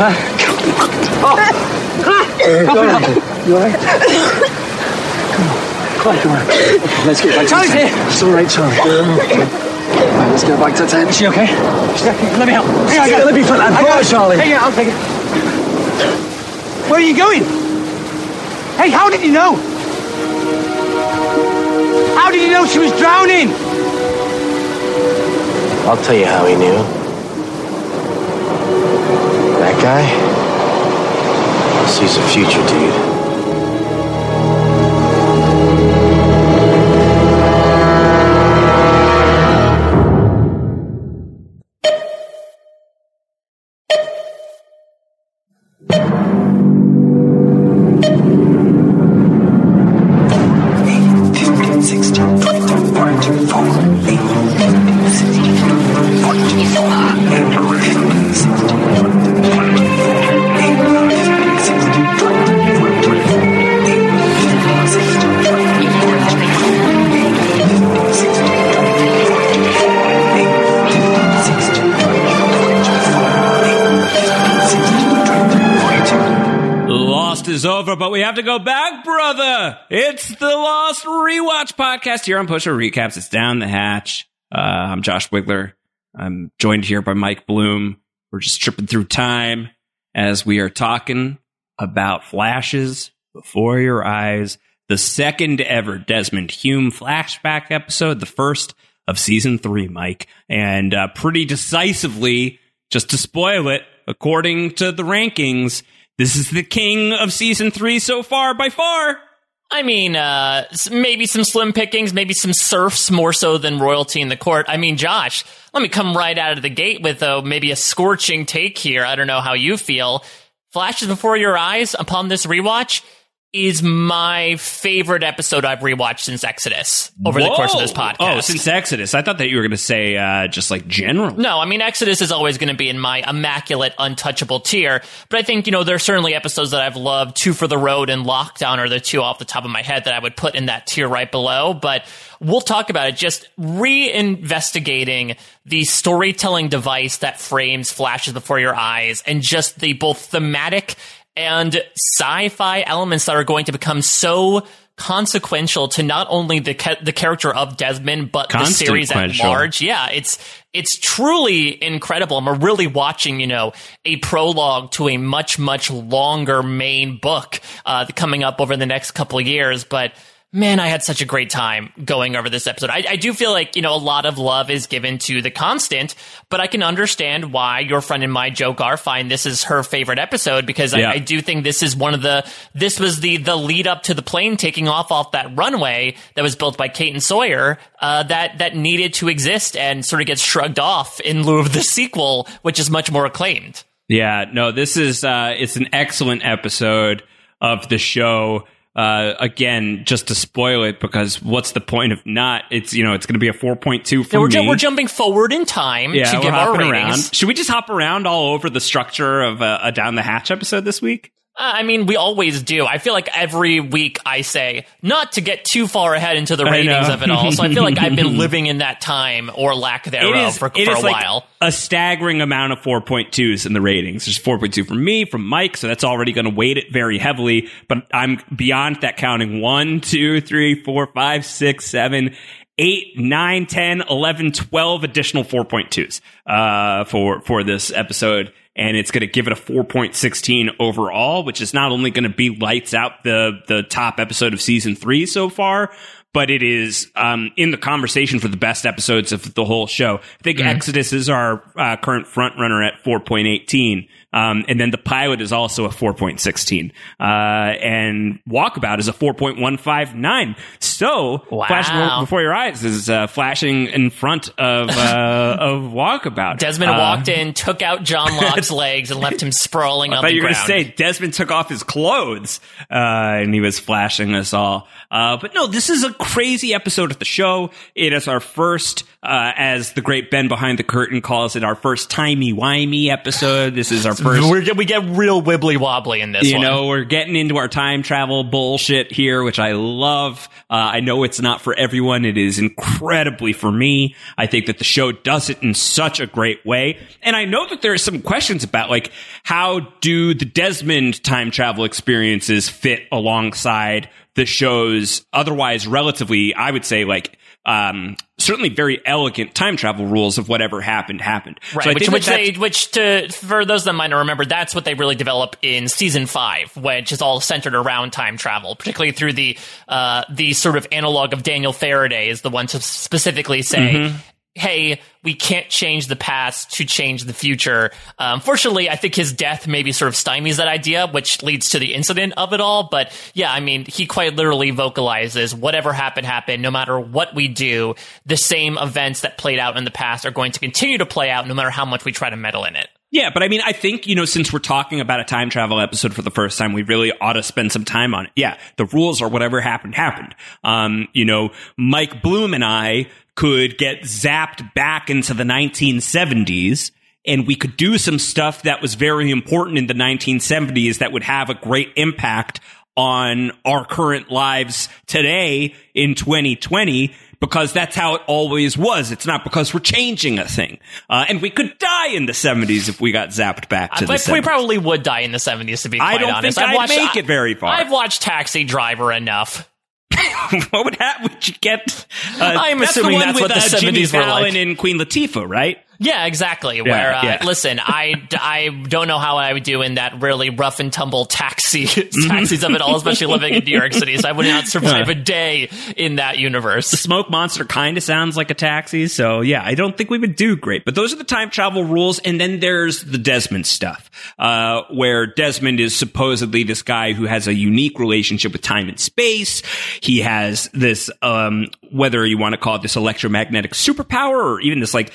Come on. Come on. You alright? Come on, come on. Okay, let's get back to the tent. here. It's all right, Charlie. Right, let's go back to the tent. Is she okay? Let me help. On, I. Let me put that I. Charlie. Hang on, I'll take it. Where are you going? Hey, how did you know? How did you know she was drowning? I'll tell you how he knew. That guy sees a future, dude. Podcast here on Post Show Recaps. It's down the hatch. Uh, I'm Josh Wigler. I'm joined here by Mike Bloom. We're just tripping through time as we are talking about flashes before your eyes. The second ever Desmond Hume flashback episode, the first of season three, Mike. And uh, pretty decisively, just to spoil it, according to the rankings, this is the king of season three so far by far. I mean, uh, maybe some slim pickings, maybe some serfs more so than royalty in the court. I mean, Josh, let me come right out of the gate with uh, maybe a scorching take here. I don't know how you feel. Flashes before your eyes upon this rewatch is my favorite episode I've rewatched since Exodus over the course of this podcast. Oh, since Exodus. I thought that you were going to say uh, just like general. No, I mean Exodus is always going to be in my immaculate, untouchable tier. But I think you know there are certainly episodes that I've loved. Two for the Road and Lockdown are the two off the top of my head that I would put in that tier right below. But we'll talk about it. Just reinvestigating the storytelling device that frames flashes before your eyes, and just the both thematic and sci-fi elements that are going to become so consequential to not only the ca- the character of Desmond but the series at large. Yeah, it's it's truly incredible. And we're really watching, you know, a prologue to a much much longer main book uh, coming up over the next couple of years. But man, I had such a great time going over this episode. I, I do feel like you know a lot of love is given to the constant, but I can understand why your friend and my Joe Gar find this is her favorite episode because Yeah. I, I do think this is one of the this was the the lead up to the plane taking off off that runway that was built by Kate and Sawyer uh, that that needed to exist and sort of gets shrugged off in lieu of the sequel, which is much more acclaimed. Yeah, no, this is uh it's an excellent episode of the show. Uh again, just to spoil it because what's the point of not it's you know, it's going to be a 4.2 for Yeah, we're, me. ju- we're jumping forward in time yeah, to give our ratings. around. Should we just hop around all over the structure of a, a down the hatch episode this week? Uh, I mean, we always do. I feel like every week I say not to get too far ahead into the ratings of it all. So I feel like I've been living in that time or lack thereof for, it for is a like while. a staggering amount of 4.2s in the ratings. There's 4.2 from me, from Mike, so that's already going to weight it very heavily. But I'm beyond that counting one, two, three, four, five, six, seven, eight, nine, 10, 11, 12 additional 4.2s uh, for, for this episode. And it's going to give it a 4.16 overall, which is not only going to be lights out the, the top episode of season three so far, but it is um, in the conversation for the best episodes of the whole show. I think Exodus is our uh, current front runner at 4.18. Um, and then the pilot is also a 4.16. Uh, and Walkabout is a 4.159. So, Wow. Flash Before Your Eyes is uh, flashing in front of, uh, of Walkabout. Desmond Uh, walked in, took out John Locke's legs, and left him sprawling I on the you were ground. going to say Desmond took off his clothes uh, and he was flashing us all. Uh, but no, this is a crazy episode of the show. It is our first, uh, as the great Ben behind the curtain calls it, our first timey wimey episode. This is our 1st We're, we get real wibbly wobbly in this you one. know, we're getting into our time travel bullshit here, which I love. Uh, I know it's not for everyone. It is incredibly for me. I think that the show does it in such a great way. And I know that there are some questions about like, how do the Desmond time travel experiences fit alongside the show's otherwise relatively, I would say like, um, certainly very elegant time travel rules of whatever happened happened. Right, So which, which they, which to for those that might not remember, that's what they really develop in season five, which is all centered around time travel, particularly through the uh, the sort of analog of Daniel Faraday is the one to specifically say. Mm-hmm. Hey, we can't change the past to change the future. Um, fortunately, I think his death maybe sort of stymies that idea, which leads to the incident of it all. But yeah, I mean, he quite literally vocalizes whatever happened, happened. No matter what we do, the same events that played out in the past are going to continue to play out no matter how much we try to meddle in it. Yeah, but I mean, I think, you know, since we're talking about a time travel episode for the first time, we really ought to spend some time on it. Yeah, the rules are whatever happened, happened. Um, you know, Mike Bloom and I could get zapped back into the 1970s and we could do some stuff that was very important in the 1970s that would have a great impact on our current lives today in 2020 because that's how it always was. It's not because we're changing a thing. Uh, and we could die in the 70s if we got zapped back to I, the but 70s. we probably would die in the 70s, to be I don't honest. think I've I'd watched, make it very far. I've watched Taxi Driver enough. what would happen? Would you get? Uh, I'm that's assuming the one that's with, what the uh, Jimmy 70s were like. Fallon and Queen Latifah, right? Yeah, exactly. Where, uh, yeah. listen, I, I don't know how I would do in that really rough and tumble taxi taxis of it all, especially living in New York City. So I would not survive a day in that universe. The Smoke Monster kind of sounds like a taxi, so yeah, I don't think we would do great. But those are the time travel rules, and then there's the Desmond stuff, uh, where Desmond is supposedly this guy who has a unique relationship with time and space. He has this, um, whether you want to call it this electromagnetic superpower or even this like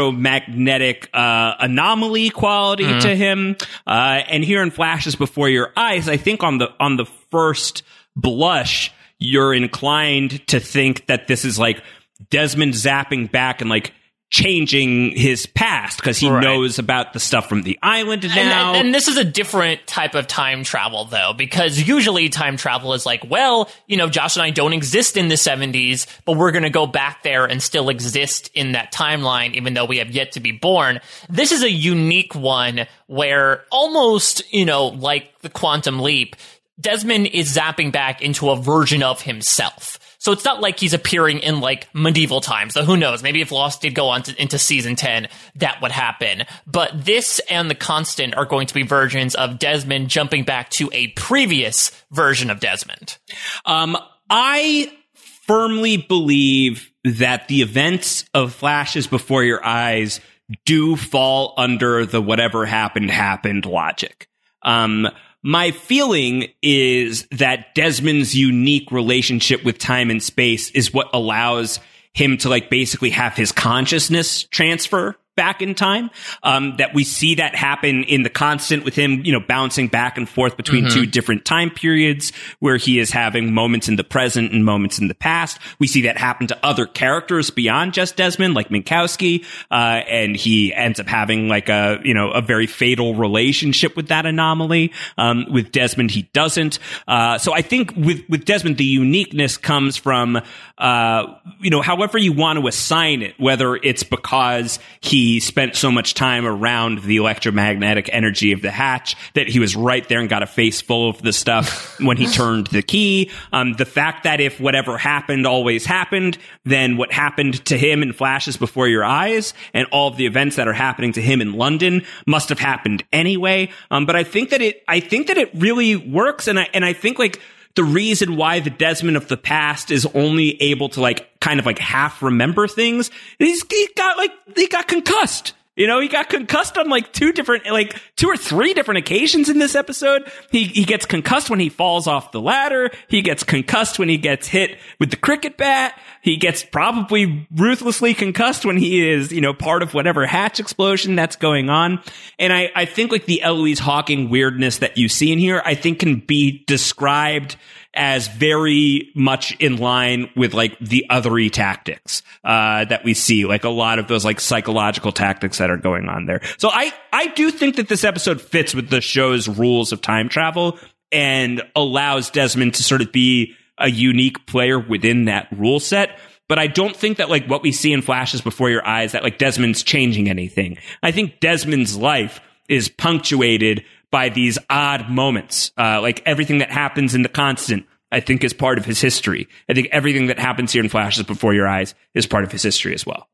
electromagnetic uh, anomaly quality to him. Uh, and here in flashes before your eyes, I think on the on the first blush, you're inclined to think that this is like Desmond zapping back and like changing his past because he Right. knows about the stuff from the island And, now. and, and this is a different type of time travel, though, because usually time travel is like, well, you know, Josh and I don't exist in the 70s, but we're going to go back there and still exist in that timeline, even though we have yet to be born. This is a unique one where almost, you know, like the quantum leap, Desmond is zapping back into a version of himself. So it's not like he's appearing in like medieval times. So who knows? Maybe if Lost did go on to, into season 10, that would happen. But this and The Constant are going to be versions of Desmond jumping back to a previous version of Desmond. Um, I firmly believe that the events of flashes before your eyes do fall under the whatever happened happened logic. Um, my feeling is that Desmond's unique relationship with time and space is what allows him to like basically have his consciousness transfer back in time. Um, that we see that happen in the constant with him, you know, bouncing back and forth between two different time periods where he is having moments in the present and moments in the past. We see that happen to other characters beyond just Desmond, like Minkowski, uh, and he ends up having like a, you know, a very fatal relationship with that anomaly. Um, with Desmond, he doesn't. Uh, so I think with, with Desmond, the uniqueness comes from, uh, you know, however you want to assign it, whether it's because he spent so much time around the electromagnetic energy of the hatch that he was right there and got a face full of the stuff when he turned the key. Um, the fact that if whatever happened always happened, then what happened to him in flashes before your eyes and all of the events that are happening to him in London must have happened anyway. Um, but I think that it, I think that it really works. And I, and I think like, the reason why the Desmond of the past is only able to like kind of like half remember things, he's he got like he got concussed You know, he got concussed on like two different, like two or three different occasions in this episode. He, he gets concussed when he falls off the ladder. He gets concussed when he gets hit with the cricket bat. He gets probably ruthlessly concussed when he is, you know, part of whatever hatch explosion that's going on. And I, I think like the Eloise Hawking weirdness that you see in here, I think can be described as very much in line with like the othery tactics uh, that we see, like a lot of those like psychological tactics that are going on there. So I I do think that this episode fits with the show's rules of time travel and allows Desmond to sort of be a unique player within that rule set. But I don't think that like what we see in flashes before your eyes that like Desmond's changing anything. I think Desmond's life is punctuated by these odd moments. Uh, like everything that happens in the constant, I think is part of his history. I think everything that happens here in flashes before your eyes is part of his history as well.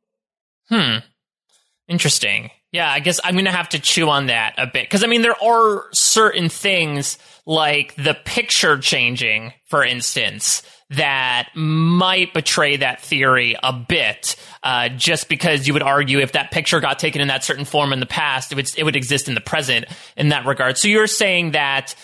Hmm. Interesting. Yeah, I guess I'm going to have to chew on that a bit. Because, I mean, there are certain things like the picture changing, for instance, that might betray that theory a bit. Uh, just because you would argue if that picture got taken in that certain form in the past, it would, it would exist in the present in that regard. So you're saying that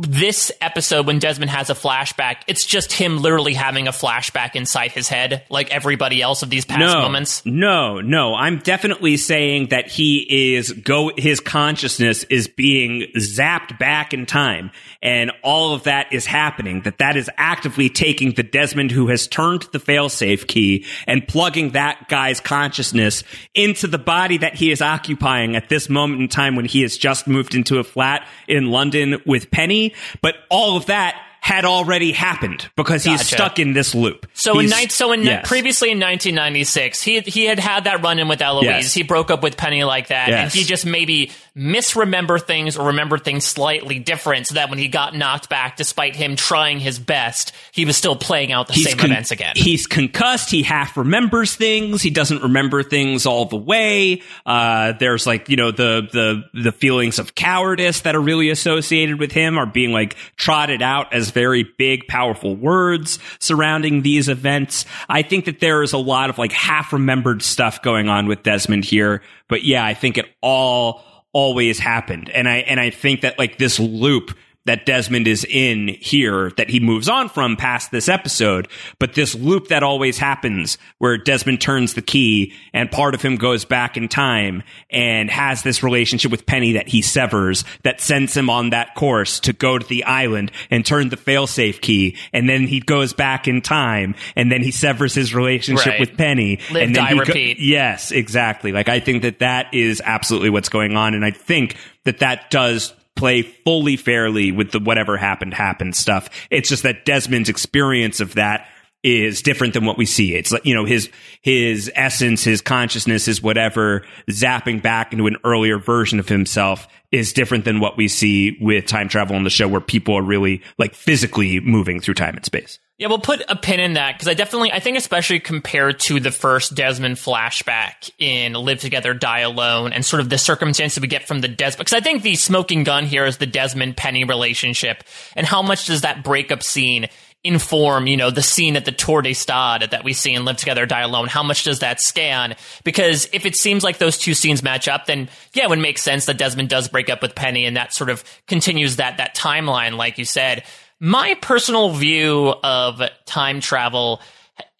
this episode when Desmond has a flashback, it's just him literally having a flashback inside his head, like everybody else of these past no, moments. No, no, I'm definitely saying that he is go. His consciousness is being zapped back in time, and all of that is happening. That that is actively taking the Desmond who has turned the failsafe key and plugging that guy's consciousness into the body that he is occupying at this moment in time when he has just moved into a flat in London with Penny but all of that had already happened because he's stuck in this loop. So in He's- ni- so in yes. previously in 1996, he he had had that run in with Eloise. Yes. He broke up with Penny like that, and he just maybe misremember things or remember things slightly different, so that when he got knocked back, despite him trying his best, he was still playing out the He's same con- events again. He's concussed. He half remembers things. He doesn't remember things all the way. Uh, there's like you know the the the feelings of cowardice that are really associated with him are being like trotted out as very big, powerful words surrounding these events. I think that there is a lot of like half remembered stuff going on with Desmond here. But yeah, I think it all always happened, and I and I think that like this loop that Desmond is in here that he moves on from past this episode, but this loop that always happens where Desmond turns the key and part of him goes back in time and has this relationship with Penny that he severs that sends him on that course to go to the island and turn the failsafe key. And then he goes back in time and then he severs his relationship Right. with Penny. Live, and then die, he go- repeat. Yes, exactly. Like I think that that is absolutely what's going on, and I think that that does play fully fairly with the whatever happened happened stuff. It's just that Desmond's experience of that is different than what we see. It's like you know his his essence, his consciousness, his whatever zapping back into an earlier version of himself is different than what we see with time travel on the show, where people are really like physically moving through time and space. Yeah, we'll put a pin in that because I definitely, I think, especially compared to the first Desmond flashback in Live Together, Die Alone, and sort of the circumstances we get from the Desmond. Because I think the smoking gun here is the Desmond Penny relationship, and how much does that breakup scene inform, you know, the scene at the Tour de Stade that we see in Live Together, Die Alone? How much does that scan? Because if it seems like those two scenes match up, then yeah, it would make sense that Desmond does break up with Penny, and that sort of continues that that timeline, like you said. My personal view of time travel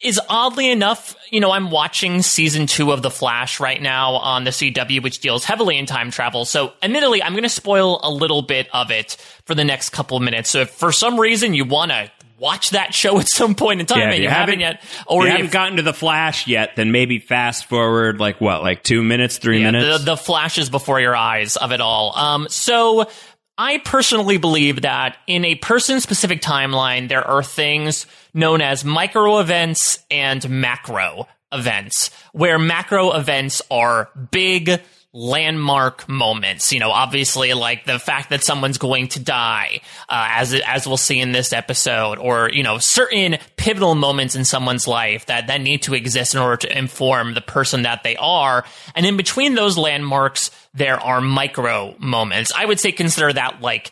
is oddly enough, you know, I'm watching season two of The Flash right now on the CW, which deals heavily in time travel. So, admittedly, I'm going to spoil a little bit of it for the next couple of minutes. So, if for some reason you want to watch that show at some point in time if and you, haven't yet, or or you if- haven't gotten to the Flash yet, then maybe fast forward like what, like two minutes, three Yeah, minutes. The, the flashes before your eyes of it all. Um, so I personally believe that in a person specific timeline, there are things known as micro events and macro events, where macro events are big landmark moments. You know, obviously, like the fact that someone's going to die, uh, as as we'll see in this episode, or you know, certain pivotal moments in someone's life that that need to exist in order to inform the person that they are. And in between those landmarks, there are micro moments. I would say consider that like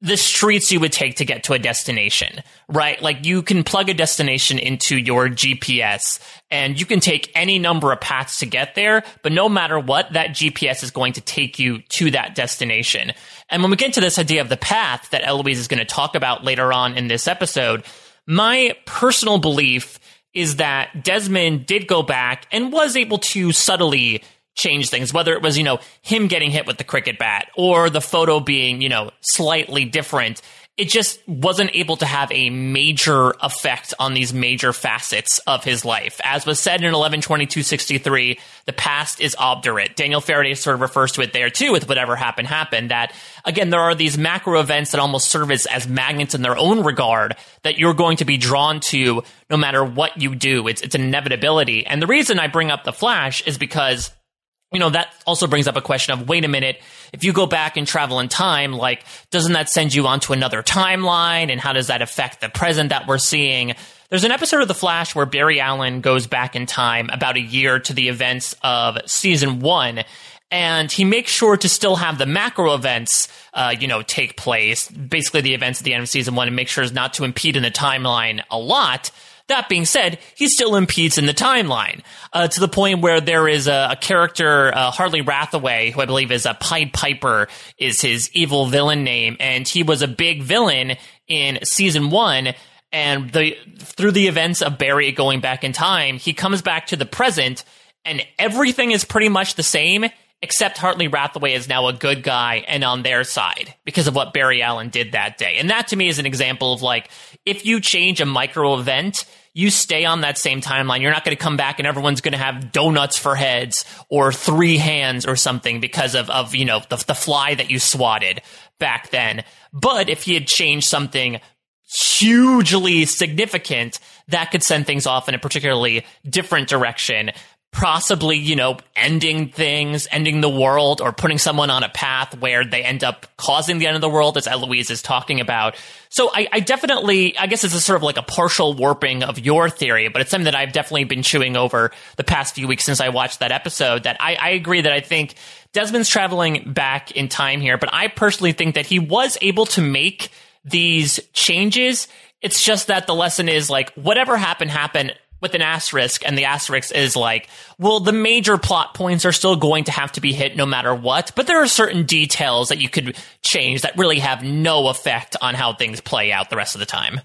the streets you would take to get to a destination, right? Like you can plug a destination into your GPS and you can take any number of paths to get there, but no matter what, that GPS is going to take you to that destination. And when we get into this idea of the path that Eloise is going to talk about later on in this episode, my personal belief is that Desmond did go back and was able to subtly change things, whether it was, you know, him getting hit with the cricket bat or the photo being, you know, slightly different. It just wasn't able to have a major effect on these major facets of his life. As was said in 112263, the past is obdurate. Daniel Faraday sort of refers to it there too with whatever happened happened. That again, there are these macro events that almost serve as, as magnets in their own regard that you're going to be drawn to no matter what you do. It's, it's inevitability. And the reason I bring up the Flash is because you know, that also brings up a question of wait a minute, if you go back and travel in time, like, doesn't that send you onto another timeline? And how does that affect the present that we're seeing? There's an episode of The Flash where Barry Allen goes back in time about a year to the events of season one. And he makes sure to still have the macro events, uh, you know, take place, basically the events at the end of season one, and make sure not to impede in the timeline a lot. That being said, he still impedes in the timeline uh, to the point where there is a, a character, uh, Hartley Rathaway, who I believe is a Pied Piper, is his evil villain name, and he was a big villain in season one. And the through the events of Barry going back in time, he comes back to the present, and everything is pretty much the same except Hartley Rathaway is now a good guy and on their side because of what Barry Allen did that day. And that to me is an example of like, if you change a micro event, you stay on that same timeline. You're not going to come back and everyone's going to have donuts for heads or three hands or something because of, of you know, the, the fly that you swatted back then. But if you had changed something hugely significant, that could send things off in a particularly different direction possibly, you know, ending things, ending the world, or putting someone on a path where they end up causing the end of the world, as Eloise is talking about. So I, I definitely, I guess it's a sort of like a partial warping of your theory, but it's something that I've definitely been chewing over the past few weeks since I watched that episode. That I, I agree that I think Desmond's traveling back in time here, but I personally think that he was able to make these changes. It's just that the lesson is like, whatever happened, happened with an asterisk, and the asterisk is like, well, the major plot points are still going to have to be hit no matter what, but there are certain details that you could change that really have no effect on how things play out the rest of the time.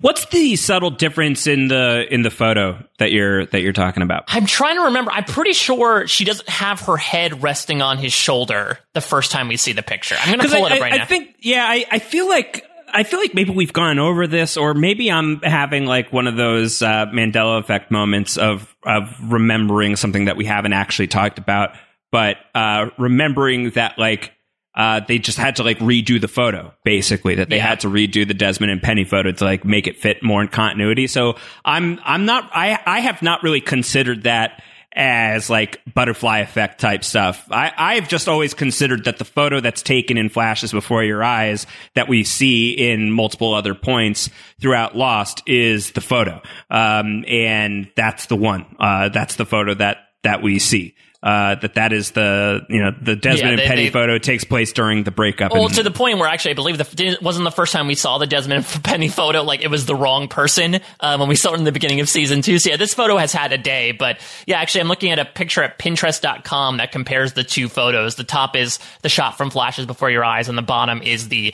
What's the subtle difference in the in the photo that you're that you're talking about? I'm trying to remember. I'm pretty sure she doesn't have her head resting on his shoulder the first time we see the picture. I'm going to pull I, it up right I, now. I think yeah, I, I feel like I feel like maybe we've gone over this, or maybe I'm having like one of those uh, Mandela effect moments of of remembering something that we haven't actually talked about, but uh, remembering that like uh, they just had to like redo the photo, basically that they Yeah. had to redo the Desmond and Penny photo to like make it fit more in continuity. So I'm I'm not I I have not really considered that as like butterfly effect type stuff. I, I've just always considered that the photo that's taken in flashes before your eyes that we see in multiple other points throughout Lost is the photo. Um, and that's the one. Uh, that's the photo that, that we see. Uh, that that is the, you know, the Desmond Yeah, and they- Penny they- photo takes place during the breakup. Well, and- to the point where actually I believe the it wasn't the first time we saw the Desmond and Penny photo. Like it was the wrong person uh, when we saw it in the beginning of season two. So yeah, this photo has had a day. But yeah, actually, I'm looking at a picture at Pinterest.com that compares the two photos. The top is the shot from flashes before your eyes, and the bottom is the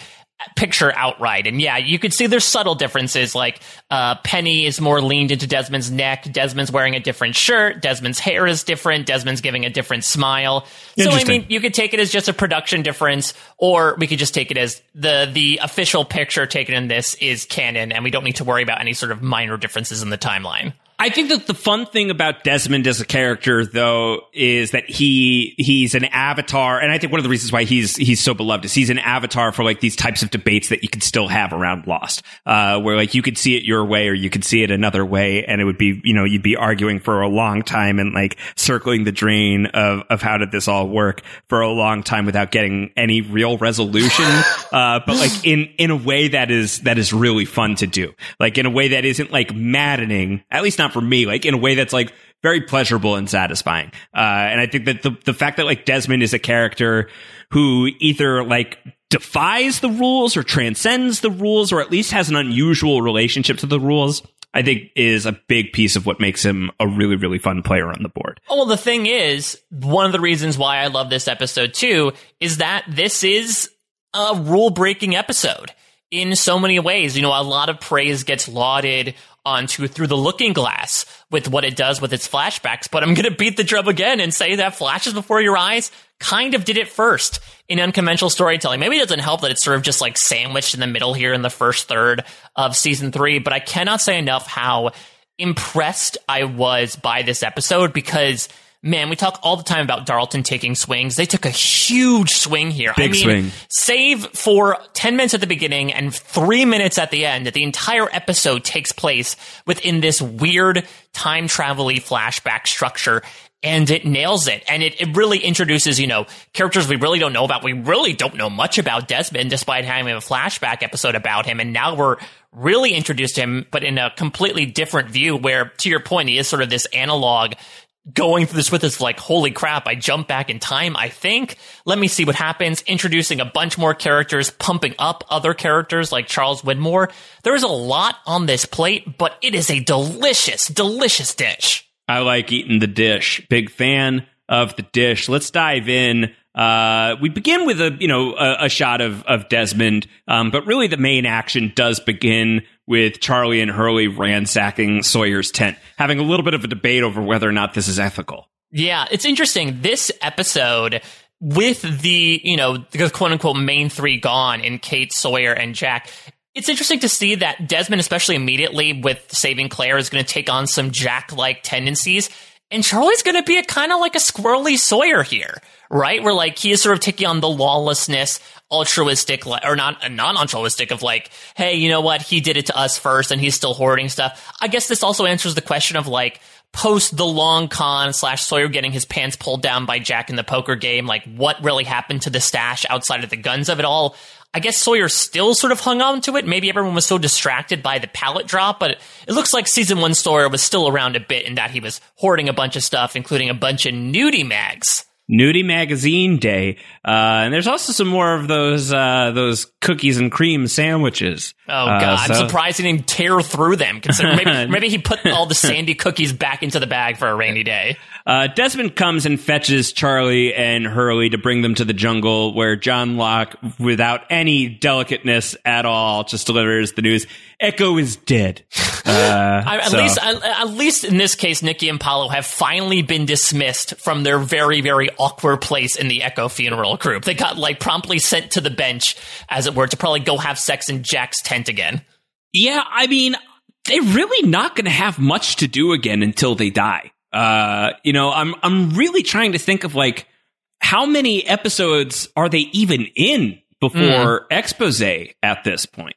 picture outright. And yeah, you could see there's subtle differences. Like uh, Penny is more leaned into Desmond's neck. Desmond's wearing a different shirt. Desmond's hair is different. Desmond's giving a different smile. So I mean, you could take it as just a production difference, or we could just take it as the the official picture taken in this is canon, and we don't need to worry about any sort of minor differences in the timeline. I think that the fun thing about Desmond as a character, though, is that he he's an avatar, and I think one of the reasons why he's he's so beloved is he's an avatar for like these types of debates that you can still have around Lost, uh, where like you could see it your way or you could see it another way, and it would be you know you'd be arguing for a long time and like circling the drain of of how did this all work for a long time without getting any real resolution, uh, but like in in a way that is that is really fun to do, like in a way that isn't like maddening, at least not for me, like in a way that's like very pleasurable and satisfying. Uh, and I think that the the fact that like Desmond is a character who either like defies the rules or transcends the rules or at least has an unusual relationship to the rules, I think is a big piece of what makes him a really, really fun player on the board. Oh, well, the thing is, one of the reasons why I love this episode too is that this is a rule breaking episode in so many ways. You know, a lot of praise gets lauded onto through the looking glass with what it does with its flashbacks. But I'm going to beat the drum again and say that flashes before your eyes kind of did it first in unconventional storytelling. Maybe it doesn't help that it's sort of just like sandwiched in the middle here in the first third of season three, but I cannot say enough how impressed I was by this episode because man, we talk all the time about Darlton taking swings. They took a huge swing here. Big I mean, swing. save for 10 minutes at the beginning and three minutes at the end, the entire episode takes place within this weird time travel flashback structure. And it nails it. And it, it really introduces, you know, characters we really don't know about. We really don't know much about Desmond, despite having a flashback episode about him. And now we're really introduced to him, but in a completely different view, where, to your point, he is sort of this analog going through this with us like, holy crap, I jump back in time, I think. Let me see what happens. Introducing a bunch more characters, pumping up other characters like Charles Widmore. There is a lot on this plate, but it is a delicious, delicious dish. I like eating the dish. Big fan of the dish. Let's dive in. Uh, we begin with a you know a, a shot of of Desmond, um, but really the main action does begin with Charlie and Hurley ransacking Sawyer's tent, having a little bit of a debate over whether or not this is ethical. Yeah, it's interesting. This episode with the, you know, the quote unquote main three gone in Kate, Sawyer, and Jack. It's interesting to see that Desmond, especially immediately with saving Claire, is going to take on some Jack like tendencies. And Charlie's going to be a kind of like a squirrely Sawyer here, right? Where like he is sort of taking on the lawlessness, altruistic, or not uh, non altruistic of like, hey, you know what? He did it to us first and he's still hoarding stuff. I guess this also answers the question of like, post the long con slash Sawyer getting his pants pulled down by Jack in the poker game, like what really happened to the stash outside of the guns of it all. I guess Sawyer still sort of hung on to it. Maybe everyone was so distracted by the pallet drop, but it looks like season one Sawyer was still around a bit in that he was hoarding a bunch of stuff, including a bunch of nudie mags. Nudie Magazine Day, uh, and there's also some more of those uh, those cookies and cream sandwiches. Oh Uh, god, so- I'm surprised he didn't tear through them. Considering maybe, maybe he put all the sandy cookies back into the bag for a rainy day. Uh, Desmond comes and fetches Charlie and Hurley to bring them to the jungle, where John Locke, without any delicateness at all, just delivers the news: Echo is dead. Uh, I, at so- least, at, at least in this case, Nikki and Paulo have finally been dismissed from their very, very awkward place in the Echo funeral group. They got like promptly sent to the bench, as it were, to probably go have sex in Jack's tent again. Yeah, I mean, they're really not going to have much to do again until they die. Uh, you know, I'm I'm really trying to think of like how many episodes are they even in before expose at this point?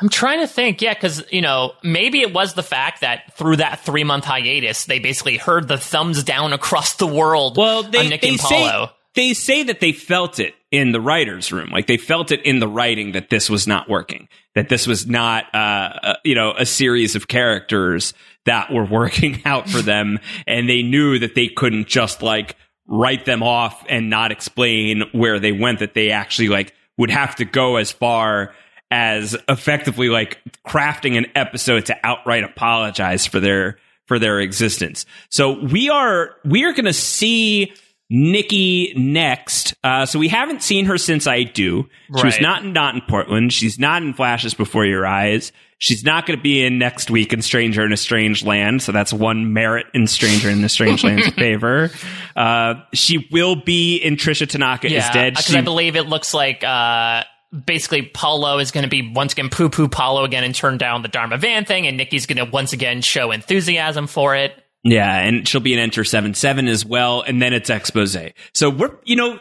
I'm trying to think, yeah, because you know maybe it was the fact that through that three month hiatus, they basically heard the thumbs down across the world. Well, they on Nick they and say they say that they felt it in the writers' room, like they felt it in the writing that this was not working, that this was not, uh, uh, you know, a series of characters that were working out for them, and they knew that they couldn't just like write them off and not explain where they went. That they actually like would have to go as far as effectively like crafting an episode to outright apologize for their for their existence. So we are we are going to see Nikki next. Uh, so we haven't seen her since I do. She was not in not in Portland. She's not in Flashes Before Your Eyes. She's not going to be in next week in Stranger in a Strange Land. So that's one merit in Stranger in a Strange Land's favor. Uh, she will be in Trisha Tanaka is dead. because I believe it looks like uh, basically Paulo is going to be once again poo poo Paulo again and turn down the Dharma Van thing, and Nikki's going to once again show enthusiasm for it. Yeah, and she'll be in Enter Seven Seven as well, and then it's expose. So we're you know, y-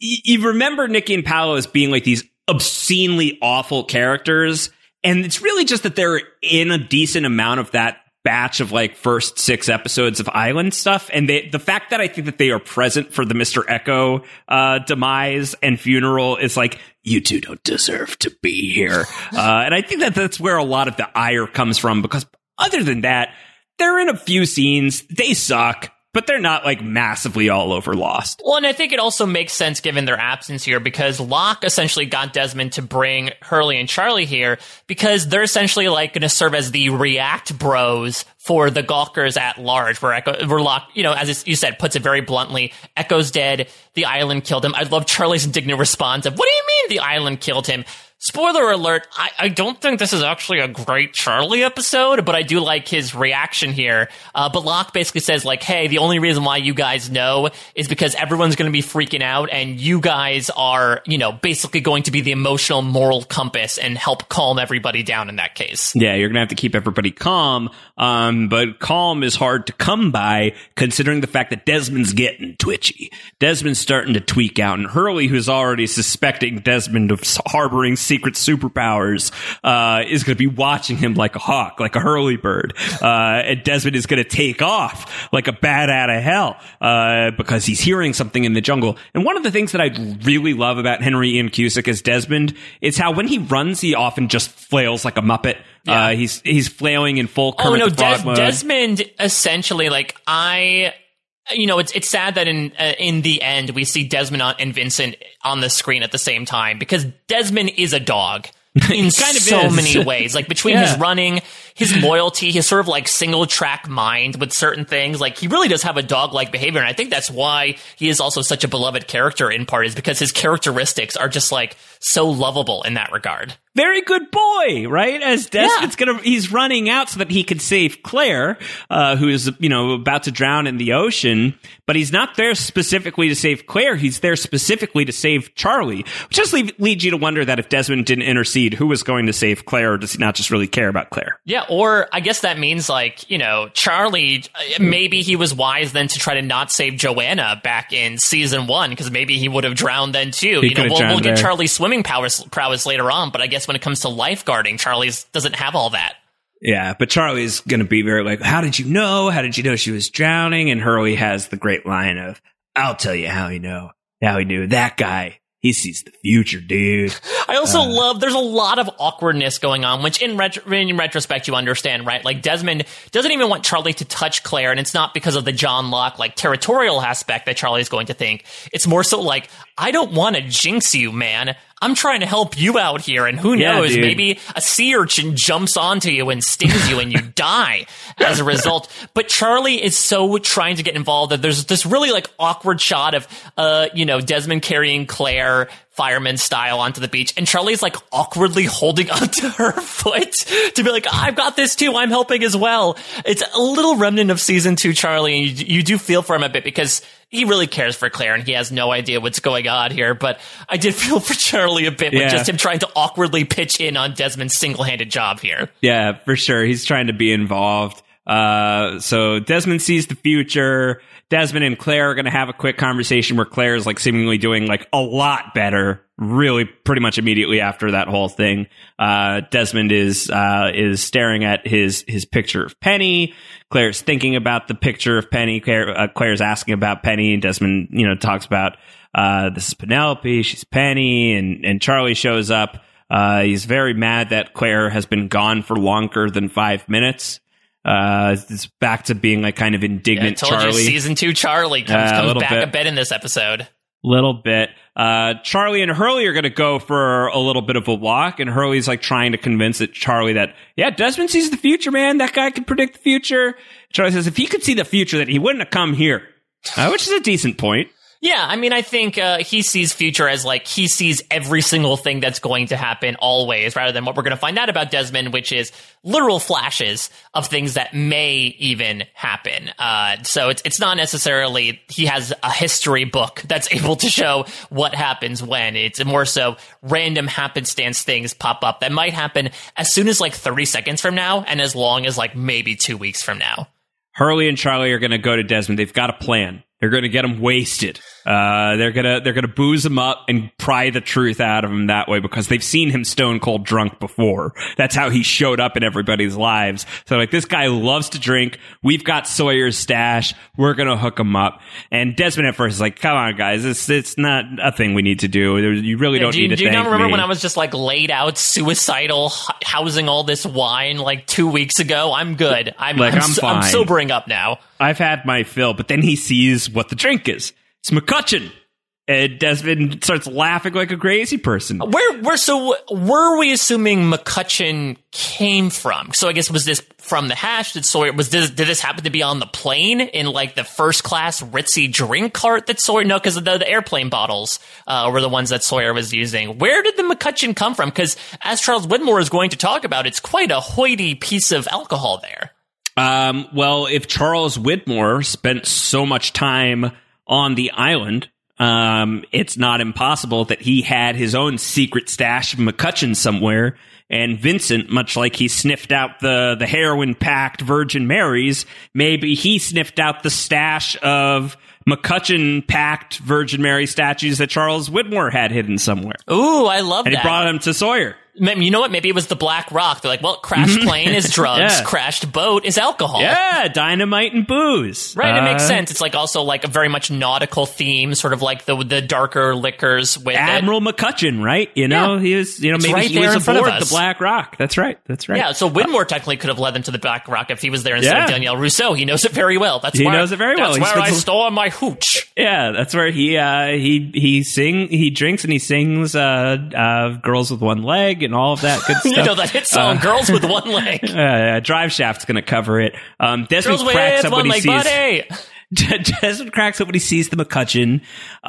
you remember Nikki and Paulo as being like these obscenely awful characters, and it's really just that they're in a decent amount of that batch of like first six episodes of Island stuff, and they, the fact that I think that they are present for the Mister Echo uh, demise and funeral is like you two don't deserve to be here, uh, and I think that that's where a lot of the ire comes from because other than that they're in a few scenes. They suck. but they're not like massively all over Lost. Well, and I think it also makes sense given their absence here because Locke essentially got Desmond to bring Hurley and Charlie here because they're essentially like going to serve as the react bros for the Gawkers at large, where Echo, where Locke, you know, as you said, puts it very bluntly, Echo's dead, the island killed him. I love Charlie's indignant response of, what do you mean the island killed him? Spoiler alert, I, I don't think this is actually a great Charlie episode, but I do like his reaction here. Uh, but Locke basically says, like, hey, the only reason why you guys know is because everyone's going to be freaking out, and you guys are, you know, basically going to be the emotional moral compass and help calm everybody down in that case. Yeah, you're gonna have to keep everybody calm. Um, but calm is hard to come by considering the fact that Desmond's getting twitchy. Desmond's starting to tweak out, and Hurley, who's already suspecting Desmond of harboring secret superpowers, uh, is gonna be watching him like a hawk, like a Hurley bird. Uh, and Desmond is gonna take off like a bat out of hell, uh, because he's hearing something in the jungle. And one of the things that I really love about Henry Ian Cusick as Desmond is how when he runs, he often just flails like a muppet. Uh, he's he's flailing in full Oh no, Des- Desmond essentially like I you know, it's it's sad that in uh, in the end we see Desmond and Vincent on the screen at the same time because Desmond is a dog in kind of so is. many ways. Like between Yeah. his running, his loyalty, his sort of like single track mind with certain things. Like he really does have a dog like behavior, and I think that's why he is also such a beloved character in part is because his characteristics are just like so lovable in that regard. very good boy, right? As Desmond's gonna, he's running out so that he can save Claire, uh, who is, you know, about to drown in the ocean. But he's not there specifically to save Claire. He's there specifically to save Charlie, which just lead, leads you to wonder that if Desmond didn't intercede, who was going to save Claire, or does he not just really care about Claire? Yeah, or I guess that means like, you know, Charlie, uh, maybe he was wise then to try to not save Joanna back in season one, because maybe he would have drowned then too. He you know, we'll, we'll get. Charlie's swimming prowess, prowess later on, but I guess when it comes to lifeguarding, Charlie's doesn't have all that. Yeah, but Charlie's going to be very like, how did you know? How did you know she was drowning? And Hurley has the great line of, I'll tell you how you know. How he knew. That guy, he sees the future, dude. I also Uh. love there's a lot of awkwardness going on, which in, retro, in retrospect you understand, right? Like Desmond doesn't even want Charlie to touch Claire, and it's not because of the John Locke like territorial aspect that Charlie's going to think. It's more so like I don't want to jinx you, man. I'm trying to help you out here, and who Yeah, knows? dude. Maybe a sea urchin jumps onto you and stings you, and you die as a result. But Charlie is so trying to get involved that there's this really like awkward shot of, uh, you know, Desmond carrying Claire fireman style onto the beach, and Charlie's like awkwardly holding onto her foot to be like, "I've got this too. I'm helping as well." It's a little remnant of season two, Charlie, and you, you do feel for him a bit because he really cares for Claire and he has no idea what's going on here. But I did feel for Charlie a bit Yeah. with just him trying to awkwardly pitch in on Desmond's single-handed job here. Yeah, for sure. He's trying to be involved. Uh, so Desmond sees the future. Desmond and Claire are going to have a quick conversation where Claire is like seemingly doing like a lot better, really pretty much immediately after that whole thing. Uh, Desmond is, uh, is staring at his, his picture of Penny. Claire's thinking about the picture of Penny. Claire, uh, Claire's asking about Penny and Desmond, you know, talks about, uh, this is Penelope. She's Penny and, and Charlie shows up. Uh, he's very mad that Claire has been gone for longer than five minutes. Uh, it's back to being like kind of I indignant told you, Charlie. season two Charlie comes, comes back bit. a bit in this episode. Little bit. Uh, Charlie and Hurley are going to go for a little bit of a walk, and Hurley's like trying to convince it, Charlie that, yeah, Desmond sees the future, man. That guy can predict the future. Charlie says if he could see the future, that he wouldn't have come here, uh, which is a decent point. Yeah, I mean, I think uh, he sees future as like he sees every single thing that's going to happen always, rather than what we're going to find out about Desmond, which is literal flashes of things that may even happen. Uh, so it's it's not necessarily he has a history book that's able to show what happens when. It's more so random happenstance things pop up that might happen as soon as like thirty seconds from now, and as long as like maybe two weeks from now. Hurley and Charlie are going to go to Desmond. They've got a plan. They're going to get them wasted. Uh, they're gonna they're gonna booze him up and pry the truth out of him that way because they've seen him stone cold drunk before. That's how he showed up in everybody's lives. So like this guy loves to drink. We've got Sawyer's stash. We're gonna hook him up. And Desmond at first is like, "Come on, guys, it's it's not a thing we need to do. You really don't do you, need to do you not remember me." when I was just like laid out, suicidal, housing all this wine like two weeks ago? I'm good. I'm Like, I'm, I'm I'm sobering up now. I've had my fill, but then he sees what the drink is. It's MacCutcheon. And Desmond starts laughing like a crazy person. Where, where, so were we assuming MacCutcheon came from? So I guess was this from the hatch? Did Sawyer, was this, did this happen to be on the plane in like the first class ritzy drink cart that Sawyer, no, cause the, the airplane bottles, uh, were the ones that Sawyer was using. Where did the MacCutcheon come from? Cause as Charles Widmore is going to talk about, it's quite a hoity piece of alcohol there. Um, well, if Charles Widmore spent so much time on the island, um, it's not impossible that he had his own secret stash of MacCutcheon somewhere. And Vincent, much like he sniffed out the, the heroin packed Virgin Marys, maybe he sniffed out the stash of MacCutcheon packed Virgin Mary statues that Charles Widmore had hidden somewhere. Ooh, I love And that. he brought them to Sawyer. You know what? Maybe it was the Black Rock. They're like, well, crashed plane is drugs, Yeah. crashed boat is alcohol. Yeah, dynamite and booze. Right, it makes Uh, sense. It's like also like a very much nautical theme, sort of like the the darker liquors with it. Admiral MacCutcheon, right? You know, Yeah. he was, you know, maybe right he was in front of aboard the. Black Rock. That's right. That's right. Yeah, so Widmore technically could have led them to the Black Rock if he was there instead Yeah. of Danielle Rousseau. He knows it very well. That's He where, knows it very well. That's He where I store my hooch. Yeah, that's where he uh he he sing he drinks and he sings uh uh girls with one leg and all of that good stuff. You know that hit song, Uh, "Girls with One Leg." Uh, Drive Shaft's going to cover it. Um, Desmond Girls cracks with up one when he leg, sees buddy. Desmond cracks up when he sees the MacCutcheon, uh,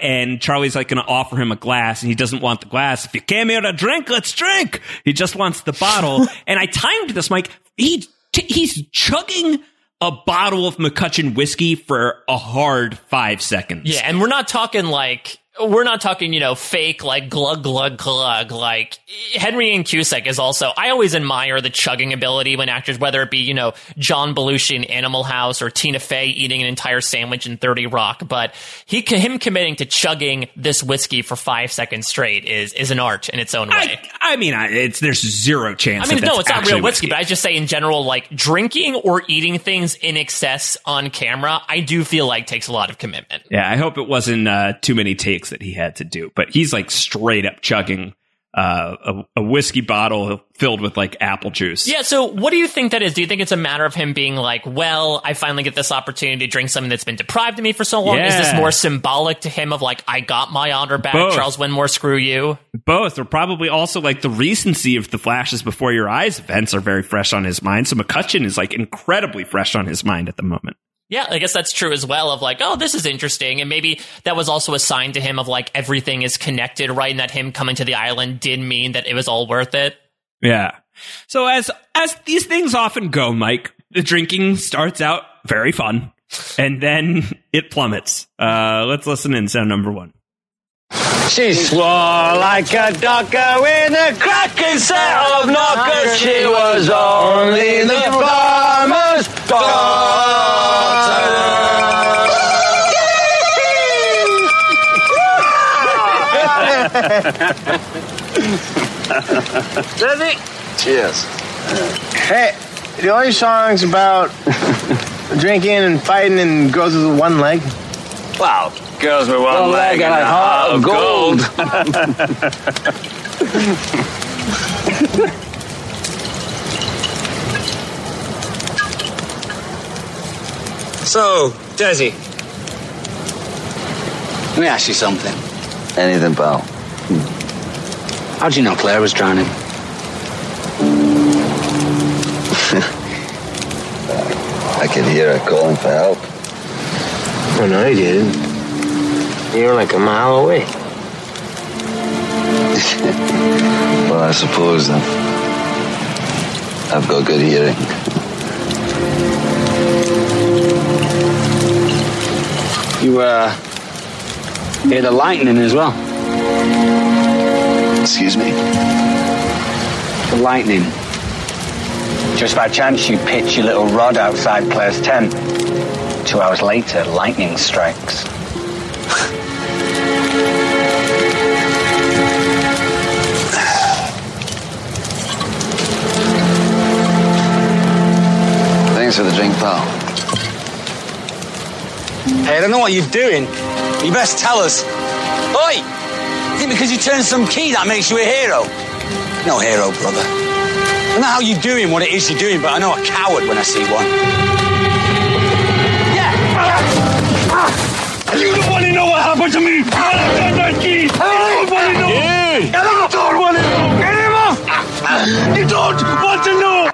and Charlie's like going to offer him a glass, and he doesn't want the glass. If you came here to drink, let's drink. He just wants the bottle. and I timed this, Mike. He t- he's chugging a bottle of MacCutcheon whiskey for a hard five seconds. Yeah, and we're not talking like we're not talking, you know, fake like glug glug glug. Like Henry Ian Cusick is also. I always admire the chugging ability when actors, whether it be you know John Belushi in Animal House or Tina Fey eating an entire sandwich in Thirty Rock. But he him committing to chugging this whiskey for five seconds straight is is an art in its own way. I, I mean, I, it's there's zero chance. I mean, no, it's not real whiskey, but I just say in general, like drinking or eating things in excess on camera, I do feel like takes a lot of commitment. Yeah, I hope it wasn't uh, too many takes that he had to do, but he's like straight up chugging uh, a, a whiskey bottle filled with like apple juice. Yeah, so what do you think that is? Do you think it's a matter of him being like, well, I finally get this opportunity to drink something that's been deprived of me for so long? Is this more symbolic to him of like, I got my honor back, Both. Charles Widmore, screw you? both, or probably also like the recency of the flashes before your eyes events are very fresh on his mind. So MacCutcheon is like incredibly fresh on his mind at the moment. Yeah, I guess that's true as well of like, oh, this is interesting. And maybe that was also a sign to him of like everything is connected, right? And that him coming to the island did mean that it was all worth it. Yeah. So as as these things often go, Mike, the drinking starts out very fun, and then it plummets. Uh, let's listen in sound number one. She swore like a ducker with a cracking set of knockers. She was only the farmer's daughter. Cheers. Hey, the only songs about drinking and fighting and girls with one leg. Wow. Girls with one, leg and a heart of gold. So, Desi, let me ask you something. Anything, pal. How'd you know Claire was drowning? I could hear her calling for help. Oh, no, you didn't. You were like a mile away. Well, I suppose then. I've got good hearing. You, uh, hear the lightning as well. Excuse me. The lightning. Just by chance, you pitch your little rod outside Claire's tent. Two hours later, lightning strikes. Thanks for the drink, pal. Hey, I don't know what you're doing. You best tell us. Oi! You think because you turned some key that makes you a hero? No hero, brother. I don't know how you're doing what it is you're doing, but I know a coward when I see one. You don't want to know what happened to me! I turned that key! You don't want to know! You don't want to know! Get him off! You don't want to know!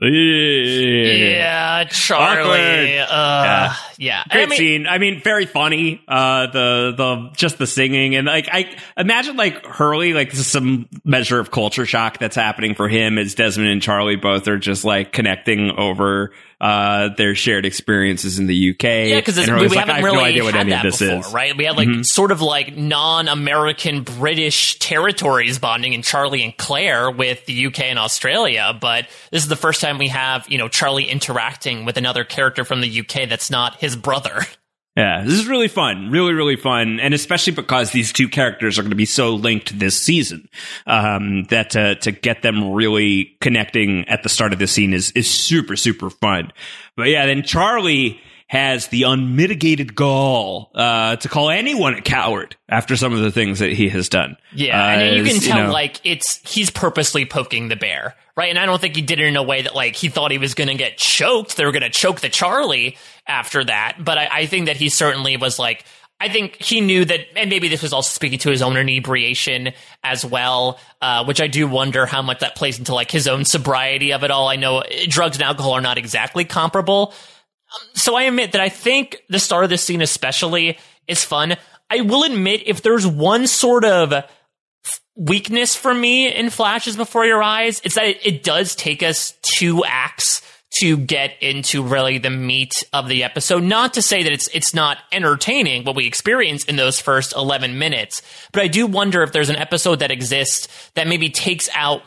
Yeah, Charlie. Awkward. Uh, yeah. Great I mean, scene. I mean, very funny. Uh, the the just the singing and like I imagine like Hurley like this is some measure of culture shock that's happening for him as Desmond and Charlie both are just like connecting over uh their shared experiences in the UK. Yeah, because we, we like, haven't really no idea what had any that of this before, is. right? We had like Mhm. sort of like non-American British territories bonding in Charlie and Claire with the UK and Australia, but this is the first time we have you know Charlie interacting with another character from the UK that's not his brother. Yeah, this is really fun, really, really fun, and especially because these two characters are going to be so linked this season, um, that to to get them really connecting at the start of the scene is is super, super fun. But yeah, then Charlie has the unmitigated gall uh, to call anyone a coward after some of the things that he has done. Yeah, Uh, and you can tell know- like it's he's purposely poking the bear, right? And I don't think he did it in a way that like he thought he was going to get choked. They were going to choke the Charlie after that, but I, I think that he certainly was like. I think he knew that, and maybe this was also speaking to his own inebriation as well, uh, which I do wonder how much that plays into like his own sobriety of it all. I know eh, drugs and alcohol are not exactly comparable, so I admit that I think the start of this scene especially is fun. I will admit if there's one sort of weakness for me in Flashes Before Your Eyes, it's that it, it does take us two acts to get into really the meat of the episode. Not to say that it's it's not entertaining what we experience in those first 11 minutes, but I do wonder if there's an episode that exists that maybe takes out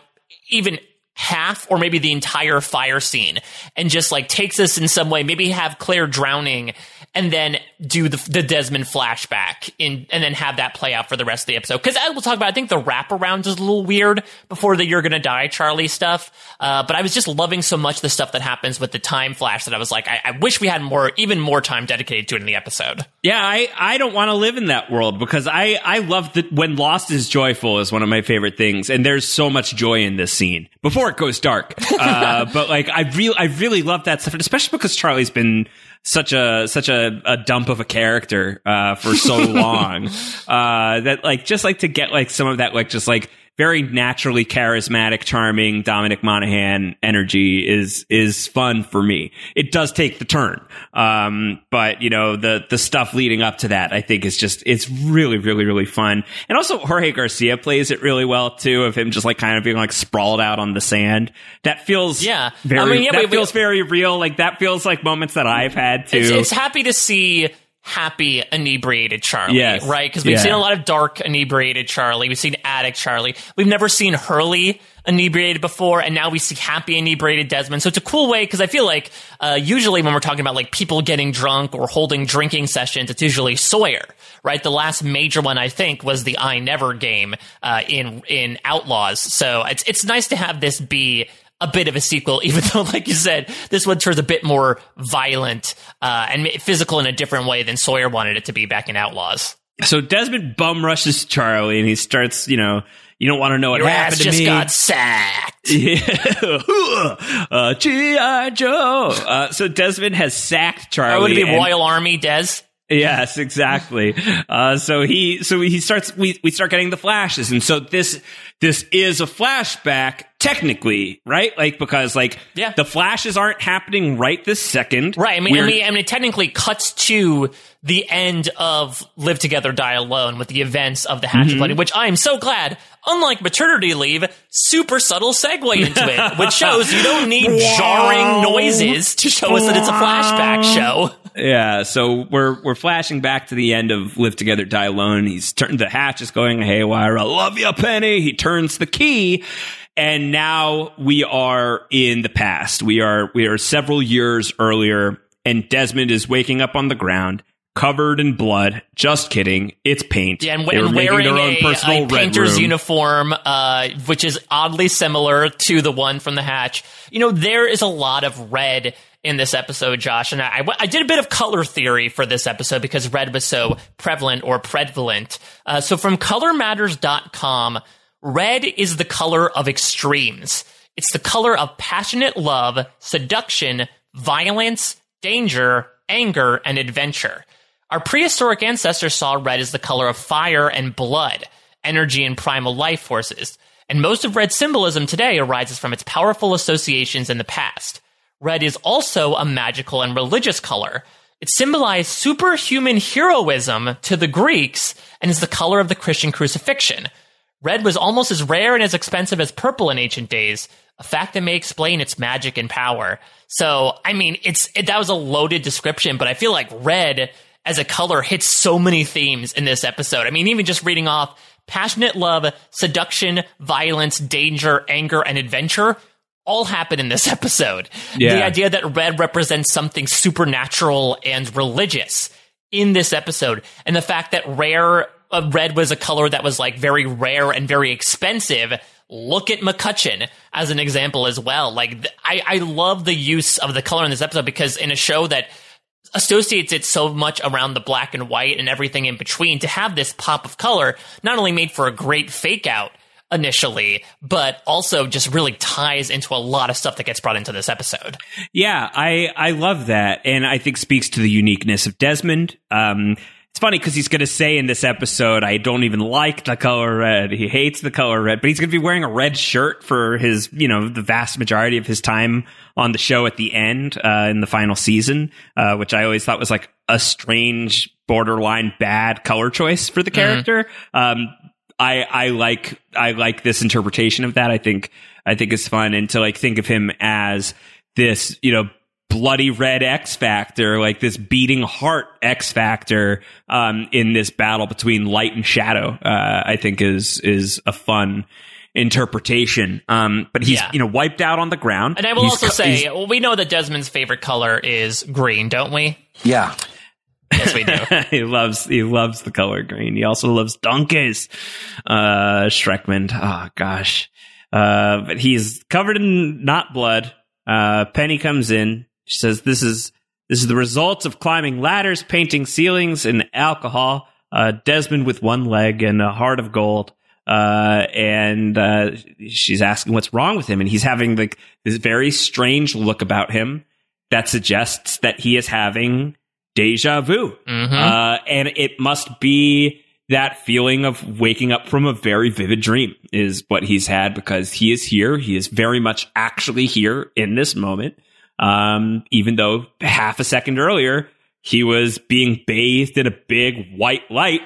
even half or maybe the entire fire scene and just like takes us in some way maybe have claire drowning and then do the, the desmond flashback in and then have that play out for the rest of the episode because as we'll talk about i think the wraparound is a little weird before the you're gonna die charlie stuff uh, but i was just loving so much the stuff that happens with the time flash that i was like I, I wish we had more even more time dedicated to it in the episode Yeah, I, I don't want to live in that world because I, I love that when Lost is joyful is one of my favorite things, and there's so much joy in this scene before it goes dark. Uh, but like I really I really love that stuff, especially because Charlie's been such a such a, a dump of a character uh, for so long. Uh, that like just like to get like some of that like just like very naturally charismatic, charming Dominic Monaghan energy is is fun for me. It does take the turn, um, but you know the the stuff leading up to that, I think is just it's really really really fun. And also Jorge Garcia plays it really well too, of him just like kind of being like sprawled out on the sand. That feels Yeah. very I mean, yeah, that we- we- feels very real. Like that feels like moments that I've had too. it's, it's happy to see happy inebriated Charlie, Yes. right? Because we've Yeah. seen a lot of dark inebriated Charlie. We've seen addict Charlie. We've never seen Hurley inebriated before, and now we see happy inebriated Desmond. So it's a cool way because I feel like uh, usually when we're talking about like people getting drunk or holding drinking sessions, it's usually Sawyer, right? The last major one I think was the I Never game uh, in in Outlaws. So it's it's nice to have this be a bit of a sequel, even though, like you said, this one turns a bit more violent uh, and physical in a different way than Sawyer wanted it to be back in Outlaws. so Desmond bum rushes Charlie and he starts, you know, you don't want to know what Your happened ass to just me. got sacked. Yeah. uh, G.I. Joe. Uh, so Desmond has sacked Charlie. Or would be Royal Army, Des? Yes, exactly. uh, so he, so he starts, we, we start getting the flashes. And so this, this is a flashback technically, right? Like, because like, Yeah. the flashes aren't happening right this second. Right. I mean, I mean, I mean, it technically cuts to the end of Live Together, Die Alone with the events of the Hatchet Mm-hmm. Which I am so glad, unlike maternity leave, super subtle segue into it, which shows you don't need jarring noises to show us that it's a flashback show. Yeah, so we're we're flashing back to the end of Live Together, Die Alone. He's turned the hatch is going haywire. I love you, Penny. He turns the key, and now we are in the past. We are we are several years earlier, and Desmond is waking up on the ground, covered in blood. Just kidding. It's paint. Yeah, and, They were and wearing their own a, personal a painter's room. uniform, uh, which is oddly similar to the one from the hatch. You know, there is a lot of red in this episode, Josh, and I, I did a bit of color theory for this episode because red was so prevalent or prevalent. Uh, so from colormatters.com, red is the color of extremes. It's the color of passionate love, seduction, violence, danger, anger, and adventure. Our prehistoric ancestors saw red as the color of fire and blood, energy and primal life forces. And most of red symbolism today arises from its powerful associations in the past. Red is also a magical and religious color. It symbolized superhuman heroism to the Greeks and is the color of the Christian crucifixion. Red was almost as rare and as expensive as purple in ancient days, a fact that may explain its magic and power. So, I mean, it's it, that was a loaded description, but I feel like red as a color hits so many themes in this episode. I mean, even just reading off passionate love, seduction, violence, danger, anger, and adventure all happen in this episode. Yeah. The idea that red represents something supernatural and religious in this episode, and the fact that rare uh, red was a color that was like very rare and very expensive. Look at MacCutcheon as an example as well. Like th- I, I love the use of the color in this episode because in a show that associates it so much around the black and white and everything in between to have this pop of color not only made for a great fake out initially, but also just really ties into a lot of stuff that gets brought into this episode. Yeah, I I love that, and I think speaks to the uniqueness of Desmond. Um, it's funny because he's going to say in this episode, "I don't even like the color red." He hates the color red, but he's going to be wearing a red shirt for his, you know, the vast majority of his time on the show at the end uh, in the final season, uh, which I always thought was like a strange, borderline bad color choice for the character. Um, I I like I like this interpretation of that. I think I think it's fun and to like think of him as this, you know, bloody red X Factor, like this beating heart X Factor um, in this battle between light and shadow. Uh, I think is is a fun interpretation. Um, but he's Yeah. you know wiped out on the ground. And I will He's also co- say, well, we know that Desmond's favorite color is green, don't we? Yeah. Yes, we do. he loves he loves the color green. He also loves donkeys. Uh Streckman. Oh gosh. Uh but he's covered in not blood. Uh Penny comes in. She says this is this is the result of climbing ladders, painting ceilings, and alcohol. Uh Desmond with one leg and a heart of gold. Uh and uh she's asking what's wrong with him, and he's having like this very strange look about him that suggests that he is having deja vu. Mhm. Uh, and it must be that feeling of waking up from a very vivid dream is what he's had because he is here. He is very much actually here in this moment. Um, even though half a second earlier, he was being bathed in a big white light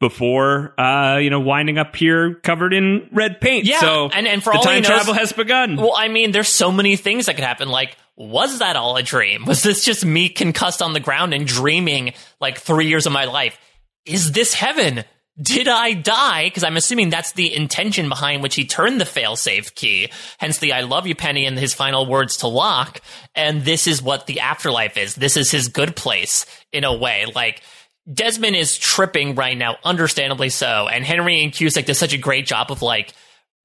before, uh, you know, winding up here covered in red paint. Yeah, so and- and for the all time knows- travel has begun. Well, I mean, there's so many things that could happen. Like, was that all a dream? Was this just me concussed on the ground and dreaming like three years of my life? Is this heaven? Did I die? Because I'm assuming that's the intention behind which he turned the failsafe key. Hence the I love you, Penny, and his final words to Locke. And this is what the afterlife is. This is his good place in a way. Like, Desmond is tripping right now, understandably so. And Henry Ian Cusick does such a great job of like,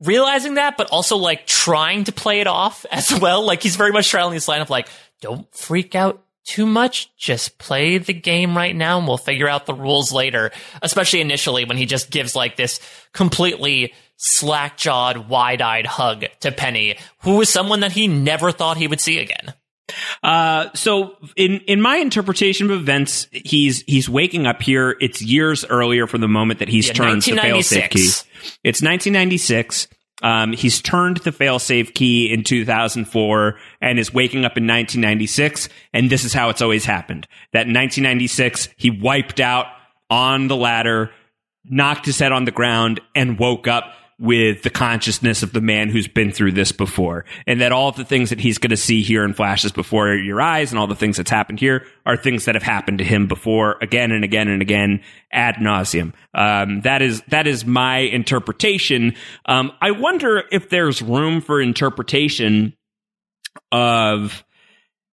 realizing that, but also like trying to play it off as well. Like he's very much straddling this line of like, don't freak out too much. Just play the game right now and we'll figure out the rules later. Especially initially when he just gives like this completely slack jawed, wide eyed hug to Penny, who was someone that he never thought he would see again. Uh, so in in my interpretation of events, he's he's waking up here. It's years earlier from the moment that he's Yeah, turned the failsafe key. It's 1996. Um, he's turned the failsafe key in 2004 and is waking up in 1996. And this is how it's always happened. That in 1996, he wiped out on the ladder, knocked his head on the ground, and woke up with the consciousness of the man who's been through this before. And that all the things that he's going to see here in flashes before your eyes and all the things that's happened here are things that have happened to him before again and again and again ad nauseum. Um, that is, that is my interpretation. Um, I wonder if there's room for interpretation of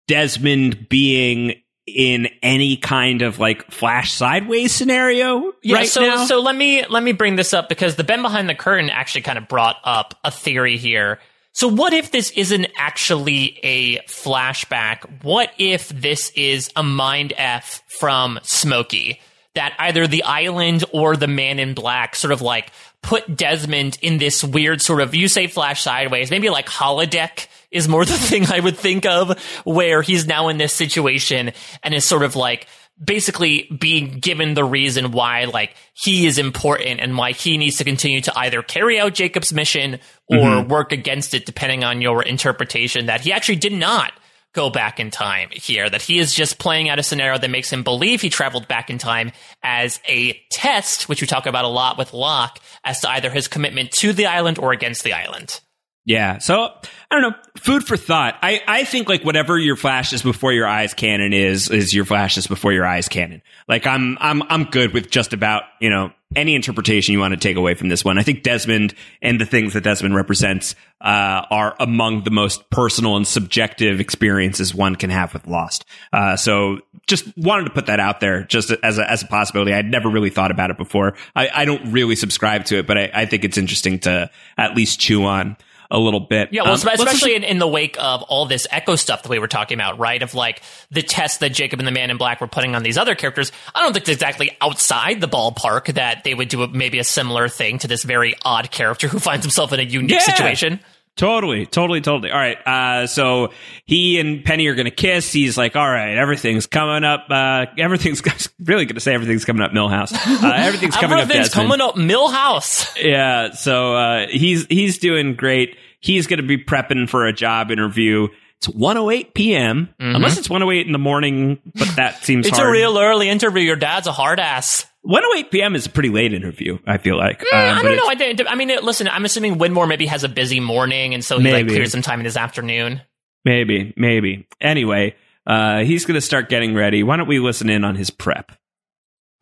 Desmond being in any kind of like flash sideways scenario Yeah, right so now. so let me let me bring this up because the Ben behind the curtain actually kind of brought up a theory here. So what if this isn't actually a flashback? What if this is a mind F from Smokey? That either the island or the man in black sort of like put Desmond in this weird sort of you say flash sideways, maybe like holodeck is more the thing I would think of, where he's now in this situation and is sort of like basically being given the reason why like he is important and why he needs to continue to either carry out Jacob's mission or mm-hmm. work against it depending on your interpretation that he actually did not go back in time here that he is just playing out a scenario that makes him believe he traveled back in time as a test which we talk about a lot with Locke as to either his commitment to the island or against the island Yeah. So I don't know. Food for thought. I, I think like whatever your flashes before your eyes canon is, is your flashes before your eyes canon. Like I'm, I'm, I'm good with just about, you know, any interpretation you want to take away from this one. I think Desmond and the things that Desmond represents, uh, are among the most personal and subjective experiences one can have with Lost. Uh, so just wanted to put that out there just as a, as a possibility. I'd never really thought about it before. I, I don't really subscribe to it, but I, I think it's interesting to at least chew on a little bit. Yeah, well, Um, especially in, in the wake of all this echo stuff that we were talking about, right? Of like the test that Jacob and the Man in Black were putting on these other characters. I don't think it's exactly outside the ballpark that they would do a, maybe a similar thing to this very odd character who finds himself in a unique Yeah. situation. Totally, totally, totally. All right. Uh, so he and Penny are going to kiss. He's like, all right, everything's coming up. Uh, everything's really going to say everything's coming up Milhouse. Uh, everything's coming up Everything's coming up Milhouse. Yeah. So, uh, he's, he's doing great. He's going to be prepping for a job interview. It's 108 p.m. Unless it's 108 in the morning, but that seems Mm-hmm. It's hard. a real early interview. Your dad's a hard ass. 108 p.m. is a pretty late interview. I feel like. Uh, I don't know. I, didn't- I mean, it- listen. I'm assuming Widmore maybe has a busy morning, and so he like clears some time in his afternoon. Maybe, maybe. Anyway, uh, he's going to start getting ready. Why don't we listen in on his prep?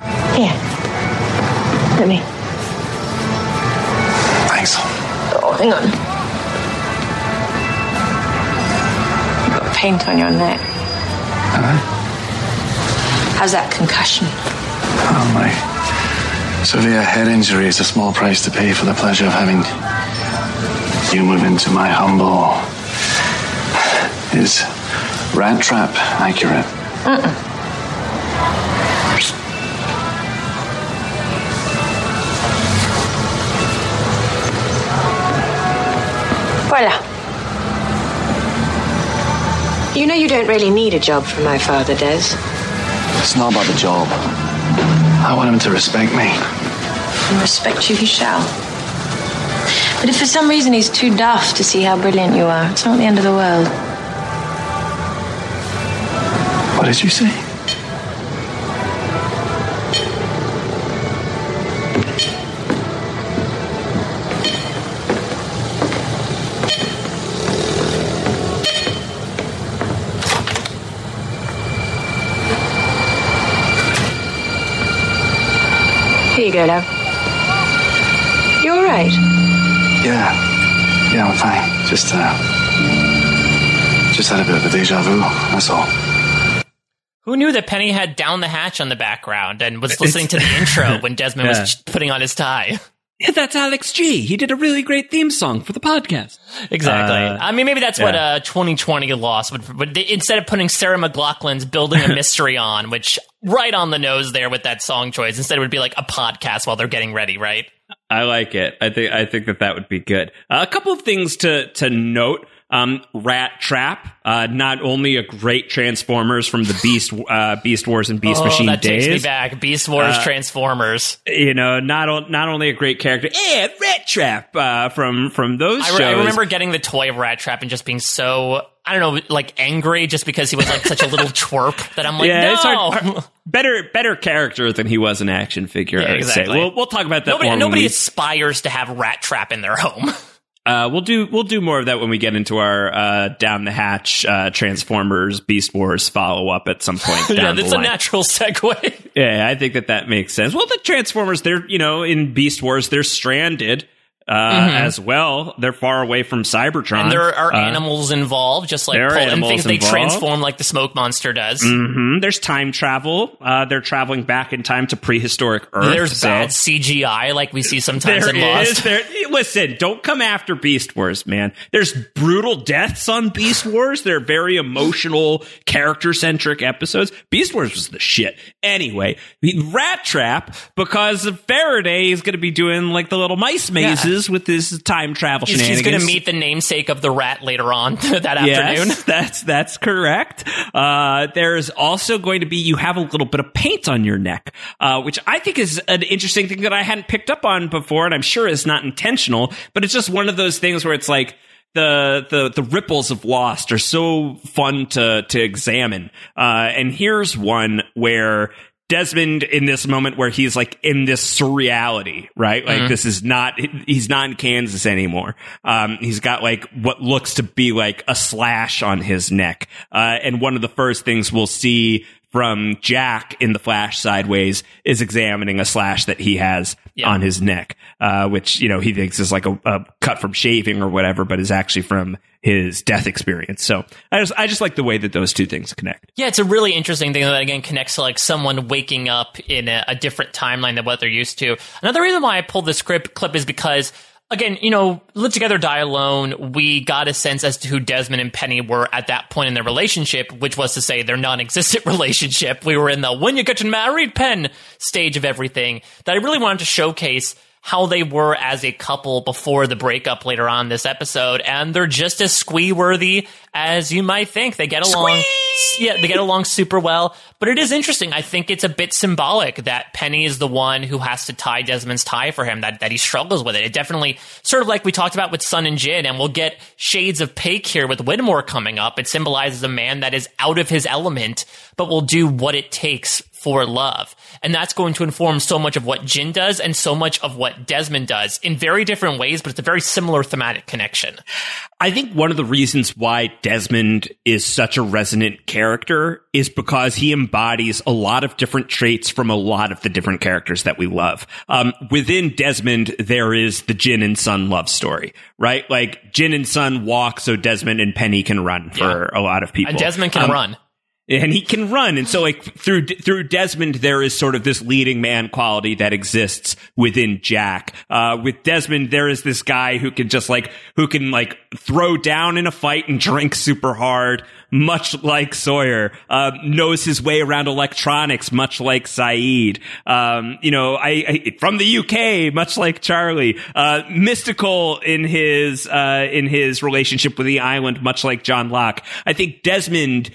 Here. Let me. Thanks. Oh, hang on. You've got paint on your neck. How's that concussion? Oh, my severe head injury is a small price to pay for the pleasure of having you move into my humble. Is rat trap accurate? Voila. You know you don't really need a job from my father, Des. It's not about the job. I want him to respect me. And respect you he shall. But if for some reason he's too daft to see how brilliant you are, it's not the end of the world. What did you say? Here you go, love. You all right? Yeah. Yeah, I'm fine. Just, uh. Just had a bit of a deja vu, that's all. Who knew that Penny had Down the Hatch on the background and was listening to the intro when Desmond Yeah. was putting on his tie? Yeah, that's Alex G. He did a really great theme song for the podcast. Exactly. Uh, I mean, maybe that's what yeah. uh, 2020 lost. But, but they, instead of putting Sarah McLachlan's "Building a Mystery" on, which right on the nose there with that song choice, instead it would be like a podcast while they're getting ready, right? I like it. I think I think that that would be good. Uh, a couple of things to to note. Um, Rat Trap, uh, not only a great Transformers from the Beast uh, Beast Wars and Beast oh, Machine that days. takes me back. Beast Wars, Uh, Transformers. You know, not o- not only a great character, yeah, Rat Trap uh, from from those I, shows. re- I remember getting the toy of Rat Trap and just being so I don't know, like angry just because he was like such a little twerp that I'm like, yeah, no. it's hard, hard- better better character than he was an action figure. Yeah, exactly. say. We'll we'll talk about that Nobody, nobody we- aspires to have Rat Trap in their home. Uh, we'll do we'll do more of that when we get into our uh, down the hatch uh, Transformers Beast Wars follow up at some point. Down yeah, that's a natural segue. Yeah, I think that that makes sense. Well, the Transformers, they're you know in Beast Wars, they're stranded uh, as well. They're far away from Cybertron. Mm-hmm. And there are Uh, animals involved, just like there are and animals things they transform like the smoke monster does. mhm. There's time travel. Uh, they're traveling back in time to prehistoric Earth. There's so- bad CGI like we see sometimes There in is. Lost. There, listen, don't come after Beast Wars, man. There's brutal deaths on Beast Wars. They're very emotional, character centric episodes. Beast Wars was the shit. Anyway, Rat Trap, because Faraday is going to be doing like the little mice mazes with his time travel He's, shenanigans. going to meet the namesake of the rat later on that afternoon. Yes, that's that's correct. Uh, there's also going to be you have a little bit of paint on your neck, uh, which I think is an interesting thing that I hadn't picked up on before, and I'm sure is not intentional, but it's just one of those things where it's like. The, the the ripples of Lost are so fun to to examine, uh, and here's one where Desmond in this moment where he's like in this surreality, right? Like this is not, he's not in Kansas anymore. Um, he's got like what looks to be like a slash on his neck. Uh, and one of the first things we'll see from Jack in the flash sideways is examining a slash that he has Yeah. on his neck, uh, which, you know, he thinks is like a, a cut from shaving or whatever, but is actually from his death experience. So I just, I just like the way that those two things connect. Yeah, it's a really interesting thing that again connects to like someone waking up in a, a different timeline than what they're used to. Another reason why I pulled this script clip is because again, you know, live together, die alone. We got a sense as to who Desmond and Penny were at that point in their relationship, which was to say their non-existent relationship. We were in the when you get married pen stage of everything that I really wanted to showcase how they were as a couple before the breakup later on this episode, and they're just as squee worthy as you might think. They get along, yeah, they get along super well. But it is interesting. I think it's a bit symbolic that Penny is the one who has to tie Desmond's tie for him. That that he struggles with it. It definitely sort of like we talked about with Sun and Jin, and we'll get shades of Paik here with Widmore coming up. It symbolizes a man that is out of his element, but will do what it takes for love. And that's going to inform so much of what Jin does and so much of what Desmond does in very different ways, but it's a very similar thematic connection. I think one of the reasons why Desmond is such a resonant character is because he embodies a lot of different traits from a lot of the different characters that we love. Um, within Desmond, there is the Jin and Sun love story, right? Like Jin and Sun walk so Desmond and Penny can run for a lot of people. And Desmond can Um, run. And he can run. And so like through through desmond there is sort of this leading man quality that exists within jack. Uh with desmond there is this guy who can just like who can like throw down in a fight and drink super hard much like sawyer. Uh, knows his way around electronics much like Sayid. Um you know i, I from the uk much like charlie. Uh mystical in his uh in his relationship with the island much like john locke. I think desmond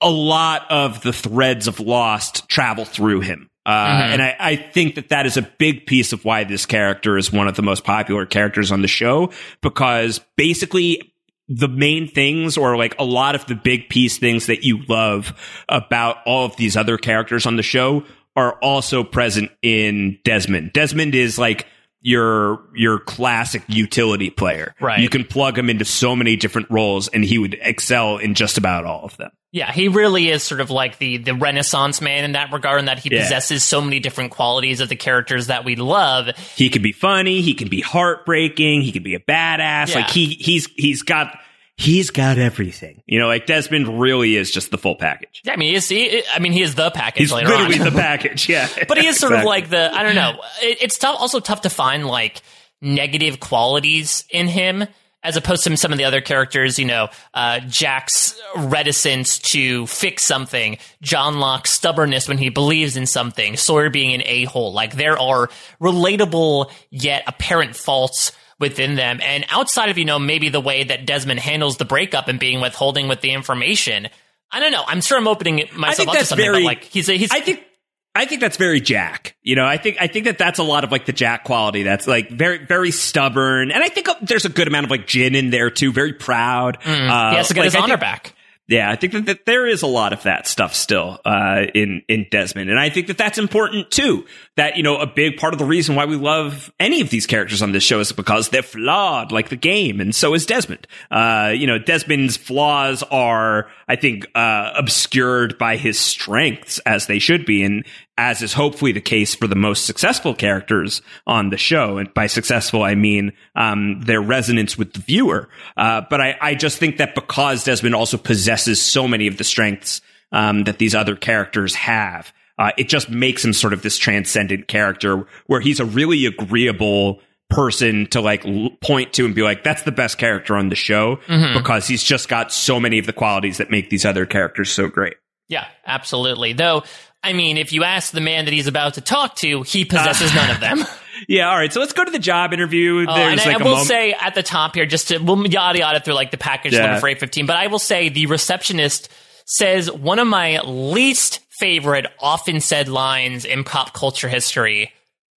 a lot of the threads of Lost travel through him. Uh, And I, I think that that is a big piece of why this character is one of the most popular characters on the show because basically the main things or like a lot of the big piece things that you love about all of these other characters on the show are also present in Desmond. Desmond is like your your classic utility player. Right. You can plug him into so many different roles and he would excel in just about all of them. Yeah, he really is sort of like the the Renaissance man in that regard, in that he Yeah. possesses so many different qualities of the characters that we love. He can be funny. He can be heartbreaking. He can be a badass. Yeah. Like he he's he's got he's got everything. You know, like Desmond really is just the full package. Yeah, I mean, he is, he, I mean, he is the package He's later literally on. the package. Yeah, but he is sort of like the I don't know. It, it's tough, also tough to find like negative qualities in him as opposed to some of the other characters. You know, uh, Jack's reticence to fix something, John Locke's stubbornness when he believes in something, Sawyer being an a hole. Like there are relatable yet apparent faults. Within them, and outside of you know maybe the way that Desmond handles the breakup and being withholding with the information, I don't know. I'm sure I'm opening myself up to something, very. but like he's a, he's I think. I think that's very Jack. You know, I think I think that that's a lot of like the Jack quality. That's like very very stubborn, and I think there's a good amount of like Jin in there too. Very proud. Uh, he has to get like, his I honor think- back. Yeah, I think that, that there is a lot of that stuff still uh, in in Desmond, and I think that that's important too. That you know, a big part of the reason why we love any of these characters on this show is because they're flawed, like the game, and so is Desmond. Uh, you know, Desmond's flaws are, I think, uh, obscured by his strengths as they should be, and as is hopefully the case for the most successful characters on the show. And by successful, I mean um, their resonance with the viewer. Uh, but I, I just think that because Desmond also possesses so many of the strengths um, that these other characters have, uh, it just makes him sort of this transcendent character where he's a really agreeable person to like l- point to and be like, that's the best character on the show because he's just got so many of the qualities that make these other characters so great. Yeah, absolutely. Though, I mean, if you ask the man that he's about to talk to, he possesses none of them. Yeah. All right. So let's go to the job interview. Uh, There's and I, like I will moment. say at the top here, just to we'll yada yada through like the package Yeah. number for eight fifteen. But I will say the receptionist says one of my least favorite, often said lines in pop culture history.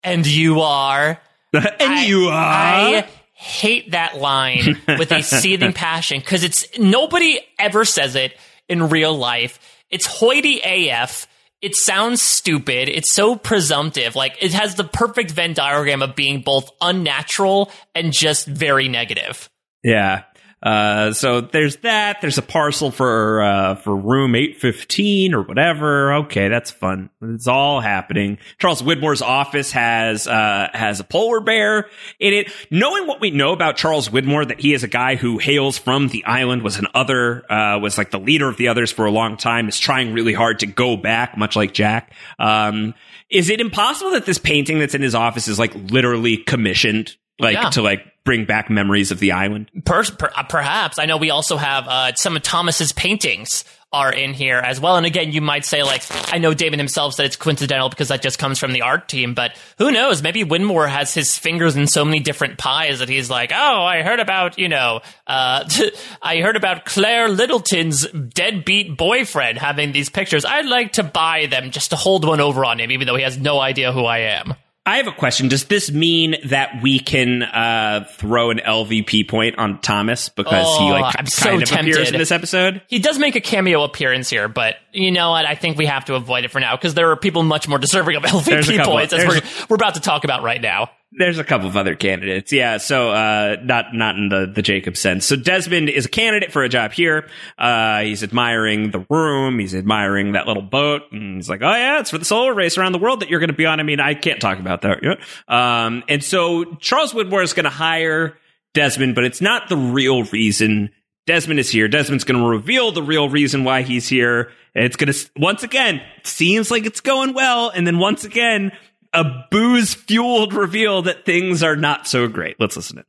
And you are. and I- you are. I hate that line with a seething passion because it's nobody ever says it in real life. It's hoity AF. It sounds stupid. It's so presumptive. Like it has the perfect Venn diagram of being both unnatural and just very negative. Yeah. Uh, so there's that. There's a parcel for uh, for room eight fifteen or whatever. Okay, that's fun. It's all happening. Charles Widmore's office has uh, has a polar bear in it. Knowing what we know about Charles Widmore, that he is a guy who hails from the island, was an other, uh, was like the leader of the others for a long time, is trying really hard to go back, much like Jack. Um, is it impossible that this painting that's in his office is like literally commissioned, like Yeah. to like bring back memories of the island? Per- per- uh, perhaps I know we also have uh, some of Thomas's paintings are in here as well. And again, you might say like I know David himself said it's coincidental because that just comes from the art team, but who knows? Maybe Widmore has his fingers in so many different pies that he's like, oh, I heard about you know, uh, I heard about Claire Littleton's deadbeat boyfriend having these pictures. I'd like to buy them just to hold one over on him, even though he has no idea who I am. I have a question. Does this mean that we can uh, throw an LVP point on Thomas because he Oh, like I'm kind so of appears in this episode? He does make a cameo appearance here, but you know what? I think we have to avoid it for now because there are people much more deserving of LVP points as we're, we're about to talk about right now. There's a couple of other candidates. Yeah, so uh, not not in the the Jacob sense. So Desmond is a candidate for a job here. Uh, he's admiring the room. He's admiring that little boat. And he's like, "Oh yeah, it's for the solar race around the world that you're going to be on." I mean, I can't talk about that. Um, and so Charles Widmore is going to hire Desmond, but it's not the real reason Desmond is here. Desmond's going to reveal the real reason why he's here. It's going to, once again, seems like it's going well. And then once again, a booze fueled reveal that things are not so great. Let's listen to it.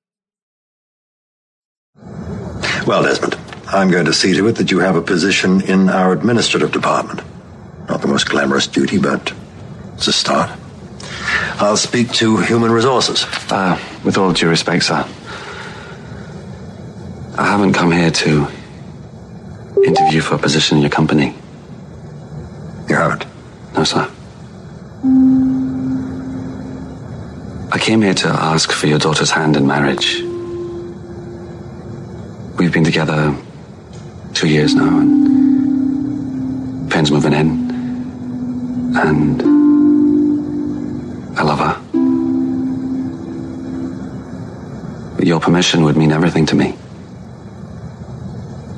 Well, Desmond, I'm going to see to it that you have a position in our administrative department. Not the most glamorous duty, but it's a start. I'll speak to human resources. Uh, with all due respect, sir, I haven't come here to interview for a position in your company. You haven't. No, sir. I came here to ask for your daughter's hand in marriage. We've been together two years now, and Penn's moving in. And I love her. But your permission would mean everything to me.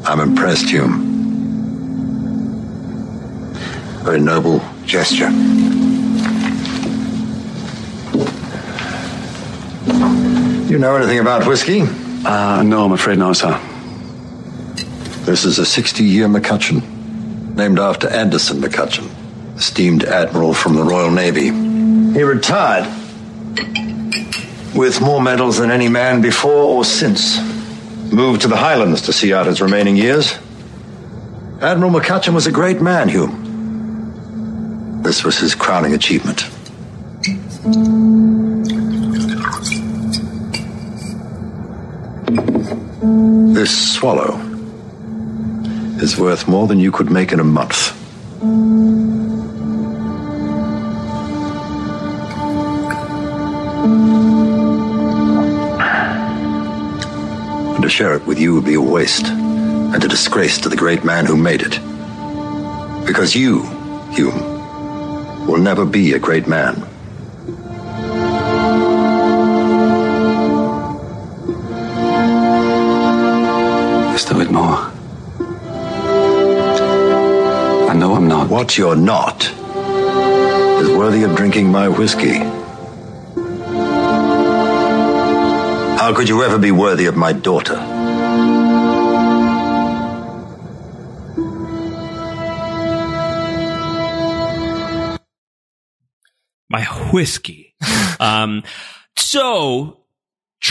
I'm impressed, Hume. Very noble gesture. You know anything about whiskey? Uh, no, I'm afraid not, sir. This is a 60 year MacCutcheon, named after Anderson MacCutcheon, esteemed admiral from the Royal Navy. He retired with more medals than any man before or since. Moved to the Highlands to see out his remaining years. Admiral MacCutcheon was a great man, Hume. This was his crowning achievement. This swallow is worth more than you could make in a month. And to share it with you would be a waste and a disgrace to the great man who made it. Because you, Hume, will never be a great man. Mr. Widmore. I know I'm not. What you're not is worthy of drinking my whiskey. How could you ever be worthy of my daughter? my whiskey. um, so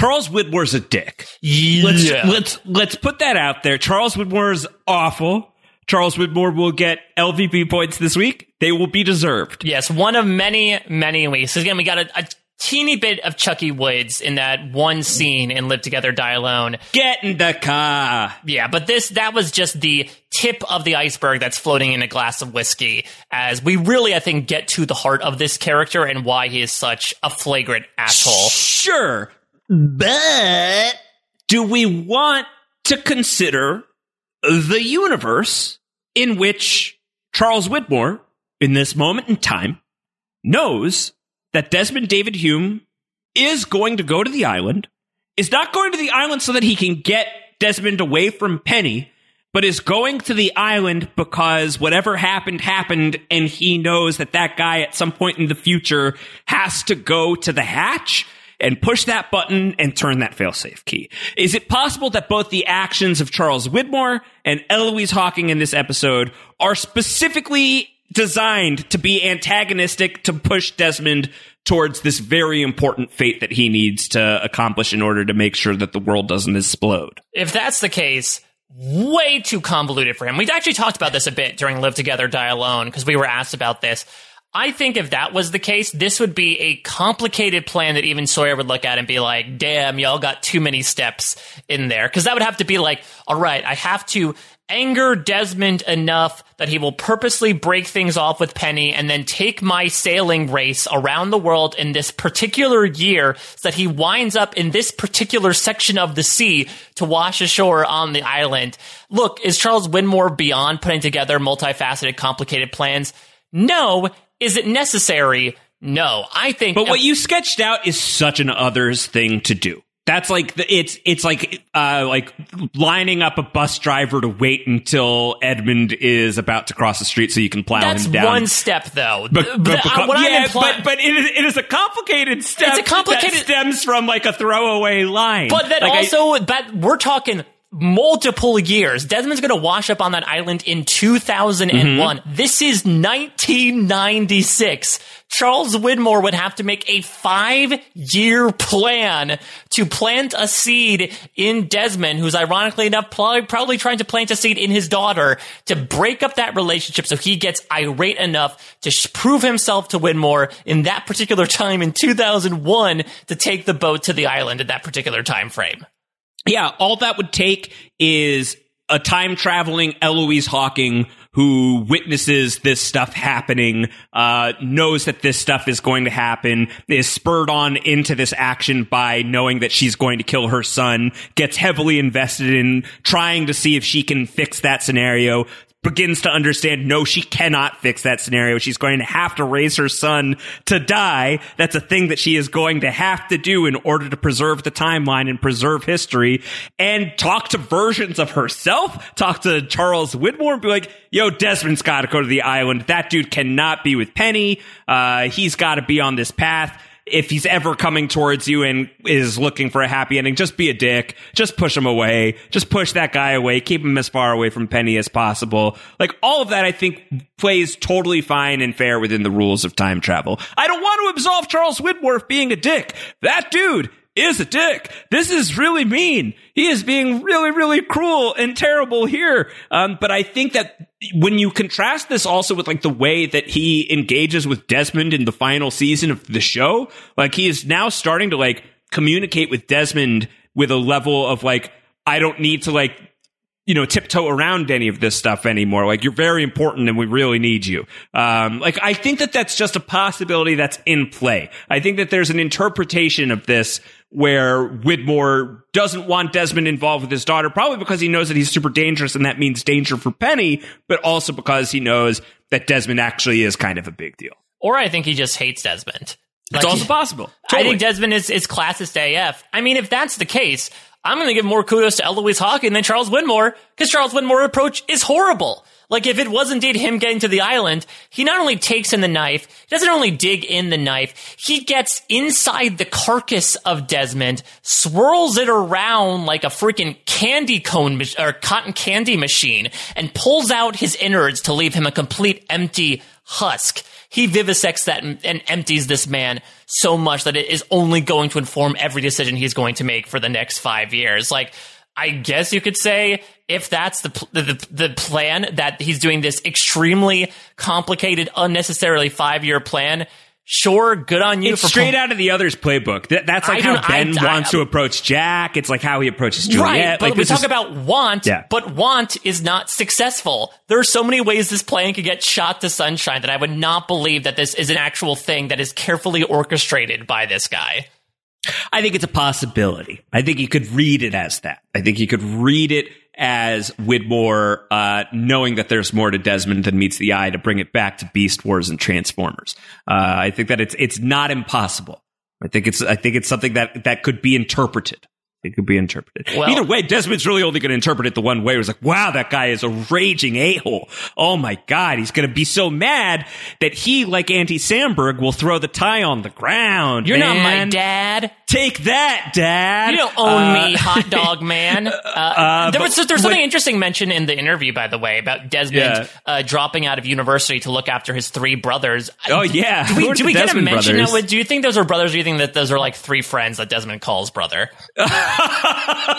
Charles Widmore's a dick. Let's let's let's put that out there. Charles Widmore's awful. Charles Widmore will get LVP points this week. They will be deserved. Yes, one of many, many weeks. Again, we got a, a teeny bit of Chucky Woods in that one scene in Live Together, Die Alone. Get in the car. Yeah, but this that was just the tip of the iceberg that's floating in a glass of whiskey. As we really, I think, get to the heart of this character and why he is such a flagrant asshole. Sure, but do we want to consider the universe in which Charles Widmore, in this moment in time, knows that Desmond David Hume is going to go to the island, is not going to the island so that he can get Desmond away from Penny, but is going to the island because whatever happened happened and he knows that that guy at some point in the future has to go to the hatch and push that button and turn that failsafe key. Is it possible that both the actions of Charles Widmore and Eloise Hawking in this episode are specifically designed to be antagonistic to push Desmond towards this very important fate that he needs to accomplish in order to make sure that the world doesn't explode? If that's the case, way too convoluted for him. We've actually talked about this a bit during Live Together, Die Alone, because we were asked about this. I think if that was the case, this would be a complicated plan that even Sawyer would look at and be like, damn, y'all got too many steps in there. Because that would have to be like, all right, I have to anger Desmond enough that he will purposely break things off with Penny and then take my sailing race around the world in this particular year so that he winds up in this particular section of the sea to wash ashore on the island. Look, is Charles Widmore beyond putting together multifaceted, complicated plans? No. Is it necessary? No. I think. But what you sketched out is such an others thing to do. That's like the, it's it's like uh, like lining up a bus driver to wait until Edmund is about to cross the street so you can plow That's him down. one step, though. But, but the- becau- what I'm yeah, implying- but, but it, is, it is a complicated step. It's a complicated- that stems from like a throwaway line. But then Like, I- also, but we're talking multiple years. Desmond's going to wash up on that island in 2001. Mm-hmm. This is 1996. Charles Widmore would have to make a five year plan to plant a seed in Desmond, who's ironically enough probably, probably trying to plant a seed in his daughter to break up that relationship so he gets irate enough to sh- prove himself to Widmore in that particular time in 2001 to take the boat to the island at that particular time frame. Yeah, all that would take is a time traveling Eloise Hawking who witnesses this stuff happening, uh, knows that this stuff is going to happen, is spurred on into this action by knowing that she's going to kill her son, gets heavily invested in trying to see if she can fix that scenario, begins to understand no, she cannot fix that scenario. She's going to have to raise her son to die. That's a thing that she is going to have to do in order to preserve the timeline and preserve history and talk to versions of herself, talk to Charles Widmore and be like, yo, Desmond's got to go to the island. That dude cannot be with Penny. Uh, he's got to be on this path if he's ever coming towards you and is looking for a happy ending, just be a dick. Just push him away. Just push that guy away. Keep him as far away from Penny as possible. Like all of that, I think plays totally fine and fair within the rules of time travel. I don't want to absolve Charles Whitworth being a dick. That dude is a dick. This is really mean. He is being really, really cruel and terrible here. Um, but I think that when you contrast this also with like the way that he engages with Desmond in the final season of the show, like he is now starting to like communicate with Desmond with a level of like, I don't need to like you know, tiptoe around any of this stuff anymore. Like you're very important and we really need you. Um, like I think that that's just a possibility that's in play. I think that there's an interpretation of this where Widmore doesn't want Desmond involved with his daughter, probably because he knows that he's super dangerous and that means danger for Penny, but also because he knows that Desmond actually is kind of a big deal. Or I think he just hates Desmond. It's also possible. I think Desmond is, is classist AF. I mean, if that's the case, I'm going to give more kudos to Eloise Hawking than Charles Widmore because Charles Widmore's approach is horrible. Like if it was indeed him getting to the island, he not only takes in the knife, he doesn't only dig in the knife, he gets inside the carcass of Desmond, swirls it around like a freaking candy cone or cotton candy machine, and pulls out his innards to leave him a complete empty husk. He vivisects that and empties this man so much that it is only going to inform every decision he's going to make for the next five years. Like, I guess you could say if that's the, the the plan that he's doing this extremely complicated, unnecessarily five year plan. Sure, good on you It's for straight out of the other's playbook. That, that's like I how don't- I- Ben I- wants to approach Jack. It's like how he approaches Juliet. Right, but like, we talk is- about want, Yeah. but want is not successful. There are so many ways this plan could get shot to sunshine that I would not believe that this is an actual thing that is carefully orchestrated by this guy. I think it's a possibility. I think you could read it as that. I think you could read it as Widmore uh, knowing that there's more to Desmond than meets the eye to bring it back to Beast Wars and Transformers. Uh, I think that it's it's not impossible. I think it's I think it's something that that could be interpreted. It could be interpreted. Well- Either way, Desmond's really only going to interpret it the one way. It was like, wow, that guy is a raging a hole. Oh my god, he's going to be so mad that he, like Andy Samberg, will throw the tie on the ground. You're not my dad. Take that, Dad. You don't own Uh, me, hot dog man. Uh, there was there's something interesting mentioned in the interview, by the way, about Desmond Yeah. uh, dropping out of university to look after his three brothers. Oh, yeah. Do we, do we get a mention? Of, do you think those are brothers? Or do you think that those are like three friends that Desmond calls brother?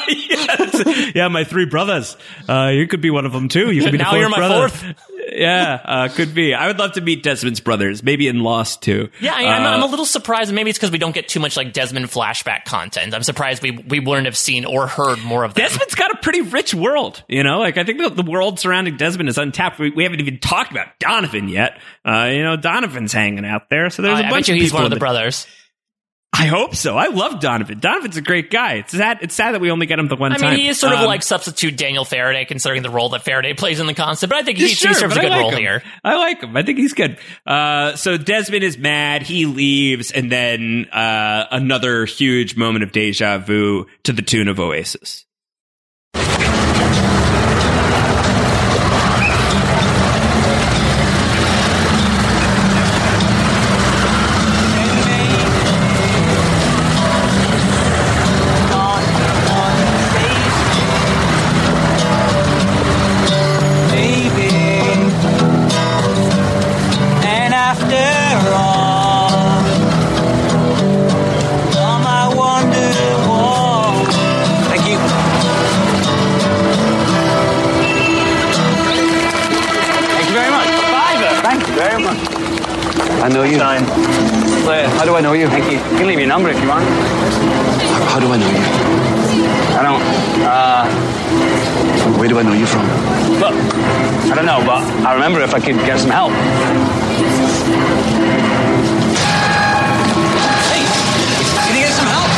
Yes. yeah, my three brothers. Uh, you could be one of them too. You could be the Now fourth you're my brother. fourth. Yeah, uh, could be. I would love to meet Desmond's brothers, maybe in Lost too. Yeah, I, I'm, Uh, I'm a little surprised. Maybe it's because we don't get too much like Desmond flashback content. I'm surprised we we wouldn't have seen or heard more of that. Desmond's got a pretty rich world, you know. Like I think the, the world surrounding Desmond is untapped. We, we haven't even talked about Donovan yet. Uh, you know, Donovan's hanging out there, so there's Uh, a I bunch bet you of he's people one of in the brothers. I hope so. I love Donovan. Donovan's a great guy. It's sad. It's sad that we only get him the one I time. I mean, he is sort of Um, like substitute Daniel Faraday, considering the role that Faraday plays in the concept. But I think he, he serves a good like role him. here. I like him. I think he's good. Uh, so Desmond is mad. He leaves, and then uh, another huge moment of deja vu to the tune of Oasis. Can leave your number if you want. How do I know you? I don't. Uh, Where do I know you from? look, I don't know, but I remember if I could get some help. Hey, can you get some help?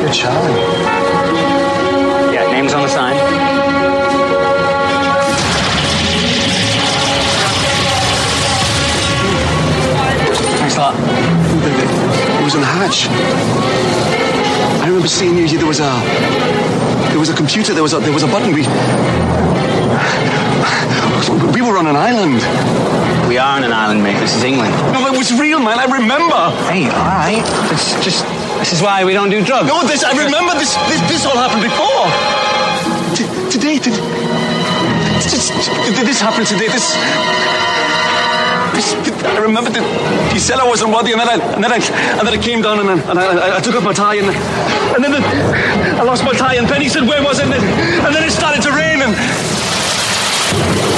You're Charlie. Yeah, name's on the sign. Was on the hatch. I remember seeing you. There was a there was a computer. There was a there was a button. We we were on an island. We are on an island, mate. This is England. No, it was real, man. I remember. Hey, all right. It's just. This is why we don't do drugs. No, this I remember. This this, this all happened before. T- today, did, this, did this happen today? This. I remember that he said I wasn't worthy, and then I, and then I, and then I came down and, I, and I, I took off my tie, and, and then the, I lost my tie, and Penny said, "Where was it?" Then, and then it started to rain, and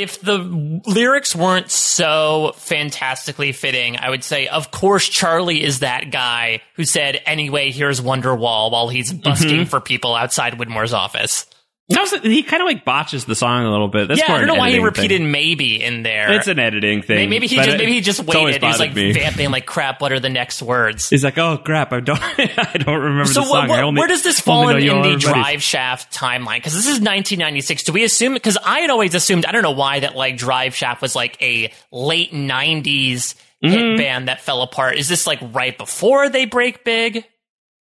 If the lyrics weren't so fantastically fitting, I would say, of course, Charlie is that guy who said, anyway, here's Wonderwall while he's busking mm-hmm. for people outside Widmore's office. Was- he kind of like botches the song a little bit. That's yeah, I don't know why he repeated thing. maybe in there. It's an editing thing. May- maybe he just it- maybe he just waited. He was like me. vamping like crap. What are the next words? He's like, oh crap, I don't, I don't remember So the what, song. what- only, where does this fall in, in the. Drive Shaft timeline? Because this is 1996. Do we assume? Because I had always assumed. I don't know why that like Drive Shaft was like a late 90s hit Mhm. band that fell apart. Is this like right before they break big?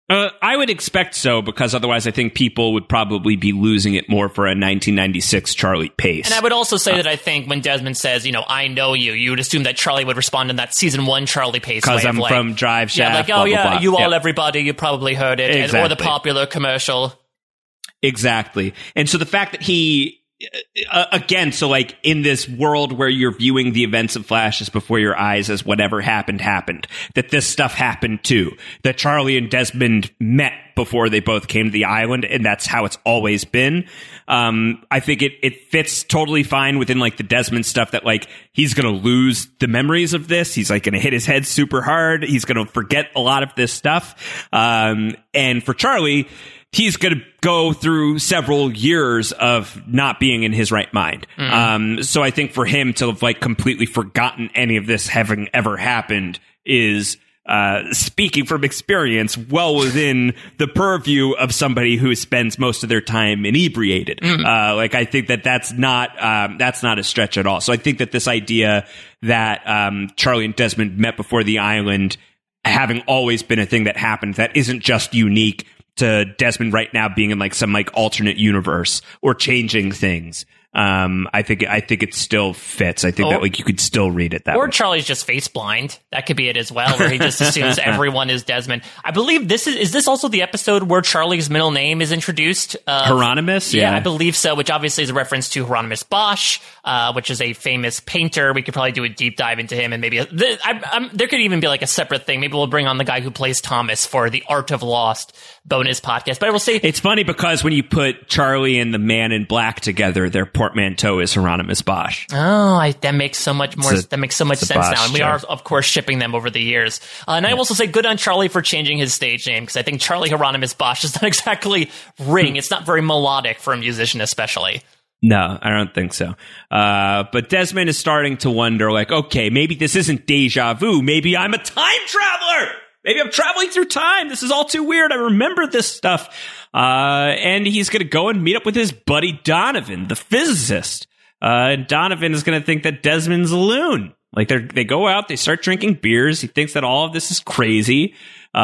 Uh, I would expect so because otherwise, I think people would probably be losing it more for a 1996 Charlie Pace. And I would also Uh, say that I think when Desmond says, you know, I know you, you would assume that Charlie would respond in that season one Charlie Pace way because of I'm like, from Drive Shaft. yeah, like, oh blah, yeah, blah. you all, Yeah. everybody, you probably heard it, and- or the popular commercial. Exactly. And so the fact that he, uh, again, so like in this world where you're viewing the events of Flashes before your eyes as whatever happened, happened, that this stuff happened too. That Charlie and Desmond met before they both came to the island, and that's how it's always been. Um, I think it, it fits totally fine within like the Desmond stuff that like he's gonna lose the memories of this. He's like gonna hit his head super hard. He's gonna forget a lot of this stuff. Um, and for Charlie, he's going to go through several years of not being in his right mind. Mhm. Um, so I think for him to have like completely forgotten any of this having ever happened is uh, speaking from experience, well within the purview of somebody who spends most of their time inebriated. Uh, like I think that that's not um, that's not a stretch at all. So I think that this idea that um, Charlie and Desmond met before the island having always been a thing that happened that isn't just unique to Desmond right now being in like some like alternate universe or changing things. Um, I think I think it still fits. I think Or- that like you could still read it that way. or way. Charlie's just face blind. That could be it as well, where he just assumes everyone is Desmond. I believe this is is this also the episode where Charlie's middle name is introduced? Uh, Hieronymus, Yeah, yeah. I believe so. Which obviously is a reference to Hieronymus Bosch, uh, which is a famous painter. We could probably do a deep dive into him, and maybe a, th- I, I'm, there could even be like a separate thing. Maybe we'll bring on the guy who plays Thomas for the Art of Lost bonus podcast. But I will say It's funny because when you put Charlie and the Man in Black together, their portmanteau is Hieronymus Bosch. Oh, I, that makes so much more. A- that makes so much sense now, Bosch and we are, of course, shipping them over the years. Uh, and I also say, good on Charlie for changing his stage name because I think Charlie Hieronymus Bosch does not exactly ring. it's not very melodic for a musician, especially. No, I don't think so. Uh, but Desmond is starting to wonder, like, okay, maybe this isn't deja vu. Maybe I'm a time traveler. Maybe I'm traveling through time. This is all too weird. I remember this stuff. Uh, and he's going to go and meet up with his buddy Donovan, the physicist. Uh, and Donovan is going to think that Desmond's a loon. Like they they go out, they start drinking beers. He thinks that all of this is crazy. Uh,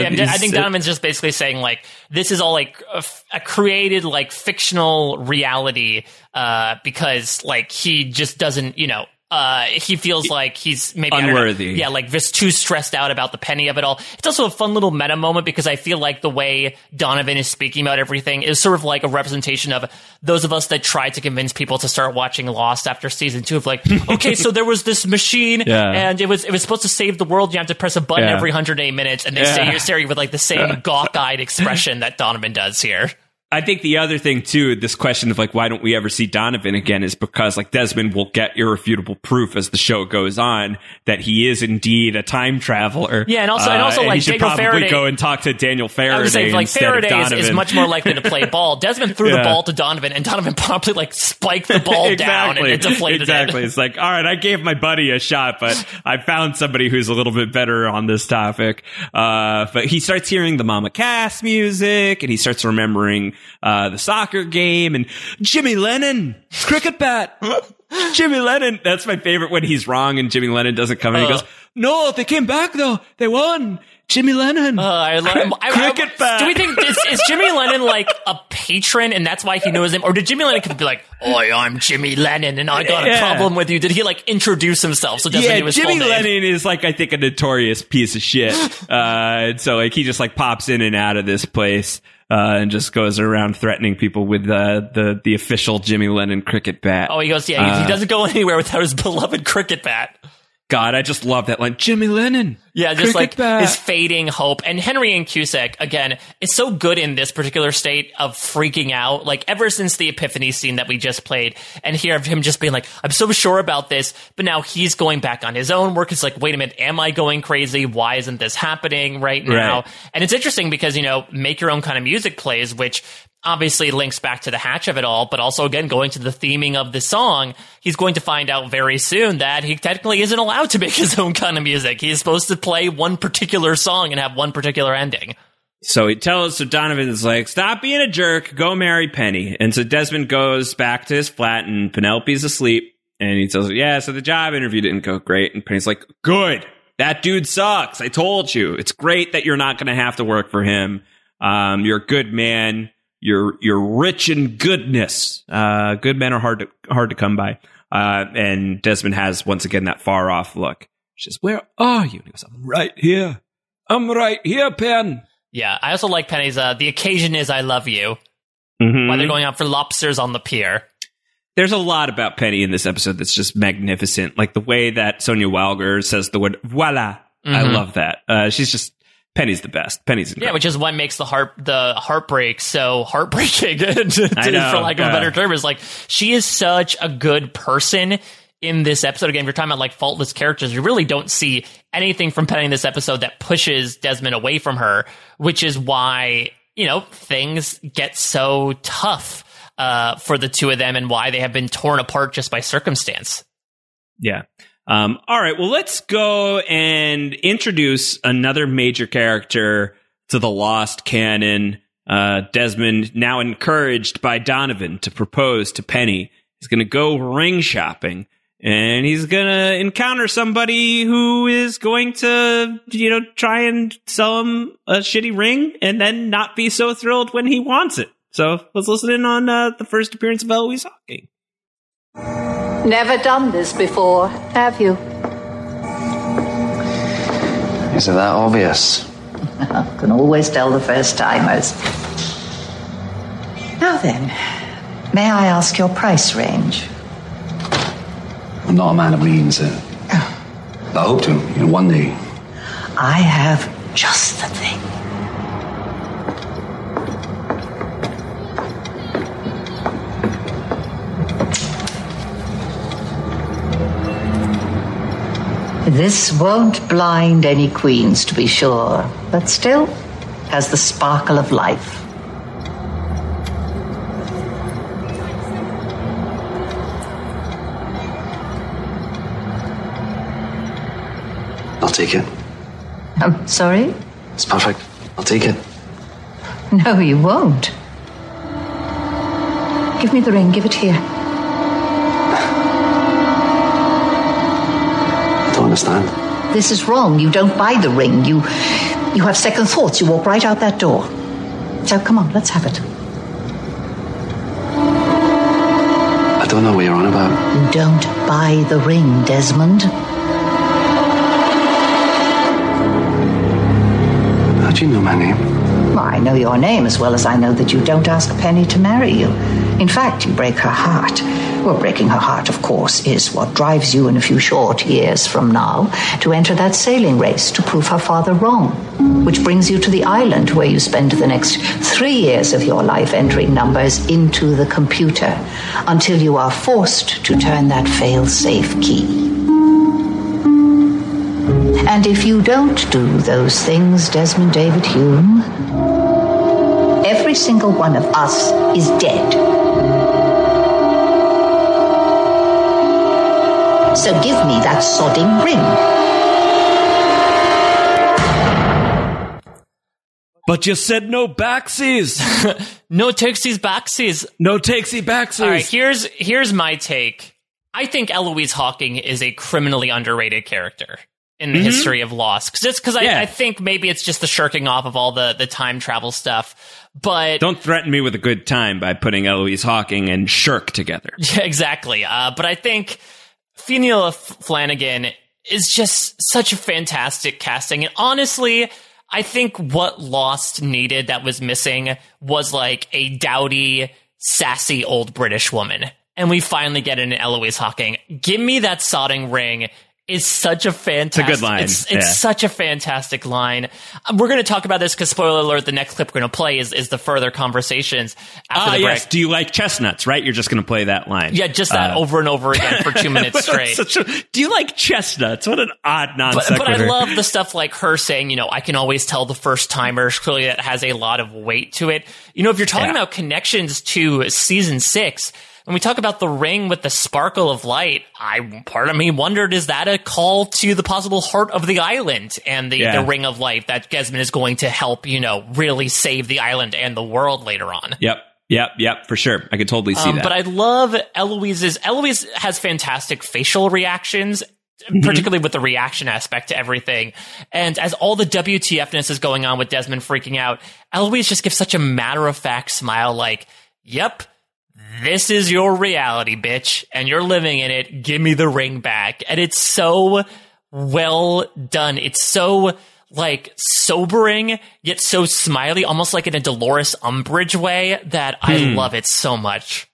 Yeah, I think Donovan's just basically saying like this is all like a, f- a created like fictional reality uh, because like he just doesn't you know. Uh, he feels like he's maybe don't know, Unworthy. yeah, like just too stressed out about the penny of it all. It's also a fun little meta moment because I feel like the way Donovan is speaking about everything is sort of like a representation of those of us that tried to convince people to start watching Lost after season two. Of like, okay, so there was this machine Yeah. and it was it was supposed to save the world. You have to press a button Yeah. every 108 minutes, and they Yeah. say you're staring with like the same gawk-eyed expression that Donovan does here. I think the other thing too, this question of like, why don't we ever see Donovan again is because like Desmond will get irrefutable proof as the show goes on that he is indeed a time traveler. Yeah, and also- and also, he like, should Daniel probably Faraday- go and talk to Daniel Faraday say like Faraday is, is much more likely to play ball. Desmond threw the ball to Donovan, and Donovan promptly like spiked the ball down and it deflated exactly. it. It's like, all right, I gave my buddy a shot, but I found somebody who's a little bit better on this topic. Uh, but he starts hearing the Mama Cass music, and he starts remembering uh, the soccer game and Jimmy Lennon cricket bat. Jimmy Lennon. That's my favorite when he's wrong and Jimmy Lennon doesn't come and he Uh. goes, "No, they came back though. They won." Jimmy Lennon. Uh, I, lo- I, I, Cricket bat. Do we think is, is Jimmy Lennon like a patron, and that's why he knows him, or did Jimmy Lennon could be like, "Oi, I'm Jimmy Lennon, and I got a problem with you"? Did he like introduce himself so yeah, Jimmy? Lennon is like I think a notorious piece of shit. uh, and so like he just like pops in and out of this place uh, and just goes around threatening people with uh, the the official Jimmy Lennon cricket bat. Oh, he goes, yeah, he, he Uh, doesn't go anywhere without his beloved cricket bat. God, I just love that line. Jimmy Lennon. Yeah, just cricket like bat. his fading hope. And Henry Ian Cusick, again, is so good in this particular state of freaking out. Like, ever since the epiphany scene that we just played, and here of him just being like, I'm so sure about this, but now he's going back on his own work. It's like, wait a minute, am I going crazy? Why isn't this happening right now? Right. And it's interesting because, you know, make your own kind of music plays, which obviously links back to the hatch of it all, but also again going to the theming of the song, he's going to find out very soon that he technically isn't allowed to make his own kind of music. He's supposed to play one particular song and have one particular ending. So he tells, so Donovan is like, stop being a jerk, go marry Penny. And so Desmond goes back to his flat and Penelope's asleep. And he tells her, yeah, so the job interview didn't go great. And Penny's like, good. That dude sucks. I told you. It's great that you're not to have to work for him. Um, you're a good man. You're, you're rich in goodness. Uh, good men are hard to, hard to come by. Uh, and Desmond has once again that far off look. She says, where are you? And he goes, I'm right here. I'm right here, Pen. Yeah, I also like Penny's. Uh, the occasion is I love you. Mhm. While they're going out for lobsters on the pier. There's a lot about Penny in this episode that's just magnificent. Like the way that Sonya Walger says the word voila. I Mhm. love that. Uh, she's just, Penny's the best. Penny's Yeah, which is what makes the heart the heartbreak so heartbreaking, to- I know, for lack of a uh, better term. Is like she is such a good person in this episode. Again, if you're talking about like faultless characters, you really don't see anything from Penny in this episode that pushes Desmond away from her, which is why you know things get so tough uh, for the two of them, and why they have been torn apart just by circumstance. Yeah. Um, all right. Well, let's go and introduce another major character to the Lost canon. Uh, Desmond, now encouraged by Donovan to propose to Penny, is going to go ring shopping and he's going to encounter somebody who is going to, you know, try and sell him a shitty ring and then not be so thrilled when he wants it. So let's listen in on uh, the first appearance of Eloise Hawking. Never done this before, have you? Is it that obvious? Can always tell the first timers. Now then, may I ask your price range? I'm not a man of means. Uh, I hope to, you know, one day. I have just the thing. This won't blind any queens, to be sure, but still has the sparkle of life. I'll take it. I'm sorry? It's perfect. I'll take it. No, you won't. Give me the ring, give it here. I don't understand. This is wrong. You don't buy the ring. You you have second thoughts. You walk right out that door. So come on, let's have it. I don't know what you're on about. You don't buy the ring, Desmond. You know my name? Well, I know your name as well as I know that you don't ask Penny to marry you. In fact, you break her heart. Well, breaking her heart, of course, is what drives you in a few short years from now to enter that sailing race to prove her father wrong. Which brings you to the island where you spend the next three years of your life entering numbers into the computer until you are forced to turn that fail safe key. And if you don't do those things, Desmond David Hume, every single one of us is dead. So give me that sodding ring. But you said no backsies. no takesies backsies. No takesy backsies. All right, here's here's my take. I think Eloise Hawking is a criminally underrated character in the Mhm. history of Lost. Because it's because I, Yeah. I think maybe it's just the shirking off of all the the time travel stuff. But Don't threaten me with a good time by putting Eloise Hawking and Shirk together. Yeah, exactly. Uh, but I think Fionnuala Flanagan is just such a fantastic casting. And honestly, I think what Lost needed that was missing was like a dowdy, sassy old British woman. And we finally get an Eloise Hawking. Give me that sodding ring. Is such a fantastic. good line. It's, it's Yeah. such a fantastic line. Um, We're going to talk about this because spoiler alert: the next clip we're going to play is is the further conversations after Ah, the break. yes. Do you like chestnuts? Right, you're just going to play that line. Yeah, just that Uh, over and over again for two minutes straight. A- do you like chestnuts? What an odd non But, but I love the stuff like her saying, you know, I can always tell the first timers. Clearly, that has a lot of weight to it. You know, if you're talking Yeah. about connections to season six, when we talk about the ring with the sparkle of light, I part of me wondered, is that a call to the possible heart of the island and the, Yeah. the ring of light that Desmond is going to help, you know, really save the island and the world later on? Yep, yep, yep. For sure, I could totally see Um, that. But I love Eloise's. Eloise has fantastic facial reactions, Mm-hmm. particularly with the reaction aspect to everything. And as all the WTFness is going on with Desmond freaking out, Eloise just gives such a matter of fact smile, like, "Yep." This is your reality, bitch, and you're living in it. Give me the ring back. And it's so well done. It's so like sobering, yet so smiley, almost like in a Dolores Umbridge way that I Hmm. love it so much.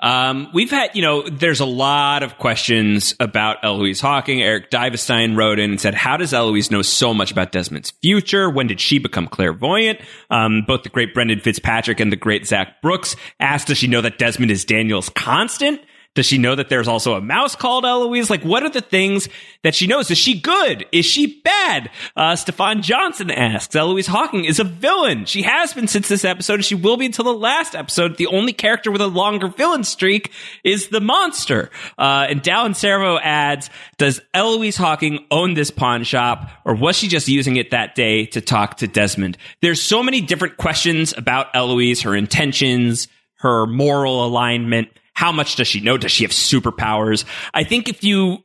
Um, we've had, you know, there's a lot of questions about Eloise Hawking. Eric Divestein wrote in and said, How does Eloise know so much about Desmond's future? When did she become clairvoyant? Um, both the great Brendan Fitzpatrick and the great Zach Brooks asked, Does she know that Desmond is Daniel's constant? Does she know that there's also a mouse called Eloise? Like, what are the things that she knows? Is she good? Is she bad? Uh, Stefan Johnson asks, Eloise Hawking is a villain. She has been since this episode, and she will be until the last episode. The only character with a longer villain streak is the monster. Uh, and Dallin Servo adds, does Eloise Hawking own this pawn shop, or was she just using it that day to talk to Desmond? There's so many different questions about Eloise, her intentions, her moral alignment. How much does she know? Does she have superpowers? I think if you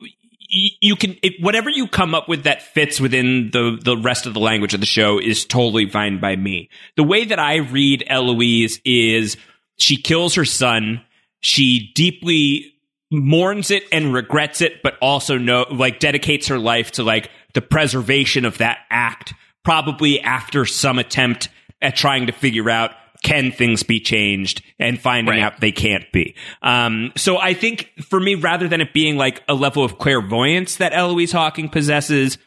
you can whatever you come up with that fits within the the rest of the language of the show is totally fine by me. The way that I read Eloise is she kills her son. She deeply mourns it and regrets it, but also know like dedicates her life to like the preservation of that act. Probably after some attempt at trying to figure out can things be changed and finding out they can't be. Um, so I think for me, rather than it being like a level of clairvoyance that Eloise Hawking possesses,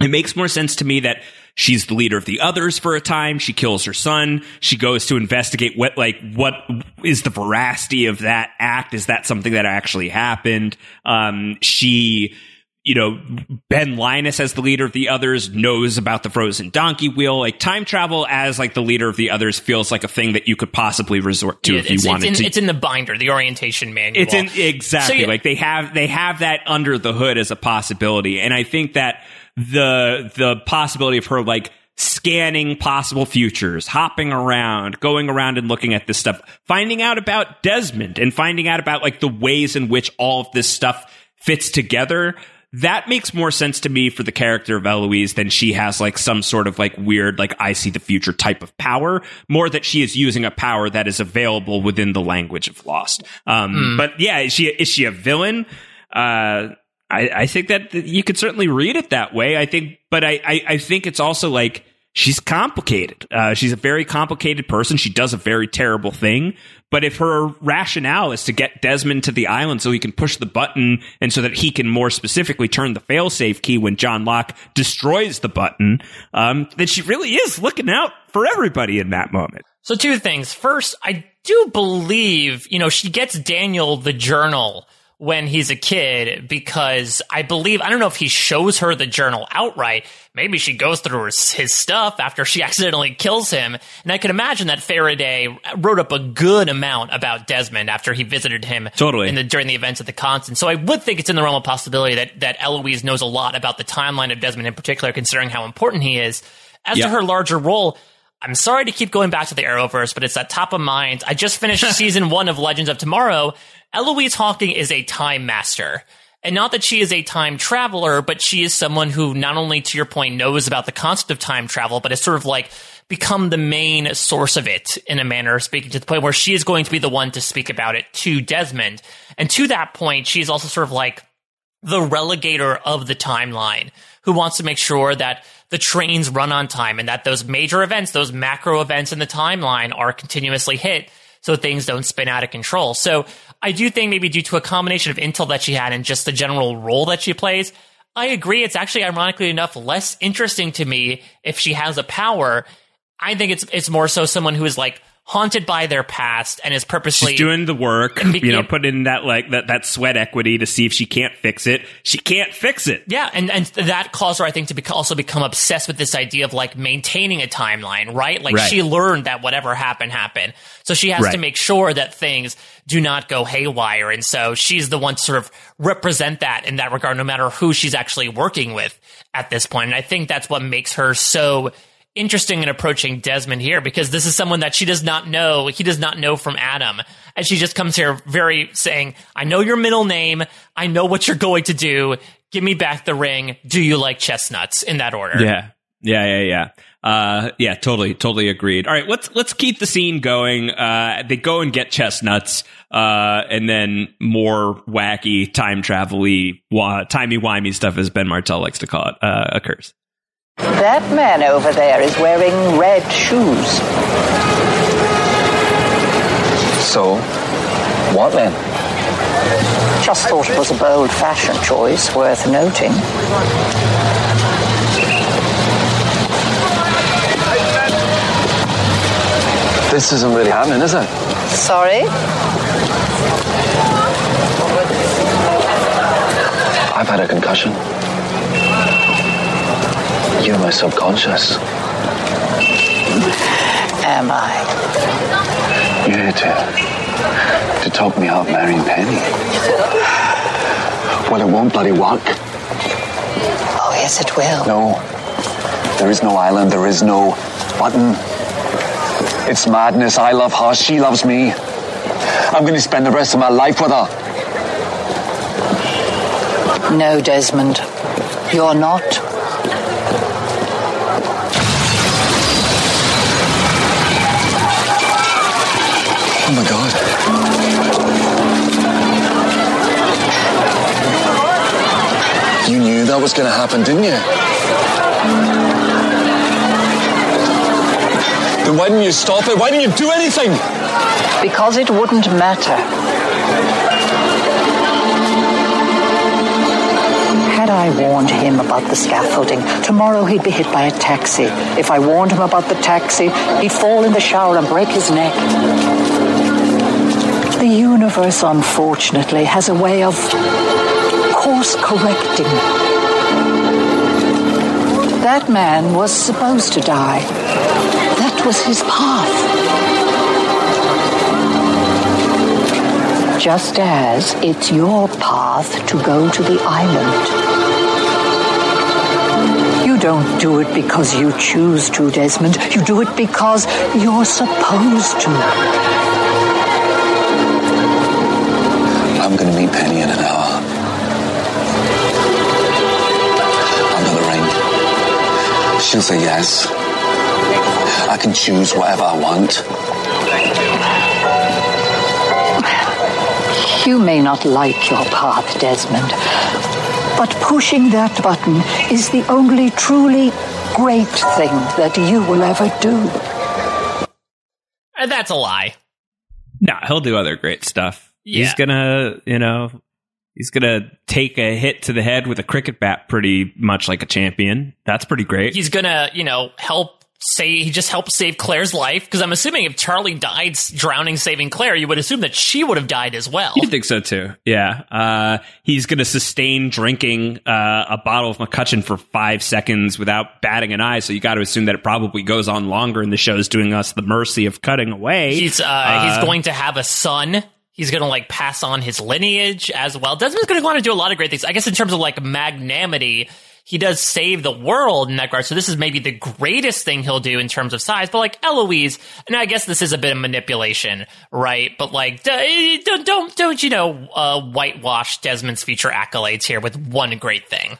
it makes more sense to me that she's the leader of the others for a time. She kills her son. She goes to investigate what, like, what is the veracity of that act? Is that something that actually happened? Um, she, you know, Ben Linus as the leader of the others knows about the frozen donkey wheel. Like time travel as like the leader of the others feels like a thing that you could possibly resort to Yeah, if you wanted it's in, to. It's in the binder, the orientation manual. It's in exactly So, yeah, like they have they have that under the hood as a possibility, and I think that the the possibility of her like scanning possible futures, hopping around, going around and looking at this stuff, finding out about Desmond, and finding out about like the ways in which all of this stuff fits together. That makes more sense to me for the character of Eloise than she has like some sort of like weird, like I see the future type of power. More that she is using a power that is available within the language of Lost. Um, Hmm. But yeah, is she is she a villain? Uh, I, I think that you could certainly read it that way. I think, but I, I, I think it's also like she's complicated. Uh, she's a very complicated person. She does a very terrible thing. But if her rationale is to get Desmond to the island so he can push the button and so that he can more specifically turn the failsafe key when John Locke destroys the button, um, then she really is looking out for everybody in that moment. So two things. First, I do believe, you know, she gets Daniel the journal when he's a kid because I believe, I don't know if he shows her the journal outright. Maybe she goes through his, his stuff after she accidentally kills him. And I can imagine that Faraday wrote up a good amount about Desmond after he visited him Totally. in the, during the events at the Constant. So I would think it's in the realm of possibility that, that Eloise knows a lot about the timeline of Desmond in particular, considering how important he is. As Yep. to her larger role, I'm sorry to keep going back to the Arrowverse, but it's at top of mind. I just finished season one of Legends of Tomorrow. Eloise Hawking is a time master. And not that she is a time traveler, but she is someone who not only, to your point, knows about the concept of time travel, but has sort of like become the main source of it in a manner of speaking to the point where she is going to be the one to speak about it to Desmond. And to that point, she's also sort of like the relegator of the timeline who wants to make sure that the trains run on time and that those major events, those macro events in the timeline are continuously hit so things don't spin out of control. So I do think maybe due to a combination of intel that she had and just the general role that she plays, I agree. It's actually ironically enough less interesting to me if she has a power. I think it's it's more so someone who is like haunted by their past and is purposely She's doing the work, be- you know, put in that like that that sweat equity to see if she can't fix it. She can't fix it. Yeah, and, and that caused her, I think, to bec also become obsessed with this idea of like maintaining a timeline, right? Like Right. she learned that whatever happened, happened. So she has Right. to make sure that things do not go haywire. And so she's the one to sort of represent that in that regard, no matter who she's actually working with at this point. And I think that's what makes her so interesting in approaching Desmond here because this is someone that she does not know. He does not know from Adam. And she just comes here very saying, I know your middle name. I know what you're going to do. Give me back the ring. Do you like chestnuts in that order? Yeah. Yeah, yeah, yeah. Uh, yeah, totally, totally agreed. All right, let's let's keep the scene going. Uh, they go and get chestnuts, uh, and then more wacky time travel-y, wa- timey wimey stuff, as Ben Martell likes to call it, uh, occurs. That man over there is wearing red shoes. So, what then? Just thought it was a bold fashion choice worth noting. This isn't really happening, is it? Sorry? I've had a concussion. You're my subconscious. Am I? You're here to, to talk me out of marrying Penny. Well, it won't bloody work. Oh, yes, it will. No. There is no island. There is no button. It's madness. I love her. She loves me. I'm going to spend the rest of my life with her. No, Desmond. You're not. Oh my god. You knew that was going to happen, didn't you? Then why didn't you stop it? Why didn't you do anything? Because it wouldn't matter. Had I warned him about the scaffolding, tomorrow he'd be hit by a taxi. If I warned him about the taxi, he'd fall in the shower and break his neck. The universe, unfortunately, has a way of course correcting. That man was supposed to die. That was his path. Just as it's your path to go to the island. You don't do it because you choose to, Desmond. You do it because you're supposed to. Ring. She'll say yes. I can choose whatever I want. You may not like your path, Desmond, but pushing that button is the only truly great thing that you will ever do. And that's a lie. No, he'll do other great stuff. He's gonna, you know, he's gonna take a hit to the head with a cricket bat pretty much like a champion. That's pretty great. He's gonna, you know, help say he just helped save Claire's life because I'm assuming if Charlie died drowning saving Claire, you would assume that she would have died as well. You think so too? Yeah. Uh, he's going to sustain drinking uh, a bottle of MacCutcheon for five seconds without batting an eye. So you got to assume that it probably goes on longer, and the show's doing us the mercy of cutting away. He's uh, he's going to have a son. He's going to like pass on his lineage as well. Desmond's going to want to do a lot of great things. I guess in terms of like magnanimity, he does save the world in that regard. So this is maybe the greatest thing he'll do in terms of size. But like Eloise, and I guess this is a bit of manipulation, right? But like, don't don't don't you know uh, whitewash Desmond's future accolades here with one great thing.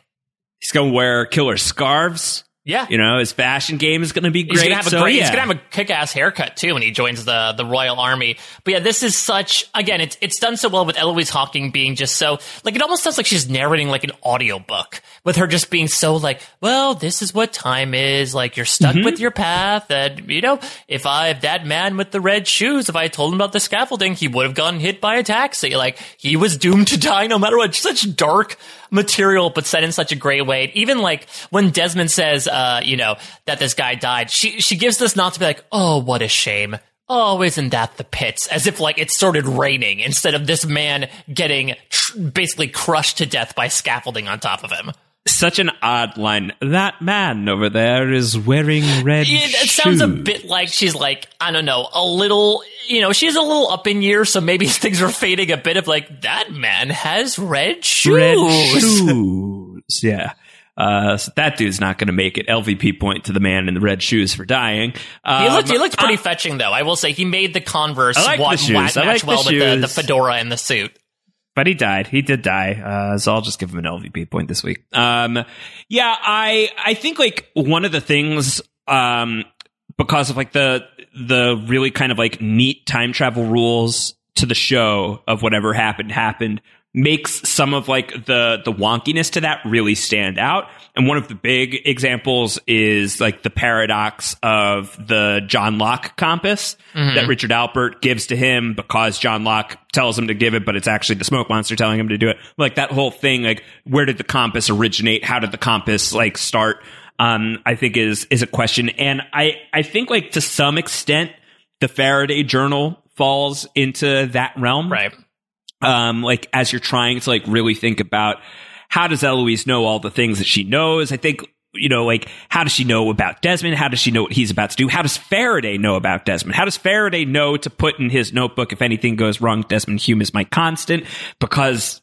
He's to wear killer scarves. Yeah. You know, his fashion game is going to be great. He's a so, yeah. Gonna have a kick-ass haircut too when he joins the the Royal Army. But yeah, this is such. Again, it's it's done so well with Eloise Hawking being just so like it almost sounds like she's narrating like an audiobook with her just being so like, well, this is what time is. Like you're stuck Mm-hmm. with your path, and you know, if I that man with the red shoes, if I told him about the scaffolding, he would have gotten hit by a taxi. Like he was doomed to die no matter what. Such dark material, but said in such a great way. Even like when Desmond says, uh, you know, that this guy died, she she gives this not to be like, oh, what a shame. Oh, isn't that the pits? As if like it started raining instead of this man getting tr- basically crushed to death by scaffolding on top of him. Such an odd line. That man over there is wearing red It, it sounds a bit like she's like, I don't know, a little, you know, she's a little up in years, so maybe things are fading a bit of like, that man has red shoes. red shoes. Yeah. Uh, so that dude's not going to make it. LVP point to the man in the red shoes for dying. Um, He looked, he looked pretty I- fetching, though. I will say he made the Converse I like the shoes. wa- I match like the well with the, the fedora and the suit. But he died. He did die. Uh, so I'll just give him an LVP point this week. Um, yeah, I I think like one of the things um, because of like the the really kind of like neat time travel rules to the show of whatever happened happened makes some of like the the wonkiness to that really stand out. And one of the big examples is like the paradox of the John Locke compass that Richard Alpert gives to him because John Locke tells him to give it, but it's actually the smoke monster telling him to do it. Like that whole thing, like where did the compass originate? How did the compass like start? Um, I think is is a question. And I I think like to some extent the Faraday journal falls into that realm Right. um, like as you're trying to like really think about how does Eloise know all the things that she knows? I think you know, like how does she know about Desmond? How does she know what he's about to do? How does Faraday know about Desmond? How does Faraday know to put in his notebook if anything goes wrong? Desmond Hume is my constant because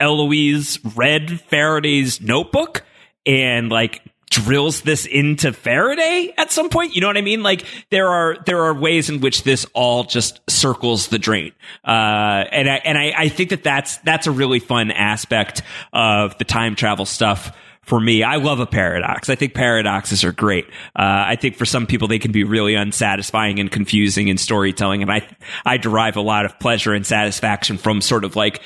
Eloise read Faraday's notebook and like drills this into Faraday at some point. You know what I mean? Like there are there are ways in which this all just circles the drain. Uh, and I and I, I think that that's that's a really fun aspect of the time travel stuff. For me, I love a paradox. I think paradoxes are great. Uh, I think for some people they can be really unsatisfying and confusing in storytelling, and I I derive a lot of pleasure and satisfaction from sort of like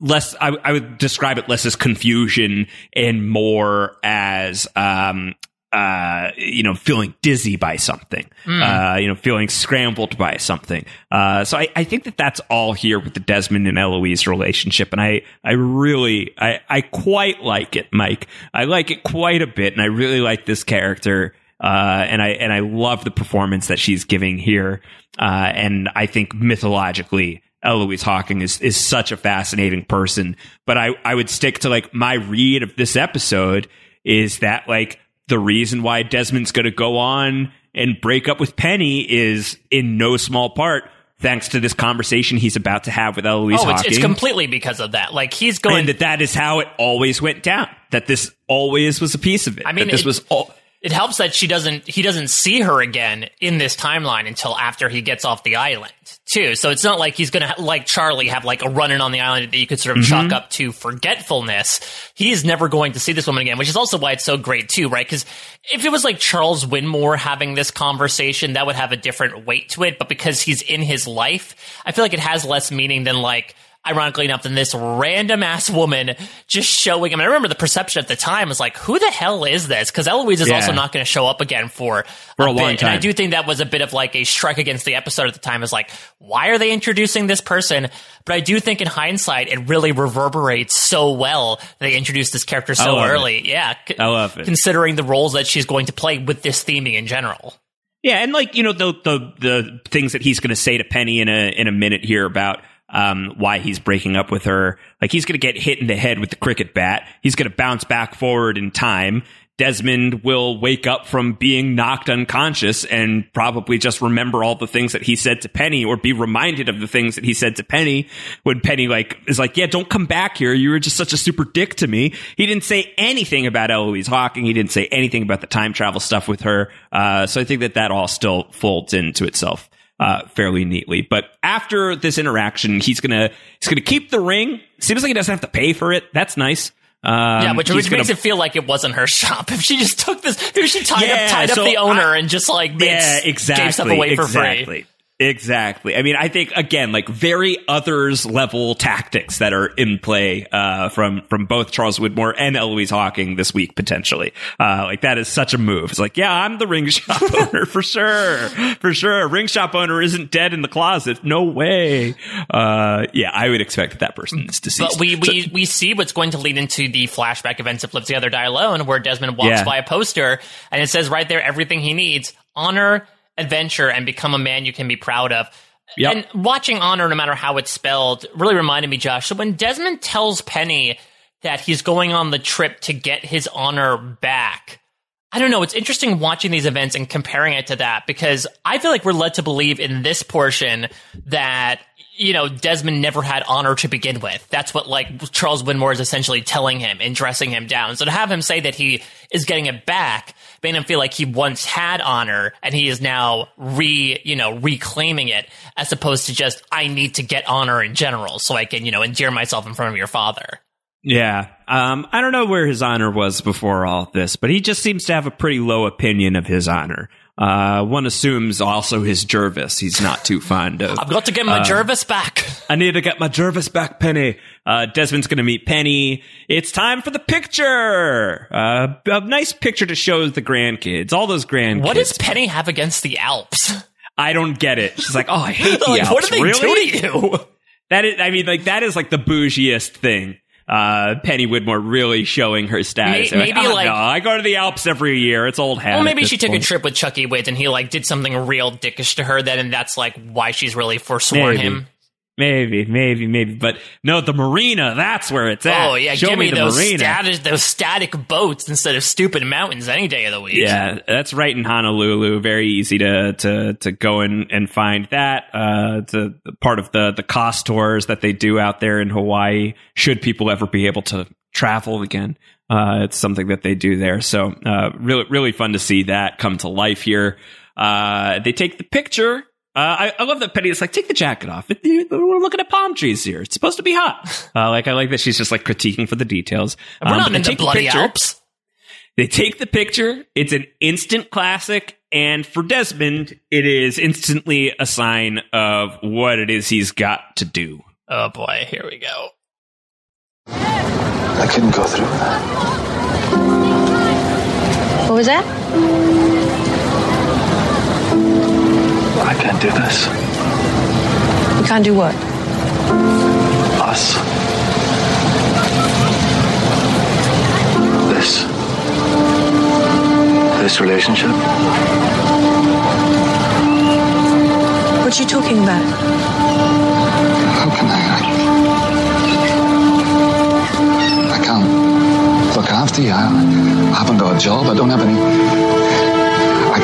less I, I would describe it less as confusion and more as um uh you know feeling dizzy by something uh you know feeling scrambled by something. Uh so I, I think that that's all here with the desmond and eloise relationship. And i i really i i quite like it mike. I like it quite a bit and i really like this character uh, and I and I love the performance that she's giving here, uh, and I think mythologically, Eloise Hawking is is such a fascinating person. But I I would stick to like my read of this episode is that like the reason why Desmond's going to go on and break up with Penny is in no small part thanks to this conversation he's about to have with Eloise Oh, it's, Hawking it's completely because of that. Like he's going. and that that is how it always went down. That this always was a piece of it. I mean, that this it- was all. It helps that she doesn't he doesn't see her again in this timeline until after he gets off the island too. So it's not like he's gonna like charlie have like a run-in on the island that you could sort of chalk mm-hmm. up to forgetfulness. He is never going to see this woman again which is also why it's so great too right? Because if it was like Charles Widmore having this conversation that would have a different weight to it. But because he's in his life i feel like it has less meaning than like ironically enough, than this random ass woman just showing. I mean, I remember the perception at the time was like, who the hell is this? Because Eloise is Yeah. also not going to show up again for, For a bit. long And I do think that was a bit of like a strike against the episode at the time. Is like, why are they introducing this person? But I do think in hindsight, it really reverberates so well that they introduced this character so love it. early. Yeah. c- I love it. Considering the roles that she's going to play with this theming in general. Yeah, and like you know the the the things that he's going to say to Penny in a in a minute here about um why he's breaking up with her. Like he's going to get hit in the head with the cricket bat. He's going to bounce back forward in time. Desmond will wake up from being knocked unconscious and probably just remember all the things that he said to Penny or be reminded of the things that he said to Penny when Penny like is like, "Yeah, don't come back here. You were just such a super dick to me." He didn't say anything about Eloise Hawking. He didn't say anything about the time travel stuff with her. Uh, so I think that that all still folds into itself uh, fairly neatly. But after this interaction, he's gonna he's gonna keep the ring. Seems like he doesn't have to pay for it. That's nice. Um, yeah, which, which gonna- makes it feel like it wasn't her shop. If she just took this, if she tied Yeah, up tied so up the owner I- and just like made, yeah, exactly. gave stuff away for exactly. free. Exactly. I mean, I think again, like very others level tactics that are in play uh, from from both Charles Widmore and Eloise Hawking this week potentially. Uh, like that is such a move. It's like, yeah, I'm the ring shop owner for sure, for sure. Ring shop owner isn't dead in the closet. No way. Uh, yeah, I would expect that that person is deceased. But we, So- we, we see what's going to lead into the flashback events of Live Together, Die Alone, where Desmond walks Yeah. by a poster and it says right there everything he needs honor, adventure, and become a man you can be proud of. Yep. And watching honor, no matter how it's spelled, really reminded me, Josh. So when Desmond tells Penny that he's going on the trip to get his honor back, I don't know. It's interesting watching these events and comparing it to that because I feel like we're led to believe in this portion that, you know, Desmond never had honor to begin with. That's what like Charles Widmore is essentially telling him and dressing him down. So to have him say that he is getting it back made him feel like he once had honor and he is now re, you know, reclaiming it as opposed to just, I need to get honor in general so I can, you know, endear myself in front of your father. Yeah. Um, I don't know where his honor was before all this, but he just seems to have a pretty low opinion of his honor. Uh, one assumes also his Jervis. He's not too fond of. I've got to get my Uh, Jervis back. I need to get my Jervis back, Penny. Uh, Desmond's going to meet Penny. It's time for the picture. Uh, a nice picture to show the grandkids. All those grandkids. What does Penny have against the Alps? I don't get it. She's like, oh, I hate the Like, Alps. what do they really? do to you? That is, I mean, like that is like the bougiest thing. Uh, Penny Widmore really showing her status. May- Like, maybe, "Oh, like- no, I go to the Alps every year. It's old hat. Well, maybe she took point." a trip with Chucky Witt and he like did something real dickish to her then, and that's like why she's really forsworn Maybe. him. Maybe, maybe, maybe, but no, the marina. That's where it's at. Oh yeah, Show give me, me, those static those static boats instead of stupid mountains any day of the week. Yeah, that's right in Honolulu. Very easy to to to go in and find that. Uh, it's a part of the the cost tours that they do out there in Hawaii. Should people ever be able to travel again, uh, it's something that they do there. So uh, really really fun to see that come to life here. Uh, they take the picture. Uh, I, I love that Penny is like, take the jacket off. We're looking at palm trees here. It's supposed to be hot. Uh, like I like that she's just like critiquing for the details. We're Um, not but they in the take bloody picture. Alps. They take the picture. It's an instant classic. And for Desmond, it is instantly a sign of what it is he's got to do. Oh boy, here we go. I couldn't go through that. What was that? I can't do this. You can't do what? Us. This. This relationship. What are you talking about? How can I? I, I can't look after you. I, I haven't got a job. I don't have any.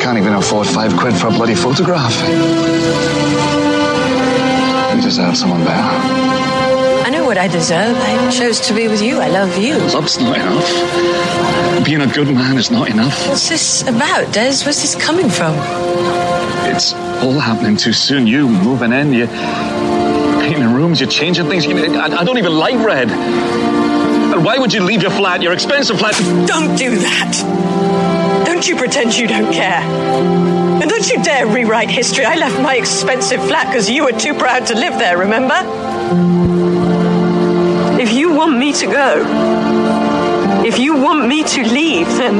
I can't even afford five quid for a bloody photograph. You deserve someone better. I know what I deserve. I chose to be with you. I love you. Love's not enough. Being a good man is not enough. What's this about, Des? Where's this coming from? It's all happening too soon. You moving in, you painting rooms, you're changing things. You I, I don't even like red. And why would you leave your flat, your expensive flat? Don't do that. Don't you pretend you don't care. And don't you dare rewrite history. I left my expensive flat because you were too proud to live there, remember? If you want me to go, if you want me to leave, then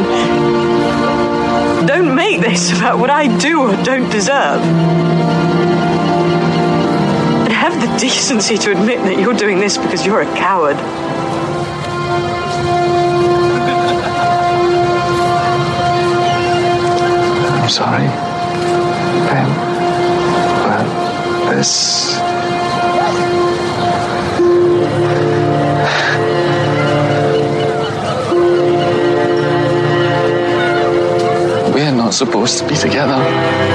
don't make this about what I do or don't deserve. And have the decency to admit that you're doing this because you're a coward. Sorry, Ben, but this. We're not supposed to be together.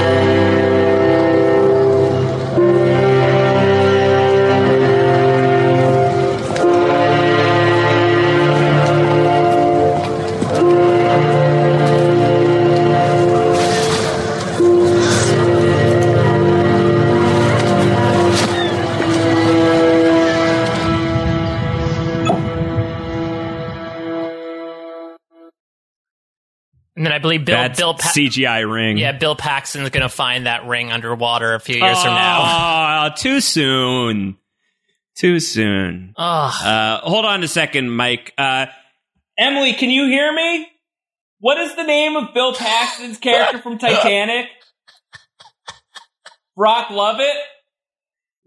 Believe Bill Bad Bill pa- CGI ring. Yeah, Bill Paxton's going to find that ring underwater a few years from now. Oh, too soon. Too soon. Ugh. Uh, hold on a second, Mike. Uh, Emily, can you hear me? What is the name of Bill Paxton's character from Titanic? Brock Lovett?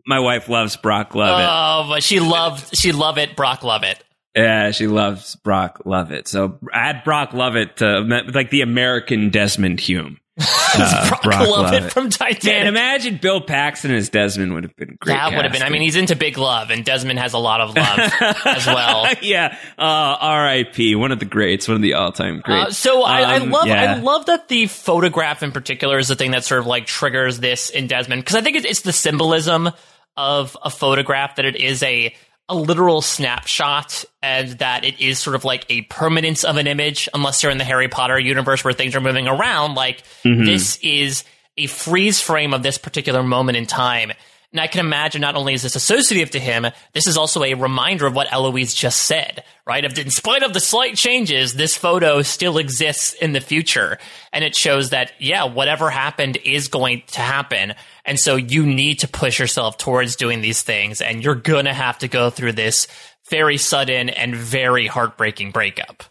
My wife loves Brock Lovett. Oh, but she loved she loved it. Brock Lovett. Yeah, she loves Brock Lovett. So add Brock Lovett to like the American Desmond Hume. Uh, Brock, Brock Lovett Lovett. from Titanic. Man, imagine Bill Paxton as Desmond would have been great. that would have been. I mean, he's into big love, and Desmond has a lot of love as well. yeah. Uh, R.I.P. One of the greats. One of the all-time greats. Uh, so I, I Um, love yeah. I love that the photograph in particular is the thing that sort of like triggers this in Desmond because I think it's, it's the symbolism of a photograph that it is a a literal snapshot and that it is sort of like a permanence of an image unless you're in the Harry Potter universe where things are moving around like Mhm. this is a freeze frame of this particular moment in time and I can imagine not only is this associative to him, this is also a reminder of what Eloise just said, right? Of in spite of the slight changes, this photo still exists in the future. And it shows that, yeah, whatever happened is going to happen. And so you need to push yourself towards doing these things. And you're going to have to go through this very sudden and very heartbreaking breakup.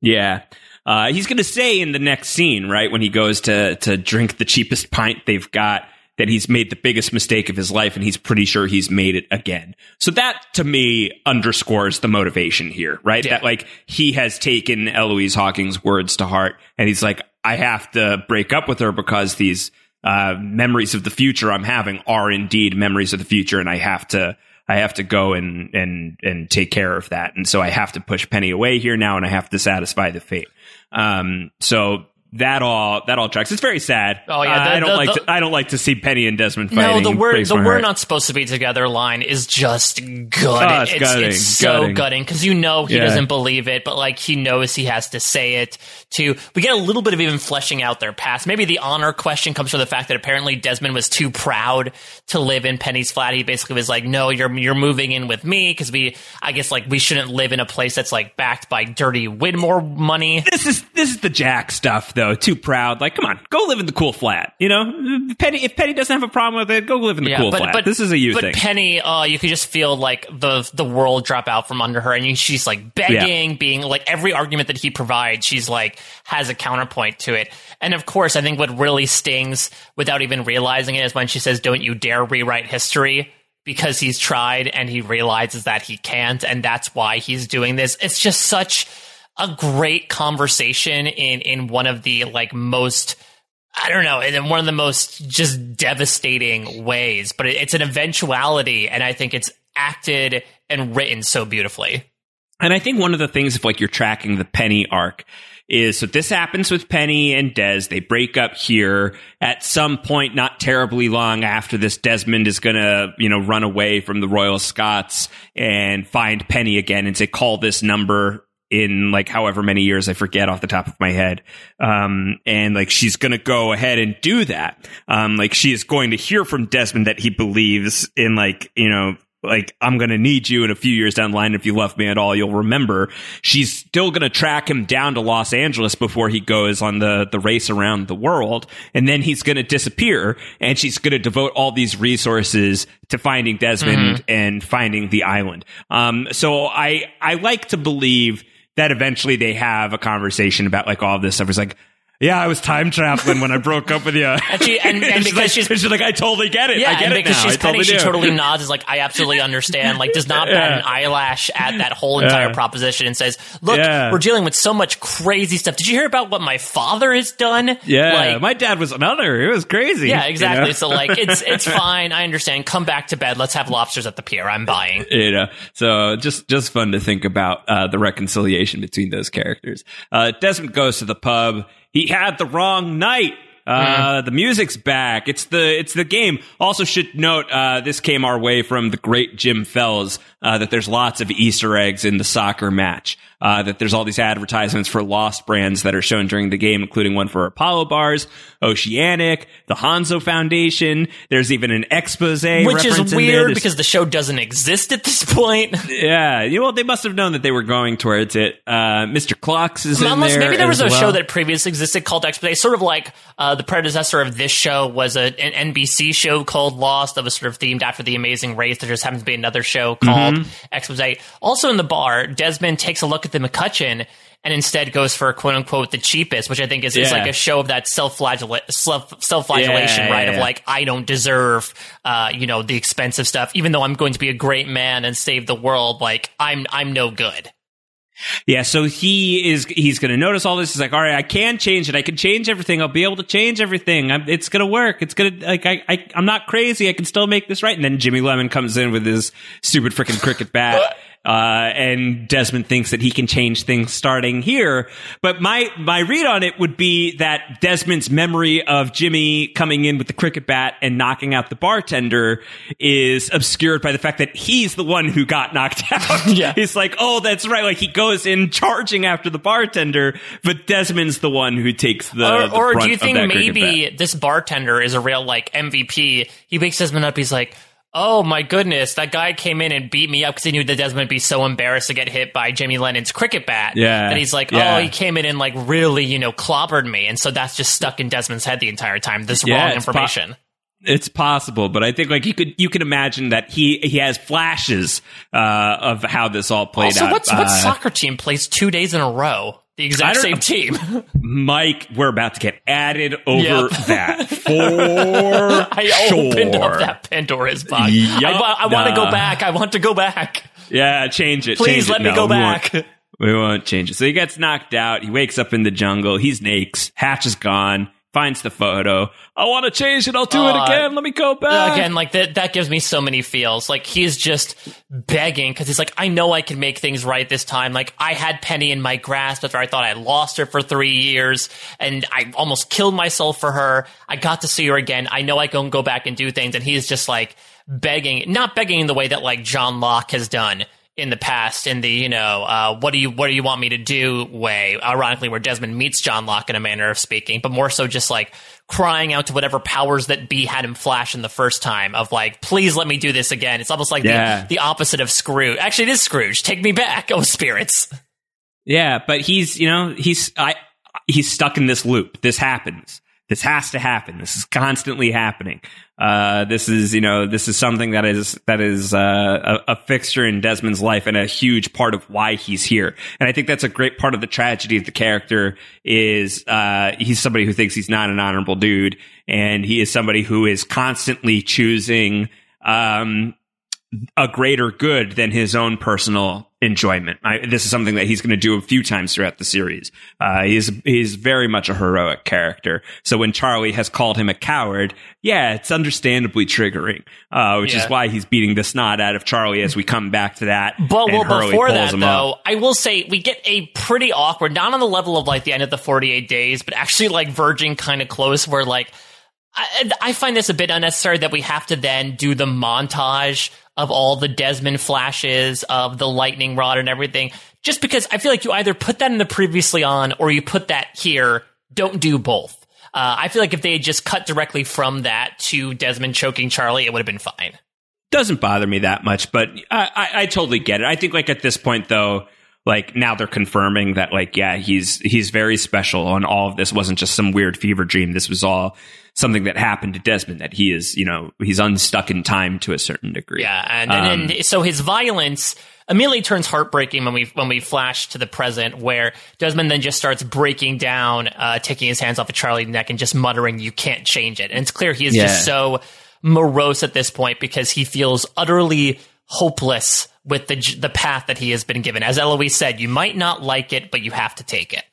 Yeah. Uh, he's going to say in the next scene, right, when he goes to, to drink the cheapest pint they've got, that he's made the biggest mistake of his life and he's pretty sure he's made it again. So that to me underscores the motivation here, right? That like he has taken Eloise Hawking's words to heart and he's like, I have to break up with her because these uh, memories of the future I'm having are indeed memories of the future and I have to I have to go and and and take care of that. And so I have to push Penny away here now and I have to satisfy the fate. Um so that all that all tracks. It's very sad. Oh, yeah, Uh, I don't the- like the- to, I don't like to see Penny and Desmond No, the word the we're not supposed to be together line is just good. Oh, it's it's, gutting, it's so gutting. gutting because you know he Yeah. doesn't believe it, but like he knows he has to say it. To we get a little bit of even fleshing out their past. Maybe the honor question comes from the fact that apparently Desmond was too proud to live in Penny's flat. He basically was like, "No, you're you're moving in with me because we, I guess, like we shouldn't live in a place that's like backed by dirty Widmore money." This is this is the Jack stuff though. Too proud. Like, come on, go live in the cool flat. You know, Penny. If Penny doesn't have a problem with it, go live in the cool flat. But, this is a you but thing. Penny, uh, you could just feel like the the world drop out from under her, and she's like begging, being like every argument that he provides, she's like has a counterpoint to it. And of course, I think what really stings without even realizing it is when she says, "Don't you dare rewrite history." Because he's tried and he realizes that he can't, and that's why he's doing this. It's just such a great conversation in in one of the like most I don't know, in one of the most just devastating ways. But it, it's an eventuality, and I think it's acted and written so beautifully. And I think one of the things, if like you're tracking the Penny arc, is so this happens with Penny and Des. They break up here at some point, not terribly long after this. Desmond is gonna, you know, run away from the Royal Scots and find Penny again and say, "Call this number." In like however many years, I forget off the top of my head. Um, and like she's gonna go ahead and do that. Um, like she is going to hear from Desmond that he believes in like, you know, like I'm going to need you in a few years down the line if you love me at all you'll remember she's still going to track him down to Los Angeles before he goes on the the race around the world and then he's going to disappear and she's going to devote all these resources to finding Desmond Mhm. and finding the island um so I I like to believe that eventually they have a conversation about like all this stuff. It's like yeah, I was time traveling when I broke up with you. And she and, and she's because like, she's she's like, I totally get it. yeah, I get and it because now. she's I totally she do. totally nods, is like, I absolutely understand. Like, does not bat Yeah. an eyelash at that whole entire Yeah. proposition and says, "Look, Yeah. we're dealing with so much crazy stuff. Did you hear about what my father has done? Yeah, like, my dad was another. It was crazy. yeah, you exactly. know? So like, it's it's fine. I understand. Come back to bed. Let's have lobsters at the pier. I'm buying. you know, so just just fun to think about uh, the reconciliation between those characters. Uh, Desmond goes to the pub. He had the wrong night. Uh, the music's back. It's the it's the game. Also, should note uh, this came our way from the great Jim Fells uh, that there's lots of Easter eggs in the soccer match, uh, that there's all these advertisements for Lost brands that are shown during the game, including one for Apollo bars, Oceanic, the Hanso Foundation. There's even an expose, Which is reference in there. weird because the show doesn't exist at this point. yeah, you know, well, they must have known that they were going towards it. Uh, Mr. Cluck's is in Unless there maybe there was as a well. show that previously existed called Expose, sort of like uh, the predecessor of this show was a, an NBC show called Lost that was sort of themed after The Amazing Race. There just happens to be another show called Mhm. Expose. Also in the bar, Desmond takes a look at the MacCutcheon and instead goes for quote unquote the cheapest, which I think is, is Yeah. like a show of that self self flagellation, Yeah, right? yeah, Of like I don't deserve, uh, you know, the expensive stuff, even though I'm going to be a great man and save the world. Like I'm I'm no good. Yeah, so he is he's going to notice all this. He's like, all right, I can change it. I can change everything. I'll be able to change everything. I'm, it's going to work. It's going to like I, I I'm not crazy. I can still make this right. And then Jimmy Lennon comes in with his stupid freaking cricket bat. Uh, and Desmond thinks that he can change things starting here. But my, my read on it would be that Desmond's memory of Jimmy coming in with the cricket bat and knocking out the bartender is obscured by the fact that he's the one who got knocked out. yeah. He's like, oh, that's right. Like he goes in charging after the bartender, but Desmond's the one who takes the, or, the or do you think maybe this bartender is a real like MVP? He wakes Desmond up. He's like, "Oh my goodness, that guy came in and beat me up because he knew that Desmond would be so embarrassed to get hit by Jimmy Lennon's cricket bat." Yeah. that he's like, Yeah. "Oh, he came in and like really, you know, clobbered me," and so that's just stuck in Desmond's head the entire time. This Yeah, wrong it's po- information. It's possible, but I think like you could you can imagine that he he has flashes uh, of how this all played also, out. what's what Uh, soccer team plays two days in a row? The exact same team. Mike, we're about to get added over Yep. that for I sure. opened up that Pandora's box. Yup. I, I want to Nah. go back. I want to go back. Yeah, change it. Please change it. let me No, go we won't- back. We won't change it. So he gets knocked out. He wakes up in the jungle. He's naked. Hatch is gone. Finds the photo. I want to change it. I'll do it Uh, again. Let me go back. Again, like that, that gives me so many feels. Like he's just begging because he's like, I know I can make things right this time. Like I had Penny in my grasp after I thought I lost her for three years and I almost killed myself for her. I got to see her again. I know I can go back and do things. And he's just like begging, not begging in the way that like John Locke has done in the past in the you know uh, what do you what do you want me to do way ironically where Desmond meets John Locke in a manner of speaking but more so just like crying out to whatever powers that be had him flash in the first time of like please let me do this again it's almost like Yeah. the, the opposite of Scrooge actually it is Scrooge take me back oh spirits Yeah, but he's you know he's I he's stuck in this loop. This happens. This has to happen. This is constantly happening. Uh, this is you know this is something that is that is uh, a, a fixture in Desmond's life and a huge part of why he's here. And I think that's a great part of the tragedy of the character is uh, he's somebody who thinks he's not an honorable dude, and he is somebody who is constantly choosing. Um, a greater good than his own personal enjoyment. I, this is something that he's going to do a few times throughout the series. Uh, he's he's very much a heroic character. So when Charlie has called him a coward, yeah, it's understandably triggering, uh, which Yeah. is why he's beating the snot out of Charlie as we come back to that. But well, Hurley before that though, up. I will say we get a pretty awkward, not on the level of like the end of the 48 days, but actually like verging kind of close where like, I, I find this a bit unnecessary that we have to then do the montage of all the Desmond flashes of the lightning rod and everything. Just because I feel like you either put that in the previously on or you put that here. Don't do both. Uh, I feel like if they had just cut directly from that to Desmond choking Charlie, it would have been fine. doesn't bother me that much, but I, I, I totally get it. I think like at this point though, like now they're confirming that like yeah he's he's very special and all of this wasn't just some weird fever dream. This was all something that happened to Desmond. That he is you know he's unstuck in time to a certain degree. Yeah, and, and, Um, and so his violence immediately turns heartbreaking when we when we flash to the present, where Desmond then just starts breaking down, uh, taking his hands off of Charlie's neck and just muttering, "You can't change it." And it's clear he is Yeah. just so morose at this point because he feels utterly hopeless with the the path that he has been given. As Eloise said, you might not like it, but you have to take it.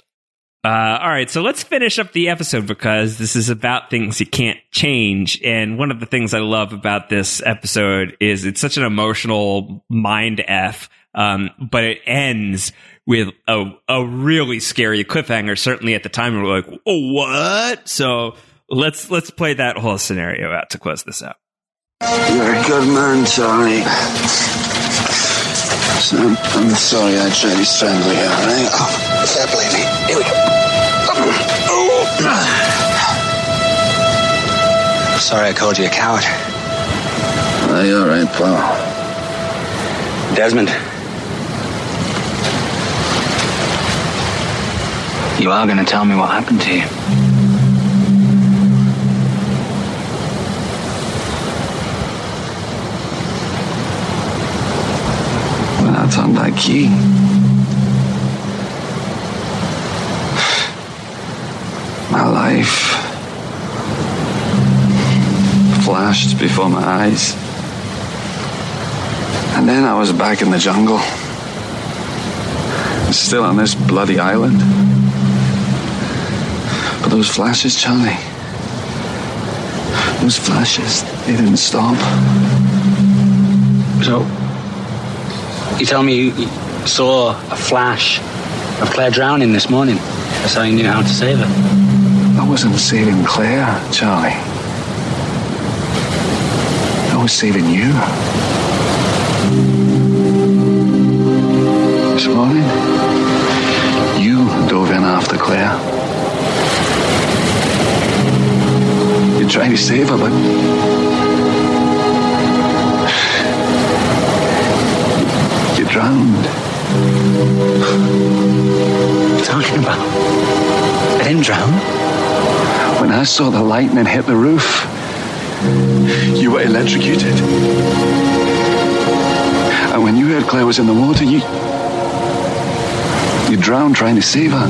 Uh, all right, so let's finish up the episode because this is about things you can't change. And one of the things I love about this episode is it's such an emotional mind f, um, but it ends with a a really scary cliffhanger. Certainly at the time, we were like, "Oh, what?" So let's let's play that whole scenario out to close this out. You're a good man, Charlie. I'm, I'm sorry I tried to strangle you, alright? Oh, fair play, mate. Here we go. Sorry I called you a coward. Aye, alright, pal. Desmond. You are going to tell me what happened to you. When I turned that key. My life flashed before my eyes. And then I was back in the jungle. Still on this bloody island. But those flashes, Charlie. Those flashes, they didn't stop. So, you tell me you, saw a flash of Claire drowning this morning. That's how you knew how to save her. I wasn't saving Claire, Charlie. I was saving you. This morning, you dove in after Claire. You tried to save her, but. Drowned. Talking about? I didn't drown. When I saw the lightning hit the roof, you were electrocuted. And when you heard Claire was in the water, you. You drowned trying to save her.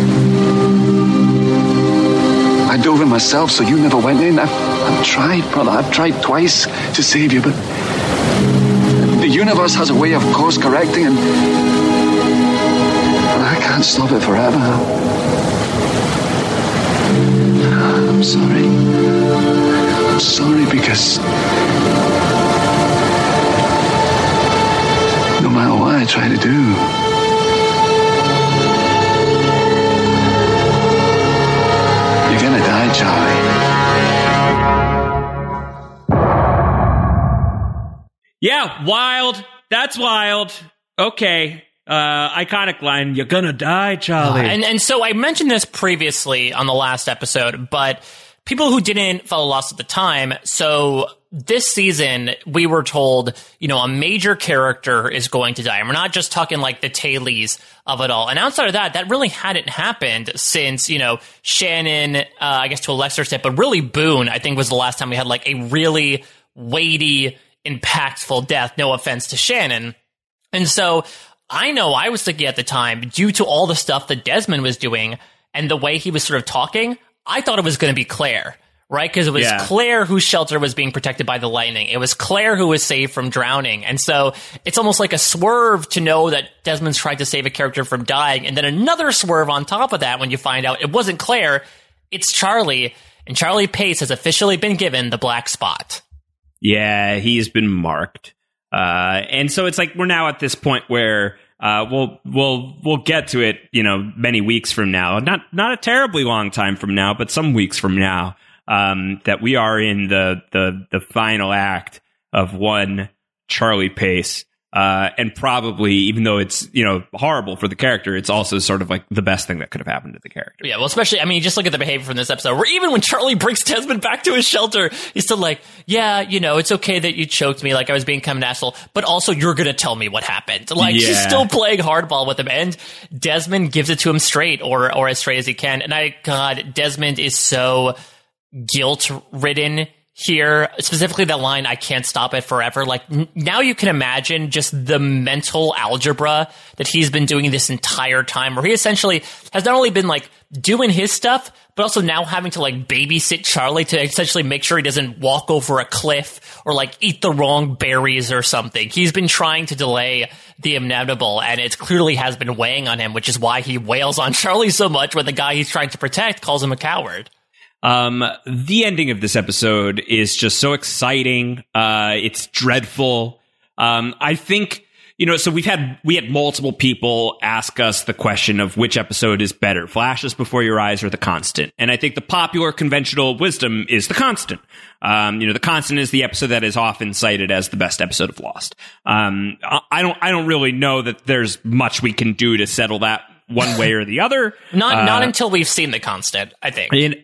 I dove in myself so you never went in. I've, I've tried, brother. I've tried twice to save you, but. The universe has a way of course correcting, and. I can't stop it forever. I'm sorry. I'm sorry because. No matter what I try to do, you're gonna die, Charlie. Yeah, wild. That's wild. Okay. Uh, iconic line. You're gonna die, Charlie. And and so I mentioned this previously on the last episode, but people who didn't follow Lost at the time, so this season we were told, you know, a major character is going to die. And we're not just talking like the tailies of it all. And outside of that, that really hadn't happened since, you know, Shannon, uh, I guess to a lesser extent, but really Boone, I think was the last time we had like a really weighty, impactful death. No offense to Shannon. And so I know I was thinking at the time, due to all the stuff that Desmond was doing and the way he was sort of talking, I thought it was going to be Claire, right? Because it was Yeah. Claire whose shelter was being protected by the lightning. It was Claire who was saved from drowning. And so it's almost like a swerve to know that Desmond's trying to save a character from dying. And then another swerve on top of that when you find out it wasn't Claire, it's Charlie. And Charlie Pace has officially been given the black spot. Yeah, he's been marked. Uh, and so it's like we're now at this point where uh, we'll we'll we'll get to it, you know, many weeks from now. Not not a terribly long time from now, but some weeks from now. Um, that we are in the the the final act of one Charlie Pace. Uh, and probably, even though it's you know horrible for the character, it's also sort of like the best thing that could have happened to the character. Yeah, well, especially, I mean, just look at the behavior from this episode, where even when Charlie brings Desmond back to his shelter, he's still like, yeah, you know, it's okay that you choked me, like I was being kind of an asshole, but also you're gonna tell me what happened. Like, she's Yeah. still playing hardball with him, and Desmond gives it to him straight, or, or as straight as he can. And I, God, Desmond is so guilt ridden here specifically that line i can't stop it forever. Like n- now you can imagine just the mental algebra that he's been doing this entire time where he essentially has not only been like doing his stuff but also now having to like babysit charlie to essentially make sure he doesn't walk over a cliff or like eat the wrong berries or something. He's been trying to delay the inevitable and it clearly has been weighing on him which is why he wails on charlie so much when the guy he's trying to protect calls him a coward Um, the ending of this episode is just so exciting. Uh, it's dreadful. Um, I think, you know, so we've had we had multiple people ask us the question of which episode is better, Flashes Before Your Eyes or The Constant, and I think the popular conventional wisdom is The Constant. Um, you know, The Constant is the episode that is often cited as the best episode of Lost. Um, I don't I don't really know that there's much we can do to settle that one way or the other. not Uh, not until we've seen the constant. I think. and,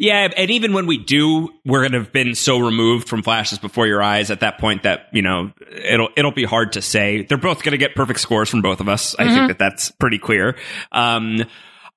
yeah, and even when we do, we're going to have been so removed from flashes before your eyes at that point that you know it'll it'll be hard to say. They're both going to get perfect scores from both of us. I think that that's pretty clear. Um,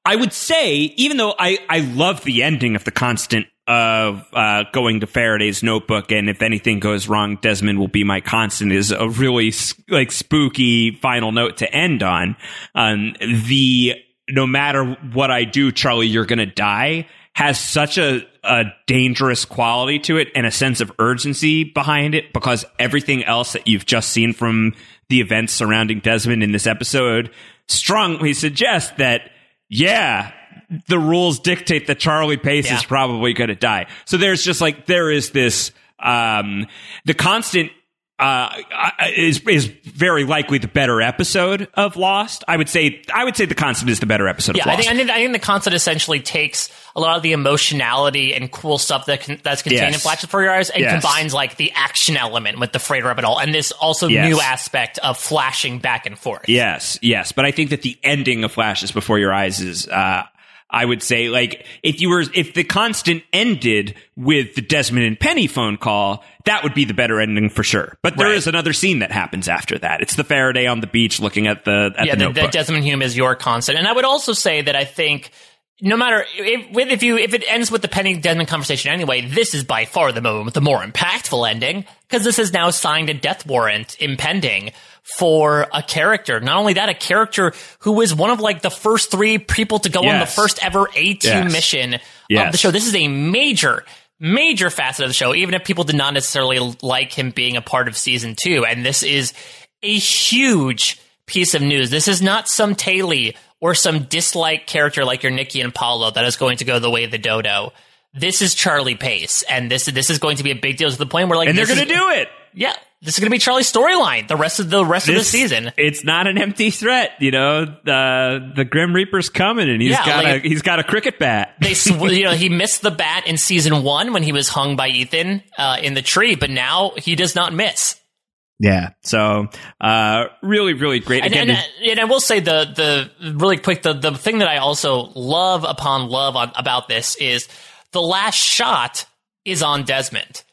I would say, even though I I love the ending of the constant of uh, going to Faraday's notebook, and if anything goes wrong, Desmond will be my constant. Is a really like spooky final note to end on. Um, the no matter what I do, Charlie, you're gonna die has such a, a dangerous quality to it and a sense of urgency behind it because everything else that you've just seen from the events surrounding Desmond in this episode strongly suggests that, yeah, the rules dictate that Charlie Pace Yeah. is probably going to die. So there's just like, there is this, um, the constant uh, is is very likely the better episode of Lost. I would say I would say the constant is the better episode Yeah, of I Lost. think, I think I think the constant essentially takes a lot of the emotionality and cool stuff that can, that's contained in Yes. Flashes for Your Eyes and Yes. combines like the action element with the freighter of it all, and this also Yes. new aspect of flashing back and forth. Yes, yes, but I think that the ending of Flashes Before Your Eyes is, uh, I would say, like, if you were, if the constant ended with the Desmond and Penny phone call, that would be the better ending for sure. But there Right. is another scene that happens after that. It's the Faraday on the beach looking at the at yeah, the the, the. Desmond Hume is your constant, and I would also say that I think no matter if, with- if you if it ends with the Penny Desmond conversation anyway, this is by far the mo- the more impactful ending because this has now signed a death warrant impending for a character. Not only that, a character who was one of like the first three people to go on the first ever A team Yes. mission of the show. This is a major. Major facet of the show, even if people did not necessarily like him being a part of season two. And this is a huge piece of news. This is not some Taylor or some dislike character like your Nikki and Paulo that is going to go the way of the dodo. This is Charlie Pace, and this this is going to be a big deal to the point where like and they're going to do it. Yeah, this is going to be Charlie's storyline the rest of the rest of the season. It's not an empty threat, you know. The the Grim Reaper's coming, and he's Yeah, got like- a he's got a cricket bat. They, sw- you know, he missed the bat in season one when he was hung by Ethan uh, in the tree, but now he does not miss. Yeah. So, uh, really, really great. And, and, and I will say the the really quick the the thing that I also love upon love on, about this is the last shot is on Desmond.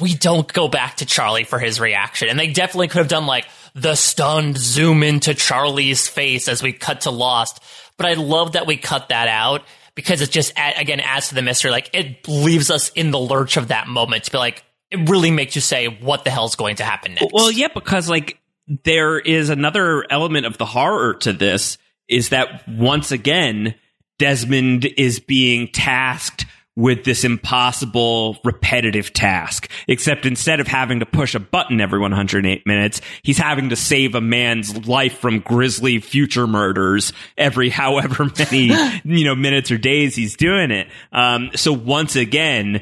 We don't go back to Charlie for his reaction, and they definitely could have done like the stunned zoom into Charlie's face as we cut to Lost. But I love that we cut that out because it just again adds to the mystery. Like it leaves us in the lurch of that moment to be like it really makes you say what the hell's going to happen next. Well, yeah, because like there is another element of the horror to this is that once again, Desmond is being tasked with this impossible repetitive task. Except instead of having to push a button every 108 minutes, he's having to save a man's life from grisly future murders every however many, you know, minutes or days he's doing it. Um, so once again,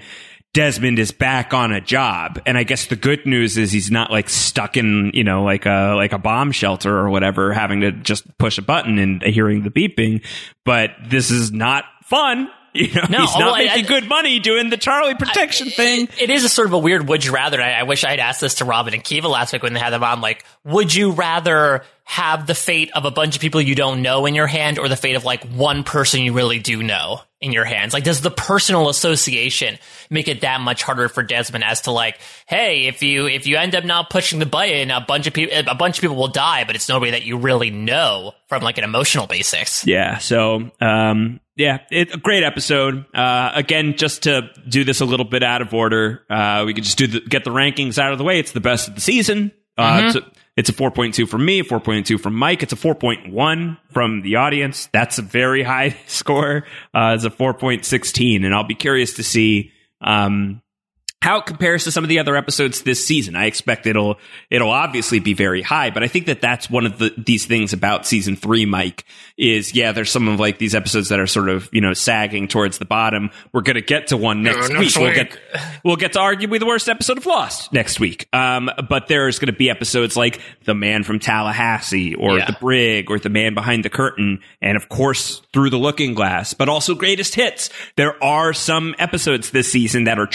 Desmond is back on a job. And I guess the good news is he's not like stuck in, you know, like a, like a bomb shelter or whatever, having to just push a button and hearing the beeping. But this is not fun. You know, No, he's not oh, well, making I- good money doing the Charlie protection thing. it is a sort of a weird would you rather. I, I wish I had asked this to Robin and Kiva last week when they had them on. Like, would you rather have the fate of a bunch of people you don't know in your hand or the fate of like one person you really do know in your hands? Like, does the personal association make it that much harder for Desmond as to like, hey, if you if you end up not pushing the button, a bunch of people a bunch of people will die, but it's nobody that you really know from like an emotional basis. Yeah. So, um, yeah, it, a great episode. Uh, again, just to do this a little bit out of order, uh, we could just do the, get the rankings out of the way. It's the best of the season. Uh, a, it's a 4.2 from me, 4.2 from Mike. It's a 4.1 from the audience. That's a very high score. Uh, it's a 4.16 and I'll be curious to see, um, how it compares to some of the other episodes this season. I expect it'll it'll obviously be very high, but I think that that's one of the these things about season three. Mike is yeah, there's some of like these episodes that are sort of you know sagging towards the bottom. We're gonna get to one next, next week. We'll get we'll get to arguably the worst episode of Lost next week. Um, but there's gonna be episodes like the man from Tallahassee or Yeah. the brig or the man behind the curtain, and of course through the looking glass, but also greatest hits. There are some episodes this season that are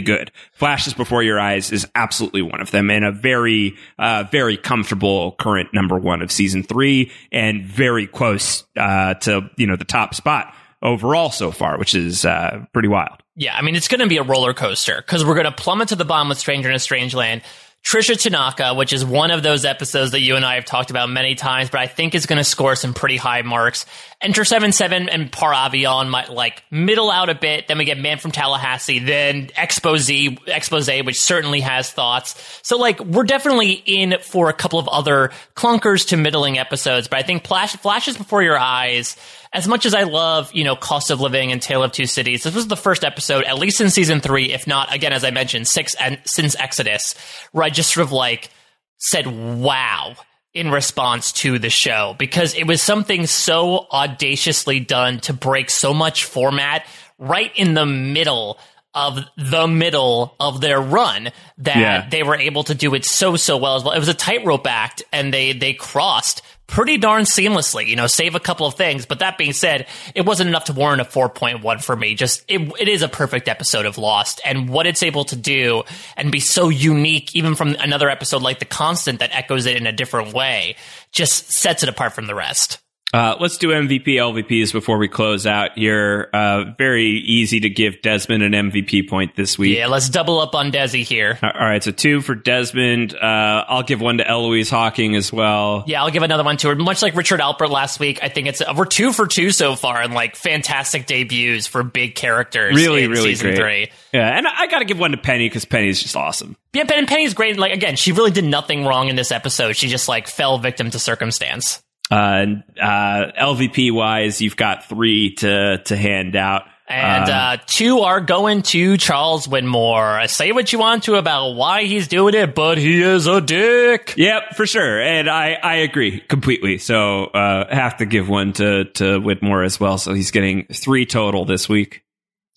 good. Flashes Before Your Eyes is absolutely one of them, and a very, uh, very comfortable current number one of season three, and very close uh, to you know the top spot overall so far, which is uh, pretty wild. Yeah, I mean, it's going to be a roller coaster because we're going to plummet to the bottom with Stranger in a Strange Land. Tricia Tanaka, which is one of those episodes that you and I have talked about many times, but I think is going to score some pretty high marks. Enter 7-7 and Par Avion might like middle out a bit. Then we get Man from Tallahassee, then Expose, Expose, which certainly has thoughts. So like, we're definitely in for a couple of other clunkers to middling episodes, but I think Flash, Flashes Before Your Eyes, as much as I love, you know, Cost of Living and Tale of Two Cities, this was the first episode, at least in season three, if not, again, as I mentioned, six and since Exodus, where I just sort of like said, wow, in response to the show, because it was something so audaciously done to break so much format right in the middle of the middle of their run that Yeah. they were able to do it so so well as well. It was a tightrope act, and they they crossed pretty darn seamlessly. You know, save a couple of things, but that being said, it wasn't enough to warrant a four point one for me. Just it, it is a perfect episode of Lost, and what it's able to do and be so unique, even from another episode like The Constant that echoes it in a different way, just sets it apart from the rest. Uh, let's do MVP LVPs before we close out here. Uh, very easy to give Desmond an MVP point this week. Yeah, let's double up on Desi here. All right, so two for Desmond. Uh, I'll give one to Eloise Hawking as well. Yeah, I'll give another one to her. Much like Richard Alpert last week, I think it's we're two for two so far, and like fantastic debuts for big characters. Really, in really season great. three. Yeah, and I, got to give one to Penny because Penny's just awesome. Yeah, Penny's great. Like again, she really did nothing wrong in this episode. She just like fell victim to circumstance. Uh, uh, LVP wise, you've got three to to hand out. And uh, two are going to Charles Widmore. Say what you want to about why he's doing it, but he is a dick. Yep, for sure, and I, I agree completely. So uh, have to give one to to Widmore as well. So he's getting three total this week.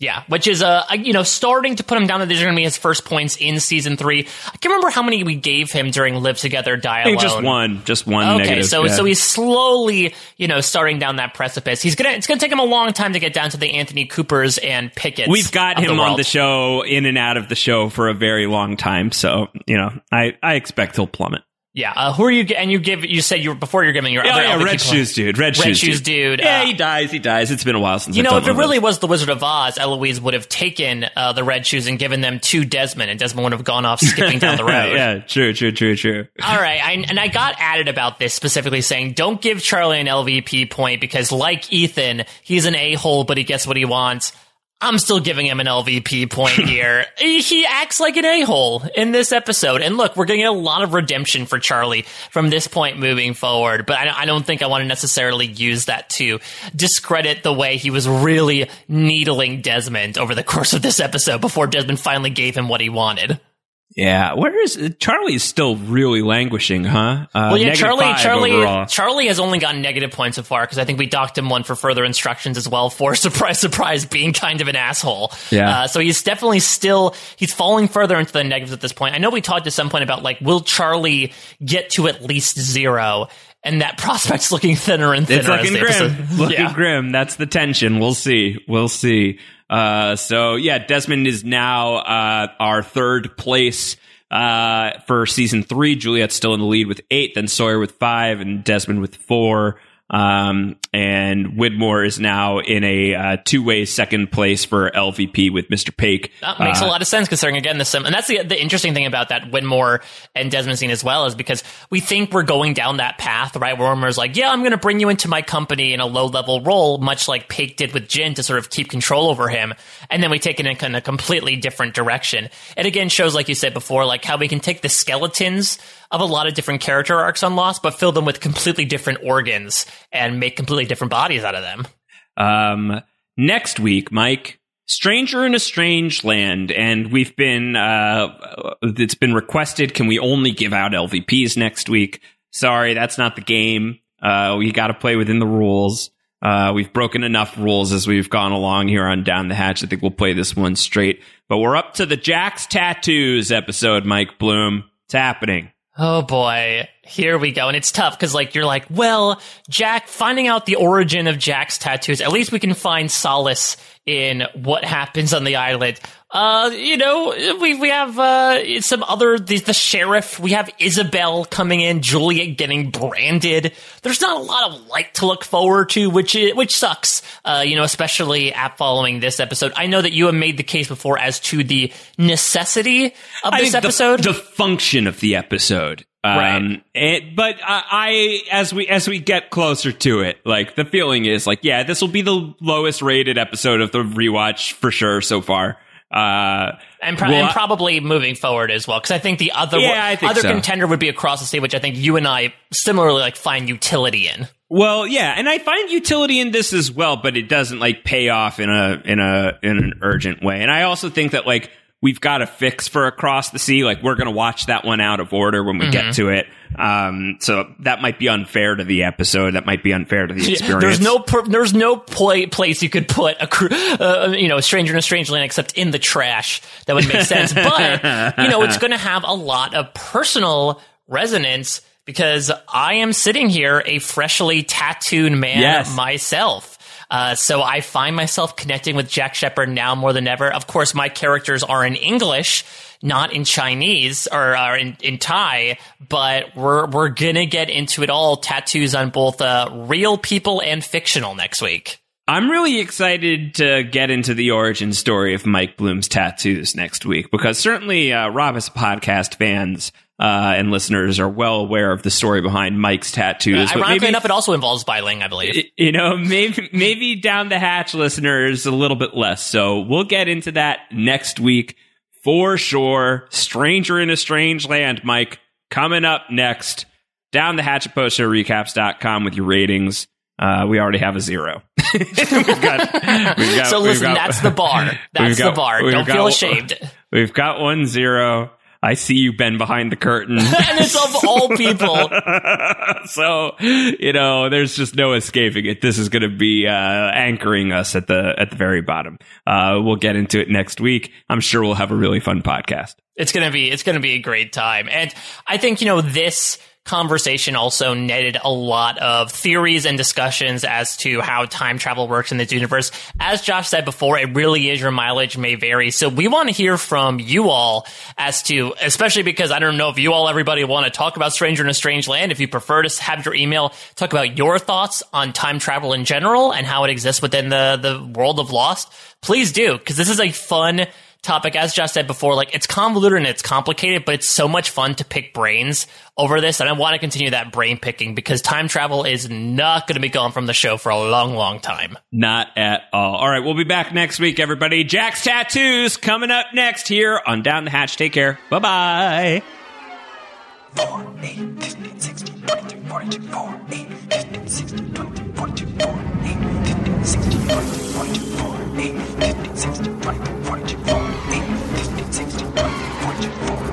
Yeah, which is uh, you know starting to put him down that these are going to be his first points in season three. I can't remember how many we gave him during Live Together, Die Alone. just one, just one. Okay, negative, so yeah. so he's slowly, you know, starting down that precipice. He's gonna it's gonna take him a long time to get down to the Anthony Coopers and Pickett's. We've got him on the show, in and out of the show for a very long time. So you know, I I expect he'll plummet. Yeah, uh, who are you? And you give you said you were before you're giving your Yeah, other yeah, red shoes dude, red, Red shoes, shoes dude. Yeah, uh, he dies. He dies. It's been a while since You know, if it really was the Wizard of Oz, Eloise would have taken uh, the red shoes and given them to Desmond, and Desmond would have gone off skipping down the road. yeah, true, true, true, true. All right, I, and I got added about this specifically saying don't give Charlie an LVP point because, like Ethan, he's an a hole, but he gets what he wants. I'm still giving him an LVP point here. he acts like an a hole in this episode, and look, we're getting a lot of redemption for Charlie from this point moving forward. But I, I don't think I want to necessarily use that to discredit the way he was really needling Desmond over the course of this episode before Desmond finally gave him what he wanted. Yeah, where is Charlie? Is still really languishing, huh? Uh, Well, yeah, Charlie. Charlie. overall. Charlie has only gotten negative points so far because I think we docked him one for further instructions as well for surprise, surprise, being kind of an asshole. Yeah. Uh, so he's definitely still he's falling further into the negatives at this point. I know we talked at some point about like will Charlie get to at least zero, and that prospect's looking thinner and thinner. It's looking grim. episode- Looking yeah. grim. That's the tension. We'll see. We'll see. Uh, so yeah, Desmond is now uh, our third place uh, for season three. Juliet's still in the lead with eight, then Sawyer with five, and Desmond with four. Um, and Widmore is now in a uh, two-way second place for LVP with Mr. Paik. That makes Uh, a lot of sense considering again the sim, and that's the the interesting thing about that Widmore and Desmond scene as well is because we think we're going down that path, right? Where Widmore's like, yeah, I'm going to bring you into my company in a low level role, much like Paik did with Jin to sort of keep control over him, and then we take it in kind of completely different direction. It again shows, like you said before, like how we can take the skeletons of a lot of different character arcs on Lost, but fill them with completely different organs and make completely different bodies out of them. Um, next week, Mike, Stranger in a Strange Land, and we've been uh, it's been requested. Can we only give out LVPs next week? Sorry, that's not the game. Uh, we got to play within the rules. Uh, we've broken enough rules as we've gone along here on Down the Hatch. I think we'll play this one straight. But we're up to the Jack's Tattoos episode, Mike Bloom. It's happening. Oh boy, here we go. And it's tough because, like, you're like, well, Jack, finding out the origin of Jack's tattoos, at least we can find solace in what happens on the island. Uh, you know, we we have uh some other the, the sheriff. We have Isabel coming in, Juliet getting branded. There's not a lot of light to look forward to, which is, which sucks. Uh, you know, especially at following this episode. I know that you have made the case before as to the necessity of this think the- episode. the, function of the episode. Right. Um, it, but I, I, as we as we get closer to it, like the feeling is like, yeah, this will be the lowest rated episode of the rewatch for sure so far. Uh, and, pro- well, and probably moving forward as well, because I think the other Yeah, other so. contender would be Across the Sea, which I think you and I similarly like find utility in. Well, yeah, and I find utility in this as well, but it doesn't like pay off in a in a in an urgent way. And I also think that like we've got a fix for Across the Sea. Like we're gonna watch that one out of order when we Mhm. get to it. Um, so that might be unfair to the episode. That might be unfair to the Yeah, experience. There's no per- there's no pla- place you could put a cr- uh, you know a stranger in a strange land except in the trash. That would make sense. but you know it's going to have a lot of personal resonance because I am sitting here a freshly tattooed man Yes. myself. Uh, so I find myself connecting with Jack Shephard now more than ever. Of course, my characters are in English, not in Chinese or, or in, in Thai, but we're we're gonna get into it all. Tattoos on both uh, real people and fictional next week. I'm really excited to get into the origin story of Mike Bloom's tattoos next week because certainly uh, Robus podcast fans uh, and listeners are well aware of the story behind Mike's tattoos. but Ironically maybe- enough, it also involves Biling, I believe. you know, maybe maybe down the hatch listeners a little bit less. So we'll get into that next week for sure. Stranger in a Strange Land, Mike, coming up next. Down the hatch at postshowrecaps.com with your ratings. Uh, we already have a zero. we've got, we've got, so we've listen, got- that's the bar. That's the bar. Don't feel ashamed. We've got one zero. I see you, Ben, behind the curtain. and it's of all people. so you know there's just no escaping it. This is going to be uh, anchoring us at the at the very bottom. Uh, we'll get into it next week. I'm sure we'll have a really fun podcast. It's gonna be it's gonna be a great time, and I think you know this conversation also netted a lot of theories and discussions as to how time travel works in this universe. As Josh said before, it really is your mileage may vary. So we want to hear from you all as to, especially because I don't know if you all, everybody want to talk about Stranger in a Strange Land. If you prefer to have your email talk about your thoughts on time travel in general and how it exists within the, the world of Lost, please do, because this is a fun topic. As Josh said before, like it's convoluted and it's complicated, but it's so much fun to pick brains over this. And I want to continue that brain picking because time travel is not going to be gone from the show for a long, long time. not at all all right we'll be back next week everybody jack's tattoos coming up next here on down the hatch take care bye bye 4, 8, 15, 16, 23, 42, 4, 8, 15, 16, 23, 42, 4, 8, 15, 16, 23, 42, 4, 8, 15, 16, 23, 42, 4, muito.